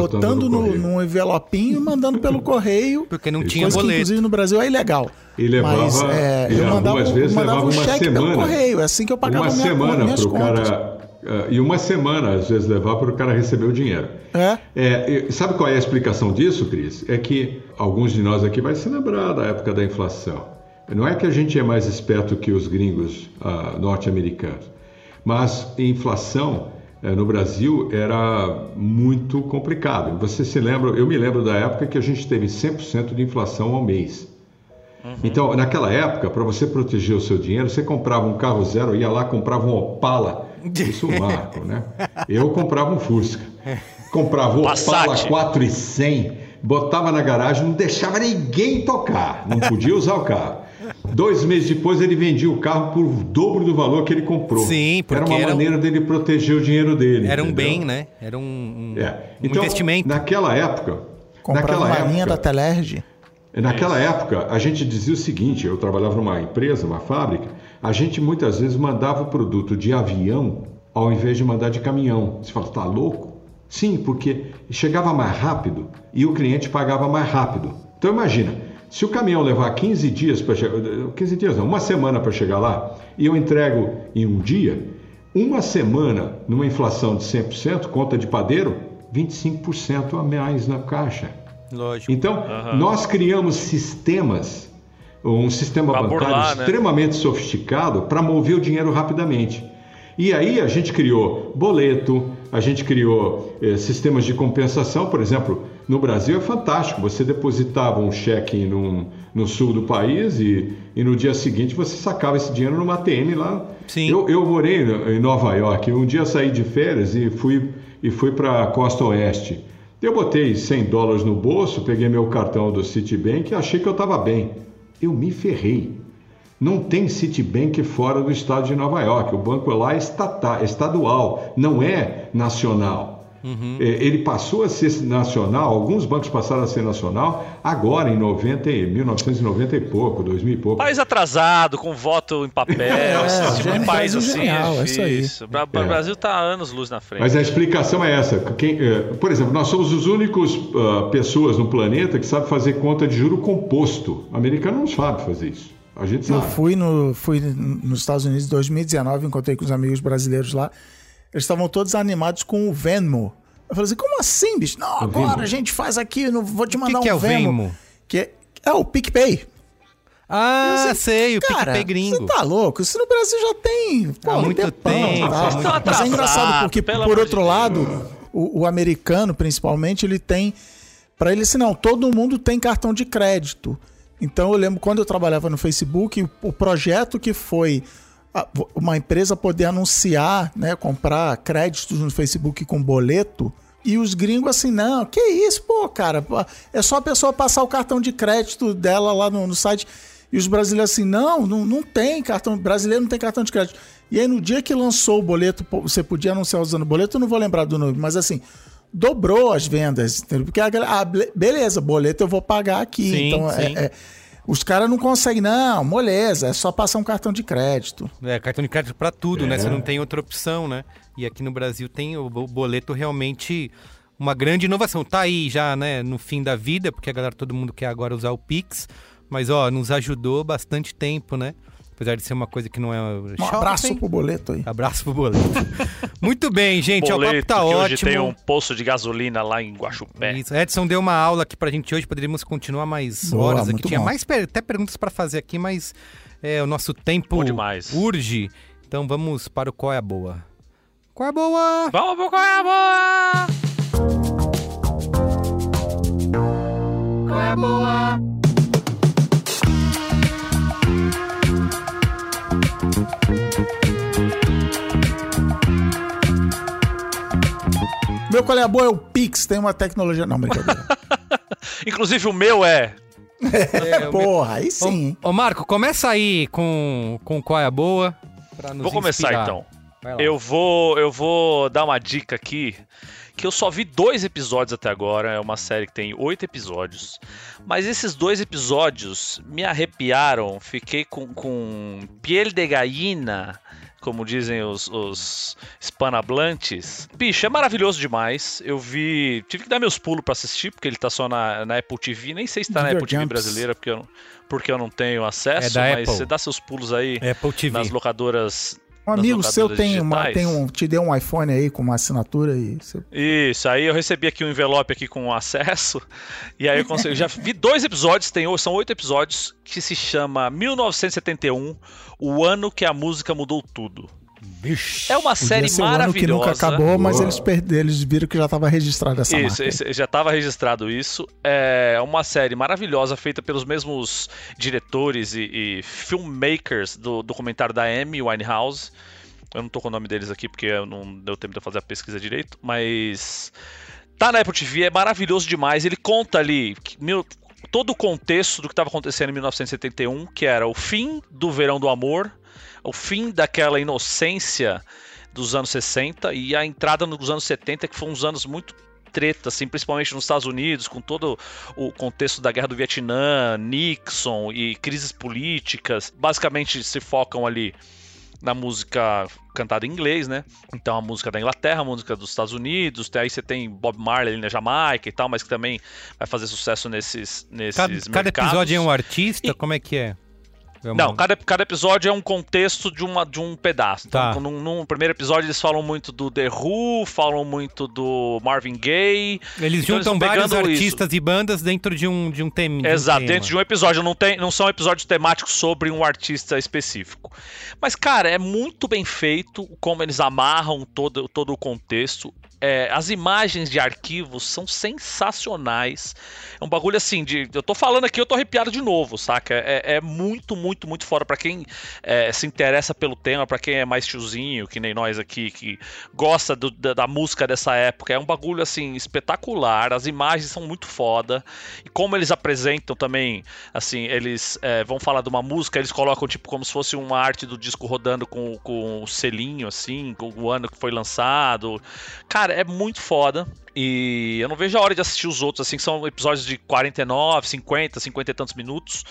S6: Botando
S5: botando
S6: no
S5: no, num envelopinho e mandando pelo correio.
S3: Porque não tinha
S5: Coisa que,
S3: boleto.
S5: inclusive, no Brasil é ilegal.
S6: E levava,
S5: Mas é,
S6: e
S5: eu mandava,
S6: algumas vezes
S5: mandava
S6: levava
S5: um
S6: uma
S5: cheque
S6: semana.
S5: pelo correio. É assim que eu pagava
S6: uma
S5: minha,
S6: semana
S5: minhas
S6: para o
S5: contas.
S6: cara. eh, e uma semana, às vezes, levar para o cara receber o dinheiro.
S5: É?
S6: É, e sabe qual é a explicação disso, Cris? É que alguns de nós aqui vai se lembrar da época da inflação. Não é que a gente é mais esperto que os gringos ah, norte-americanos, mas inflação no Brasil era muito complicado. Você se lembra? Eu me lembro da época que a gente teve 100% de inflação ao mês. Então, naquela época, para você proteger o seu dinheiro, você comprava um carro zero, ia lá, comprava um Opala. Isso é um marco, né? Eu comprava um Fusca. Comprava o Opala
S4: Passat.
S6: 400, botava na garagem, não deixava ninguém tocar. Não podia usar o carro. Dois meses depois, ele vendia o carro por o dobro do valor que ele comprou.
S3: Sim, porque
S6: Era uma
S3: era um-
S6: maneira dele proteger o dinheiro dele.
S3: Era um
S6: entendeu?
S3: bem, né? Era um, um-
S6: É.
S3: um
S6: Então,
S3: investimento.
S6: naquela época...
S5: Comprava
S6: naquela
S5: uma
S6: época,
S5: linha da Telerge.
S6: Naquela época, a gente dizia o seguinte: eu trabalhava numa empresa, uma fábrica, a gente muitas vezes mandava o produto de avião ao invés de mandar de caminhão. Você fala, tá louco? Sim, porque chegava mais rápido e o cliente pagava mais rápido. Então imagina, se o caminhão levar 15 dias para chegar, 15 dias não, uma semana para chegar lá, e eu entrego em um dia, uma semana numa inflação de 100%, conta de padeiro, 25% a mais na caixa.
S3: Lógico.
S6: Então, nós criamos sistemas, um sistema
S4: Pra
S6: bancário
S4: burlar, né?
S6: extremamente sofisticado para mover o dinheiro rapidamente. E aí a gente criou boleto, a gente criou eh, sistemas de compensação, por exemplo, no Brasil é fantástico, você depositava um cheque num- no sul do país e, e no dia seguinte você sacava esse dinheiro numa ATM lá.
S3: Sim.
S6: Eu, eu morei em Nova York, um dia saí de férias e fui, e fui para a costa oeste. Eu botei 100 dólares no bolso, peguei meu cartão do Citibank e achei que eu estava bem. Eu me ferrei. Não tem Citibank fora do estado de Nova York. O banco lá é estata- estadual, não é nacional.
S3: Uhum.
S6: É, Ele passou a ser nacional, alguns bancos passaram a ser nacional agora em 90, e- 1990 e pouco, 2000 e pouco.
S4: País atrasado, com voto em papel,
S6: É,
S4: esse tipo de país
S6: Brasil
S4: assim
S6: genial,
S4: é
S6: é isso aí. É.
S4: O Brasil tá anos luz na frente.
S6: Mas a explicação é essa. Quem, eh, por exemplo, nós somos os únicos ah, pessoas no planeta que sabe fazer conta de juro composto. O americano não sabe fazer isso. A gente
S5: Eu
S6: sabe.
S5: fui, no, fui nos Estados Unidos em 2019, encontrei com os amigos brasileiros lá. Eles estavam todos animados com o Venmo. Eu falei assim, como assim, bicho? Não, agora
S3: Venmo?
S5: a gente faz aqui, não vou te mandar
S3: que
S5: um
S3: é o
S5: Venmo.
S3: Venmo?
S5: Que é, é o PicPay.
S3: Ah,
S5: assim,
S3: sei, o
S5: cara,
S3: PicPay gringo.
S5: Você tá louco? Isso no Brasil já tem pô,
S3: Há muito tempo,
S5: tá? Mas é engraçado porque,
S4: pelo
S5: por outro
S4: de
S5: lado, o, o americano, principalmente, ele tem... Pra ele, assim, não, todo mundo tem cartão de crédito. Então, eu lembro quando eu trabalhava no Facebook, o, o projeto que foi uma empresa poder anunciar, né, comprar créditos no Facebook com boleto, e os gringos assim, não, que isso, pô, cara, é só a pessoa passar o cartão de crédito dela lá no, no site. E os brasileiros assim, não, não, não tem cartão, brasileiro não tem cartão de crédito. E aí no dia que lançou o boleto, você podia anunciar usando o boleto, eu não vou lembrar do nome, mas assim, dobrou as vendas, entendeu? Porque a ah, beleza, boleto eu vou pagar aqui.
S3: Sim,
S5: então, é-
S3: sim.
S5: é- os caras não conseguem, não, moleza, é só passar um cartão de crédito.
S3: É, cartão de crédito pra tudo, né?
S5: É.
S3: Você não tem outra opção, né? E aqui no Brasil tem o bo- boleto realmente uma grande inovação. Tá aí já, né, no fim da vida, porque a galera, todo mundo quer agora usar o Pix, mas ó, nos ajudou bastante tempo, né? Apesar de ser uma coisa que não é.
S5: Um abraço pro boleto aí.
S3: Abraço pro boleto. Muito bem, gente. ó, o papo
S4: Boleto,
S3: tá
S4: que
S3: ótimo.
S4: hoje tem um poço de gasolina lá em Guaxupé.
S3: Isso. Edson deu uma aula aqui pra gente hoje, poderíamos continuar mais
S5: Boa,
S3: horas aqui. Tinha
S5: bom.
S3: mais per- até perguntas pra fazer aqui, mas é, o nosso tempo urge. Então vamos para o Qual é a Boa. Qual é a Boa?
S4: Vamos pro qual é a boa!
S3: Qual é a Boa?
S5: Meu qual é a boa é o Pix, tem uma tecnologia. Não, brincadeira.
S4: Inclusive o meu é.
S3: É, meu-
S5: Porra, aí sim. hein?
S3: Ô, Marco, começa aí com, com Qual é a Boa. pra nos
S4: Vou começar
S3: inspirar.
S4: então. Eu vou, eu vou dar uma dica aqui. Que eu só vi dois episódios até agora. É uma série que tem oito episódios. Mas esses dois episódios me arrepiaram. Fiquei com, com piel de gallina, como dizem os, os hispanohablantes. Bicho, é maravilhoso demais. Eu vi. Tive que dar meus pulos pra assistir, porque ele tá só na, na Apple TV. Nem sei se tá na Apple TV
S5: Diverjumps.
S4: brasileira, porque eu, não- porque eu não tenho acesso.
S3: É
S4: mas
S3: Apple.
S4: você dá seus pulos aí
S3: TV.
S4: nas locadoras.
S5: Um amigo seu tem, uma, tem um, te deu um iPhone aí com uma assinatura e você
S4: Isso, aí eu recebi aqui um envelope aqui com acesso, e aí eu consegui, já vi dois episódios, tem, são oito episódios, que se chama 1971, o ano que a música mudou tudo.
S3: Bicho.
S4: É uma
S5: Podia
S4: série
S5: ser um ano que
S4: maravilhosa.
S5: nunca acabou, mas eles perderam, eles viram que já estava registrado essa
S4: Isso, esse- já estava registrado isso. É uma série maravilhosa, feita pelos mesmos diretores e, e filmmakers do documentário da Amy Winehouse. Eu não tô com o nome deles aqui porque eu não deu tempo de eu fazer a pesquisa direito, mas tá na Apple TV, é maravilhoso demais. Ele conta ali que, meu, todo o contexto do que estava acontecendo em 1971, que era o fim do verão do amor, o fim daquela inocência dos anos 60 e a entrada nos anos 70, que foram uns anos muito treta, assim, principalmente nos Estados Unidos, com todo o contexto da guerra do Vietnã, Nixon e crises políticas. Basicamente se focam ali na música cantada em inglês, né? Então a música da Inglaterra, a música dos Estados Unidos, aí você tem Bob Marley ali na Jamaica e tal, mas que também vai fazer sucesso nesses, nesses
S3: Cada, cada
S4: mercados.
S3: episódio é um artista? Como é que é? É uma-
S4: Não, cada, cada episódio é um contexto de, uma, de um pedaço. Então,
S3: Tá.
S4: num, num primeiro episódio eles falam muito do The Who, falam muito do Marvin Gaye.
S3: Eles
S4: Então,
S3: juntam
S4: vão
S3: vários
S4: pegando isso.
S3: artistas e bandas dentro de um, de um, tem, de um
S4: Exato,
S3: tema.
S4: dentro de um episódio. Não, tem, não são episódios temáticos sobre um artista específico. Mas, cara, é muito bem feito como eles amarram todo, todo o contexto. É, as imagens de arquivos são sensacionais. É um bagulho assim, de, eu tô falando aqui, eu tô arrepiado de novo, saca? É, é muito, muito, muito fora. Pra quem é, se interessa pelo tema, pra quem é mais tiozinho, que nem nós aqui, que gosta do- da, da música dessa época, é um bagulho assim espetacular. As imagens são muito foda. E como eles apresentam também, assim, eles é, vão falar de uma música, eles colocam tipo como se fosse uma arte do disco rodando com, com o selinho, assim, com o ano que foi lançado. Cara, Cara, é muito foda. E eu não vejo a hora de assistir os outros, assim, que são episódios de 49, 50, 50 e tantos minutos.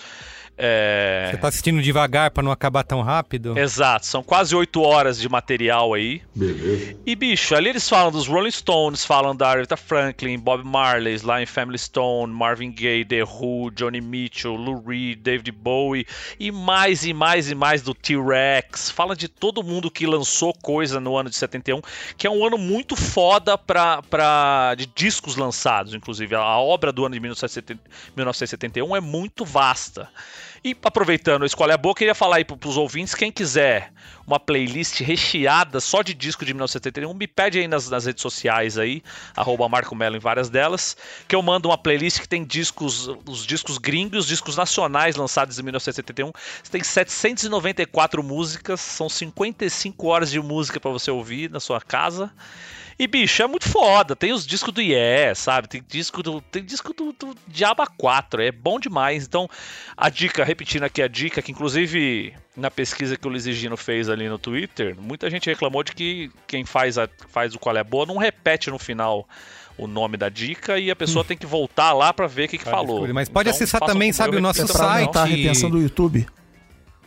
S4: É...
S3: Você tá assistindo devagar para não acabar tão rápido?
S4: Exato, são quase oito horas de material aí.
S6: Beleza.
S4: E bicho, ali eles falam dos Rolling Stones, falam da Aretha Franklin, Bob Marley, Sly Family Stone, Marvin Gaye, The Who, Johnny Mitchell, Lou Reed, David Bowie e mais e mais e mais do T-Rex. Fala de todo mundo que lançou coisa no ano de 71, que é um ano muito foda pra, pra, de discos lançados, inclusive. A obra do ano de 1971 é muito vasta. E aproveitando a Escolha é Boa, queria falar aí pros ouvintes, quem quiser uma playlist recheada só de disco de 1971, me pede aí nas, nas redes sociais aí, arroba Marco Melo em várias delas, que eu mando uma playlist que tem discos, os discos gringos, os discos nacionais lançados em 1971. Você tem 794 músicas, são 55 horas de música para você ouvir na sua casa. E, bicho, é muito foda. Tem os discos do Yes, sabe? Tem disco do. Tem disco do, do Diaba 4. É bom demais. Então, a dica, repetindo aqui a dica, que inclusive na pesquisa que o Luiz Gino fez ali no Twitter, muita gente reclamou de que quem faz, a, faz o qual é boa não repete no final o nome da dica e a pessoa hum. tem que voltar lá para ver o que, que falou.
S3: Mas pode então, acessar também, sabe, o nosso site.
S5: a retenção do YouTube.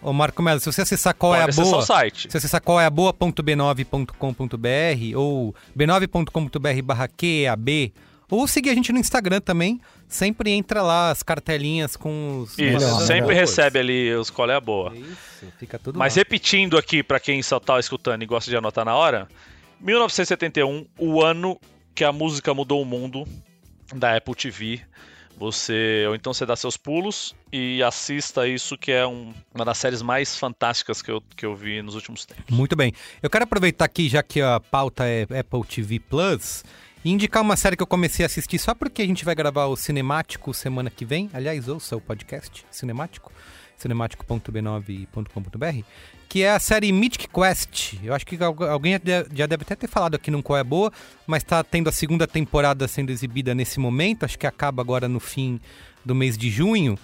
S3: Ô Marco Melo, se você acessar qual Pode é a boa,
S4: site.
S3: se acessar qual é a boa.b9.com.br ou b9.com.br/qab ou seguir a gente no Instagram também, sempre entra lá as cartelinhas com os
S4: Isso, sempre recebe ali os qual é a boa. Isso, fica tudo Mas lá. repetindo aqui para quem só tá escutando e gosta de anotar na hora, 1971, o ano que a música mudou o mundo da Apple TV. Você, ou então você dá seus pulos e assista isso que é um, uma das séries mais fantásticas que eu, que eu vi nos últimos tempos.
S3: Muito bem. Eu quero aproveitar aqui, já que a pauta é Apple TV Plus, e indicar uma série que eu comecei a assistir só porque a gente vai gravar o Cinemático semana que vem. Aliás, ouça o podcast Cinemático, cinemático.b9.com.br que é a série Mythic Quest. Eu acho que alguém já deve até ter falado aqui num Qual é Boa, mas está tendo a segunda temporada sendo exibida nesse momento, acho que acaba agora no fim do mês de junho.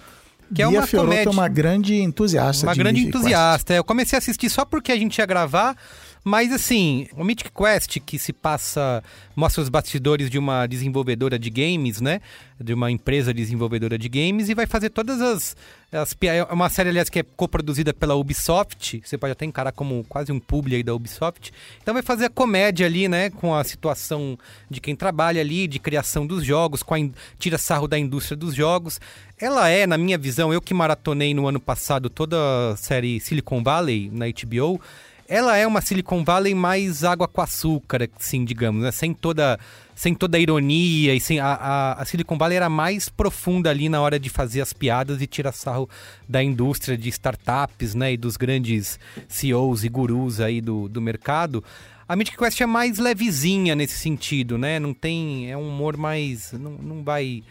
S3: Que
S5: Bia
S3: é uma
S5: Fiorotto
S3: comédia.
S5: é uma grande entusiasta.
S3: Uma grande Mythic entusiasta. Quest. Eu comecei a assistir só porque a gente ia gravar, mas assim, o Mythic Quest, que se passa, mostra os bastidores de uma desenvolvedora de games, né? De uma empresa desenvolvedora de games e vai fazer todas as. as é uma série, aliás, que é coproduzida pela Ubisoft. Você pode até encarar como quase um publi aí da Ubisoft. Então vai fazer a comédia ali, né? Com a situação de quem trabalha ali, de criação dos jogos, com a tira sarro da indústria dos jogos. Ela é, na minha visão, eu que maratonei no ano passado toda a série Silicon Valley na HBO ela é uma Silicon Valley mais água com açúcar, assim, digamos, né? Sem toda, sem toda a ironia e sem a, a, a, Silicon Valley era mais profunda ali na hora de fazer as piadas e tirar sarro da indústria de startups, né? E dos grandes CEOs e gurus aí do, do mercado. A Mythic Quest é mais levezinha nesse sentido, né? Não tem... É um humor mais... Não, não vai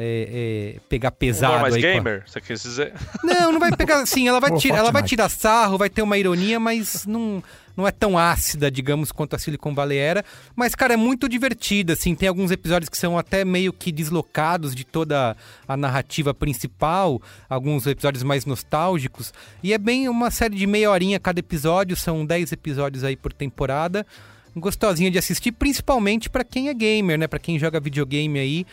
S3: é, é, pegar pesado. Um
S4: mais
S3: aí
S4: gamer, você quer dizer?
S3: Não, não vai pegar assim, ela vai, tirar, ela vai tirar sarro, vai ter uma ironia, mas não, não é tão ácida, digamos, quanto a Silicon Valley era. Mas, cara, é muito divertida, assim, tem alguns episódios que são até meio que deslocados de toda a narrativa principal, alguns episódios mais nostálgicos. E é bem uma série de meia horinha cada episódio, são 10 episódios aí por temporada. Gostosinha de assistir, principalmente para quem é gamer, né? Para quem joga videogame aí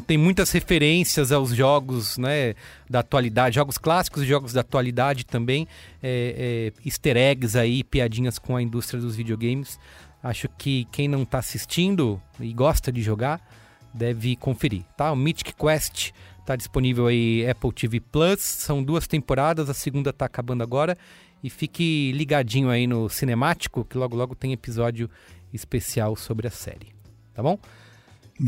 S3: tem muitas referências aos jogos né, da atualidade, jogos clássicos e jogos da atualidade também, é, é, easter eggs aí, piadinhas com a indústria dos videogames. Acho que quem não está assistindo e gosta de jogar deve conferir, tá? O Mythic Quest está disponível aí Apple TV Plus, são duas temporadas, a segunda está acabando agora e fique ligadinho aí no Cinemático que logo logo tem episódio especial sobre a série, tá bom?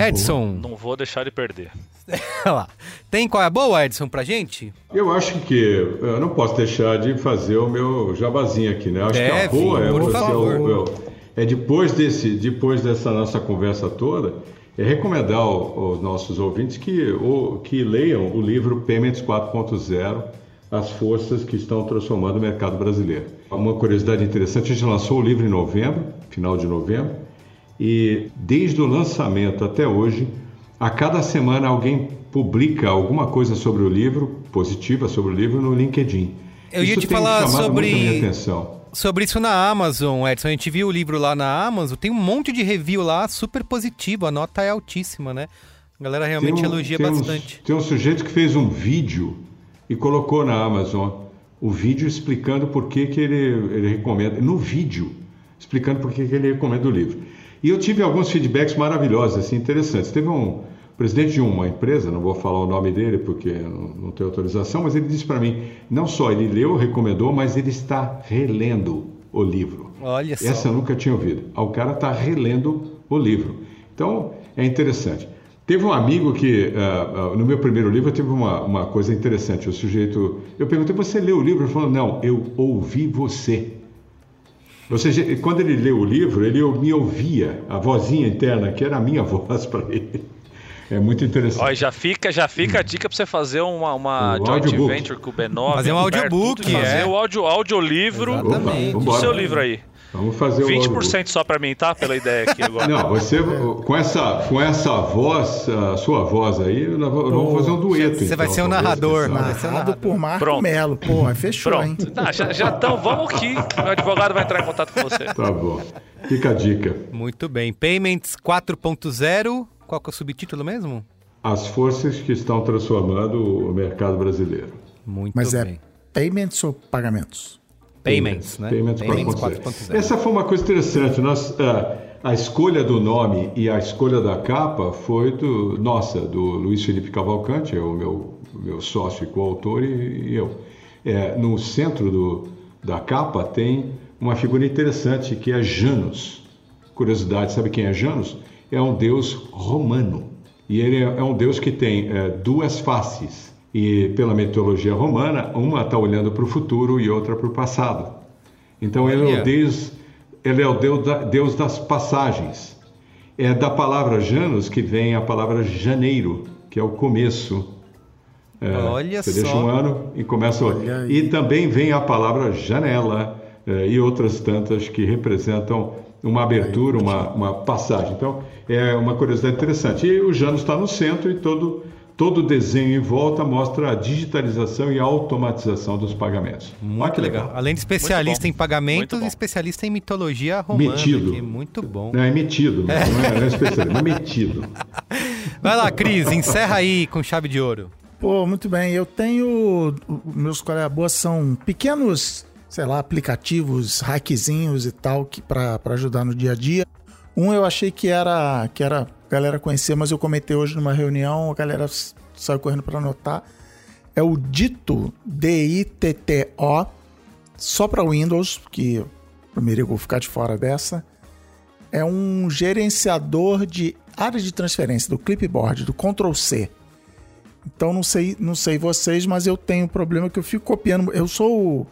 S3: Edson.
S4: Não vou deixar de perder.
S3: Tem qual é a boa, Edson, pra gente?
S6: Eu acho que eu não posso deixar de fazer o meu jabazinho aqui, né? Acho Deve, que a boa é, você, é, é depois, desse, depois dessa nossa conversa toda, é recomendar aos nossos ouvintes que, ou, que leiam o livro Payments 4.0, as forças que estão transformando o mercado brasileiro. Uma curiosidade interessante, a gente lançou o livro em novembro, final de novembro, e desde o lançamento até hoje, a cada semana alguém publica alguma coisa sobre o livro, positiva sobre o livro, no LinkedIn.
S3: Eu ia te falar sobre.
S6: Muito a minha atenção.
S3: Sobre isso na Amazon, Edson, a gente viu o livro lá na Amazon, tem um monte de review lá super positivo, a nota é altíssima, né? A galera realmente
S6: um-
S3: elogia
S6: tem um-
S3: bastante.
S6: tem um sujeito que fez um vídeo e colocou na Amazon o vídeo explicando por que, que ele, ele recomenda, no vídeo, explicando por que, que ele recomenda o livro. E eu tive alguns feedbacks maravilhosos, assim, interessantes. Teve um presidente de uma empresa, não vou falar o nome dele porque não, não tenho autorização, mas ele disse para mim, não só ele leu, recomendou, mas ele está relendo o livro.
S3: Olha só.
S6: Essa eu nunca tinha ouvido. O cara está relendo o livro. Então, é interessante. Teve um amigo que, ah, ah, no meu primeiro livro, teve uma, uma coisa interessante. O sujeito, eu perguntei, você leu o livro? Ele falou, não, eu ouvi você. Ou seja, quando ele leu o livro, ele me ouvia, a vozinha interna, que era a minha voz para ele. É muito interessante.
S4: E já fica, já fica a dica pra você fazer uma, uma joint
S6: audiobook.
S4: venture com o B9.
S3: Fazer um audiobook,
S4: tudo, Fazer
S3: é.
S4: o audio, audiolivro
S3: Exatamente.
S4: do seu livro aí.
S6: Vamos fazer o
S4: 20%
S6: audiobook.
S4: só pra mim, tá? Pela ideia aqui agora.
S6: Não, você com essa, com essa voz, a sua voz aí, nós vamos fazer um dueto.
S3: Você vai
S6: então,
S3: ser o narrador,
S6: sabe.
S3: vai ser o
S5: Narrado por Marco
S4: Pronto.
S5: Melo. Porra, fechou, hein?
S4: Pronto. Tá, já, já estão, vamos aqui. Meu advogado vai entrar em contato com você.
S6: Tá bom. Fica a dica.
S3: Muito bem. Payments 4.0, qual que é o subtítulo mesmo?
S6: As forças que estão transformando o mercado brasileiro.
S3: Muito
S5: Mas é
S3: bem.
S5: payments ou pagamentos?
S3: Payments, né?
S6: Payments,
S3: Payments
S6: 4.0.
S3: 4.0.
S6: Essa foi uma coisa interessante. Nós, ah, a escolha do nome e a escolha da capa foi do nossa, do Luiz Felipe Cavalcante, é o meu, meu sócio e coautor, e, e eu. É, no centro do, da capa tem uma figura interessante que é Janus. Curiosidade, sabe quem é Janus? É um deus romano. E ele é é um deus que tem é, duas faces. E pela mitologia romana, uma está olhando para o futuro e outra para o passado. Então ele é o deus, ele é o deus, da- deus das passagens. É da palavra Janus que vem a palavra janeiro, que é o começo. É,
S3: Olha
S6: você
S3: só.
S6: deixa um ano e começa outro. E também vem a palavra janela eh, e outras tantas que representam uma abertura, uma, uma passagem. Então, é uma curiosidade interessante. E o Janus está no centro e todo, todo o desenho em volta mostra a digitalização e a automatização dos pagamentos. Olha
S3: Muito
S6: que
S3: legal. Além de especialista em pagamentos, especialista em mitologia romana.
S6: Metido.
S3: aqui. Muito bom.
S6: Não, é metido, não é, não é especialista, mas metido.
S3: Vai lá, Cris, encerra aí com chave de ouro.
S5: Pô, muito bem. Eu tenho. Meus colegas boas são pequenos, sei lá, aplicativos, hackzinhos e tal, que para ajudar no dia a dia. Um eu achei que era que era galera conhecer, mas eu comentei hoje numa reunião, a galera saiu correndo para anotar. É o Dito, D-I-T-T-O, só para Windows, que primeiro eu vou ficar de fora dessa. É um gerenciador de área de transferência do clipboard, do Ctrl C. Então não sei, não sei vocês, mas eu tenho um problema que eu fico copiando. Eu sou o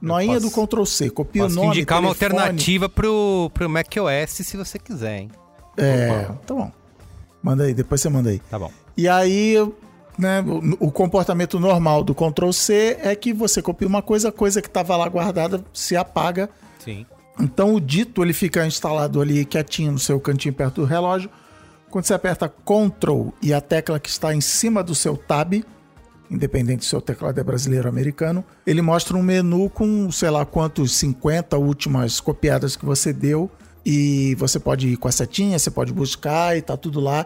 S5: noinha
S3: posso-
S5: do Ctrl C, copio o nome,
S3: indicar uma
S5: telefone.
S3: alternativa pro, pro macOS se você quiser, hein?
S5: É, tá bom. Manda aí, depois você manda aí.
S3: Tá bom.
S5: E aí, né, o, o comportamento normal do Ctrl C é que você copia uma coisa, a coisa que estava lá guardada se apaga.
S3: Sim.
S5: Então o dito ele fica instalado ali quietinho no seu cantinho perto do relógio. Quando você aperta Ctrl e a tecla que está em cima do seu tab, independente se o seu teclado é brasileiro ou americano, ele mostra um menu com, sei lá quantos 50 últimas copiadas que você deu e você pode ir com a setinha, você pode buscar e tá tudo lá.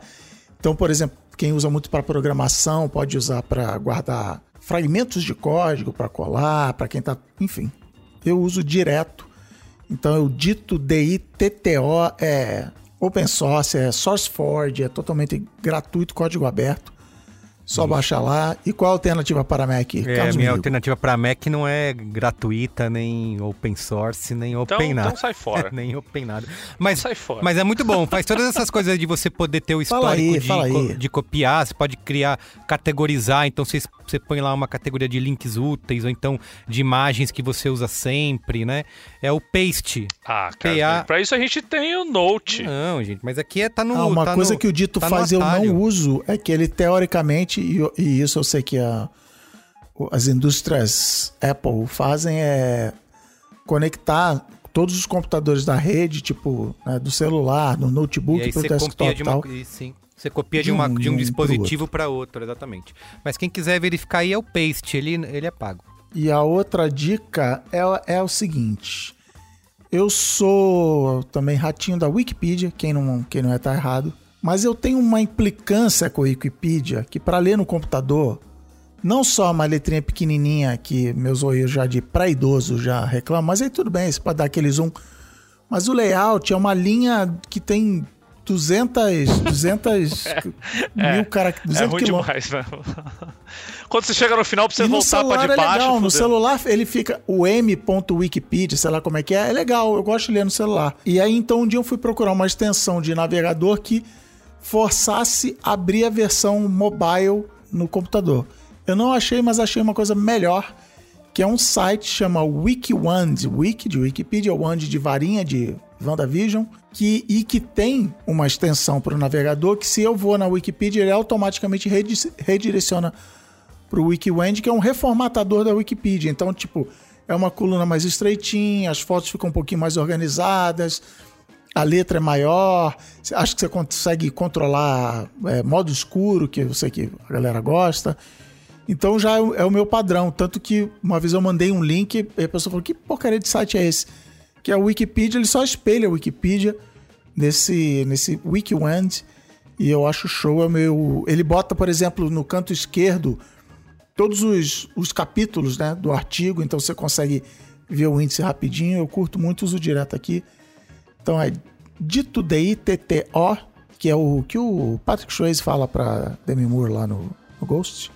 S5: Então, por exemplo, quem usa muito para programação pode usar para guardar fragmentos de código para colar, para quem tá, enfim. Eu uso direto. Então, eu dito DITTO é open source, é SourceForge, é totalmente gratuito, código aberto. Só baixa lá. E qual a alternativa para Mac?
S3: É,
S5: Carlos
S3: minha
S5: Migo?
S3: alternativa para Mac não é gratuita, nem open source, nem
S4: Então,
S3: open nada.
S4: então sai fora.
S3: nem open nada. Mas,
S4: Sai fora.
S3: mas é muito bom. Faz todas essas coisas de você poder ter o histórico
S5: aí,
S3: de, co- de copiar. Você pode criar, categorizar. Então você, você põe lá uma categoria de links úteis ou então de imagens que você usa sempre, né? É o paste.
S4: Ah,
S3: PA.
S4: cara, pra isso a gente tem o Note.
S3: Não, gente, mas aqui é tá no.
S5: Ah, uma
S3: tá
S5: coisa
S3: no-
S5: que o Dito
S3: tá
S5: faz e eu não uso é que ele, teoricamente, e, eu- e isso eu sei que a- as indústrias Apple fazem, é conectar todos os computadores da rede, tipo, né, do celular, do
S3: E
S5: notebook
S3: aí
S5: pro
S3: você
S5: desktop
S3: copia
S5: e
S3: de
S5: tal.
S3: uma, e sim, você copia de, uma,
S5: um-
S3: de um
S5: de um
S3: dispositivo para outro, exatamente. Mas quem quiser verificar aí é o paste, ele, ele é pago.
S5: E a outra dica é, é o seguinte: Eu sou também ratinho da Wikipedia, quem não, quem não é tá errado. Mas eu tenho uma implicância com a Wikipedia que para ler no computador, não só uma letrinha pequenininha que meus olhos já de pra idoso já reclamam, mas aí tudo bem, você pode dar aquele zoom. Mas o layout é uma linha que tem 200, 200
S4: É,
S5: mil caracteres,
S4: é
S5: 200
S4: ruim
S5: quilômetros.
S4: demais, né? Quando você chega no final pra você
S5: E
S4: voltar pra
S5: celular
S4: de
S5: é
S4: baixo.
S5: legal, no celular ele fica o m.wikipedia, sei lá como é que é, é legal, eu gosto de ler no celular. E aí então um dia eu fui procurar uma extensão de navegador que forçasse abrir a versão mobile no computador. Eu não achei, mas achei uma coisa melhor, que é um site chama WikiWand, Wiki de Wikipedia, Wand de varinha de WandaVision, que, e que tem uma extensão para o navegador que se eu vou na Wikipedia, ele automaticamente redi- redireciona para o WikiWand, que é um reformatador da Wikipedia. Então, tipo, é uma coluna mais estreitinha, as fotos ficam um pouquinho mais organizadas, a letra é maior, acho que você consegue controlar é, modo escuro, que eu sei que a galera gosta. Então já é o, é o meu padrão. Tanto que uma vez eu mandei um link e a pessoa falou: que porcaria de site é esse? Que é a Wikipedia, ele só espelha a Wikipedia nesse, nesse WikiWand. E eu acho show. É meu. Ele bota, por exemplo, no canto esquerdo todos os, os capítulos né, do artigo, então você consegue ver o índice rapidinho. Eu curto muito, uso direto aqui. Então é Dito D-I-T-T-O, que é o que o Patrick Swayze fala para Demi Moore lá no, no Ghost.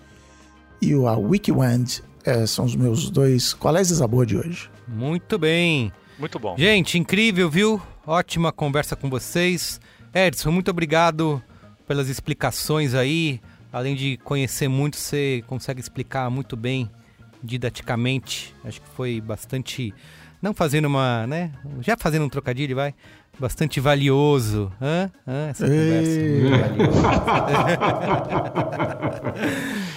S5: E o a WikiWand é, são os meus dois colégios a boa de hoje.
S3: Muito bem.
S4: Muito bom.
S3: Gente, incrível, viu? Ótima conversa com vocês. Edson, muito obrigado pelas explicações aí. Além de conhecer muito, você consegue explicar muito bem didaticamente. Acho que foi bastante. Não fazendo uma, né? Já fazendo um trocadilho, vai. Bastante valioso. Hã? Hã? Essa conversa.
S5: Ei.
S3: Muito valiosa.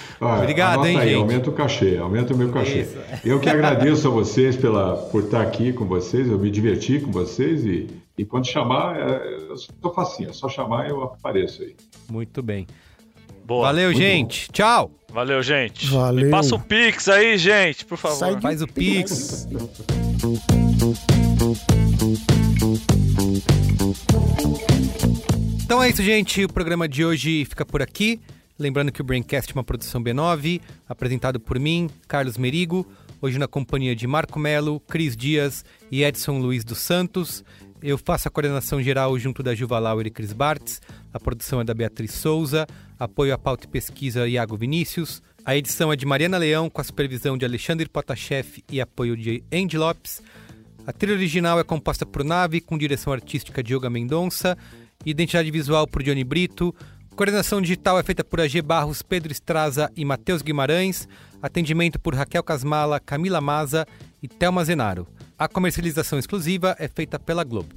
S6: Olha,
S3: Obrigado, hein,
S6: aí,
S3: gente?
S6: Aumenta o cachê, aumenta o meu cachê.
S3: Isso.
S6: Eu que agradeço a vocês pela, por estar aqui com vocês, eu me diverti com vocês e, e quando chamar, é, eu sou facinho, é só chamar e eu apareço aí.
S3: Muito bem.
S4: Boa.
S3: Valeu,
S6: muito
S3: gente. Tchau.
S4: Valeu, gente.
S5: Valeu.
S4: Me passa o Pix aí, gente, por favor.
S5: Sai de-
S3: Faz o Pix. Então é isso, gente. O programa de hoje fica por aqui. Lembrando que o Braincast é uma produção B9, apresentado por mim, Carlos Merigo, hoje na companhia de Marco Melo, Cris Dias e Edson Luiz dos Santos. Eu faço a coordenação geral junto da Juva Lauer e Cris Bartz. A produção é da Beatriz Souza. Apoio à pauta e pesquisa Iago Vinícius. A edição é de Mariana Leão, com a supervisão de Alexandre Potashev e apoio de Andy Lopes. A trilha original é composta por Nave, com direção artística de Yoga Mendonça, identidade visual por Johnny Brito, coordenação digital é feita por AG Barros, Pedro Estraza e Matheus Guimarães. Atendimento por Raquel Casmala, Camila Maza e Thelma Zenaro. A comercialização exclusiva é feita pela Globo.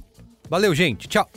S3: Valeu, gente. Tchau.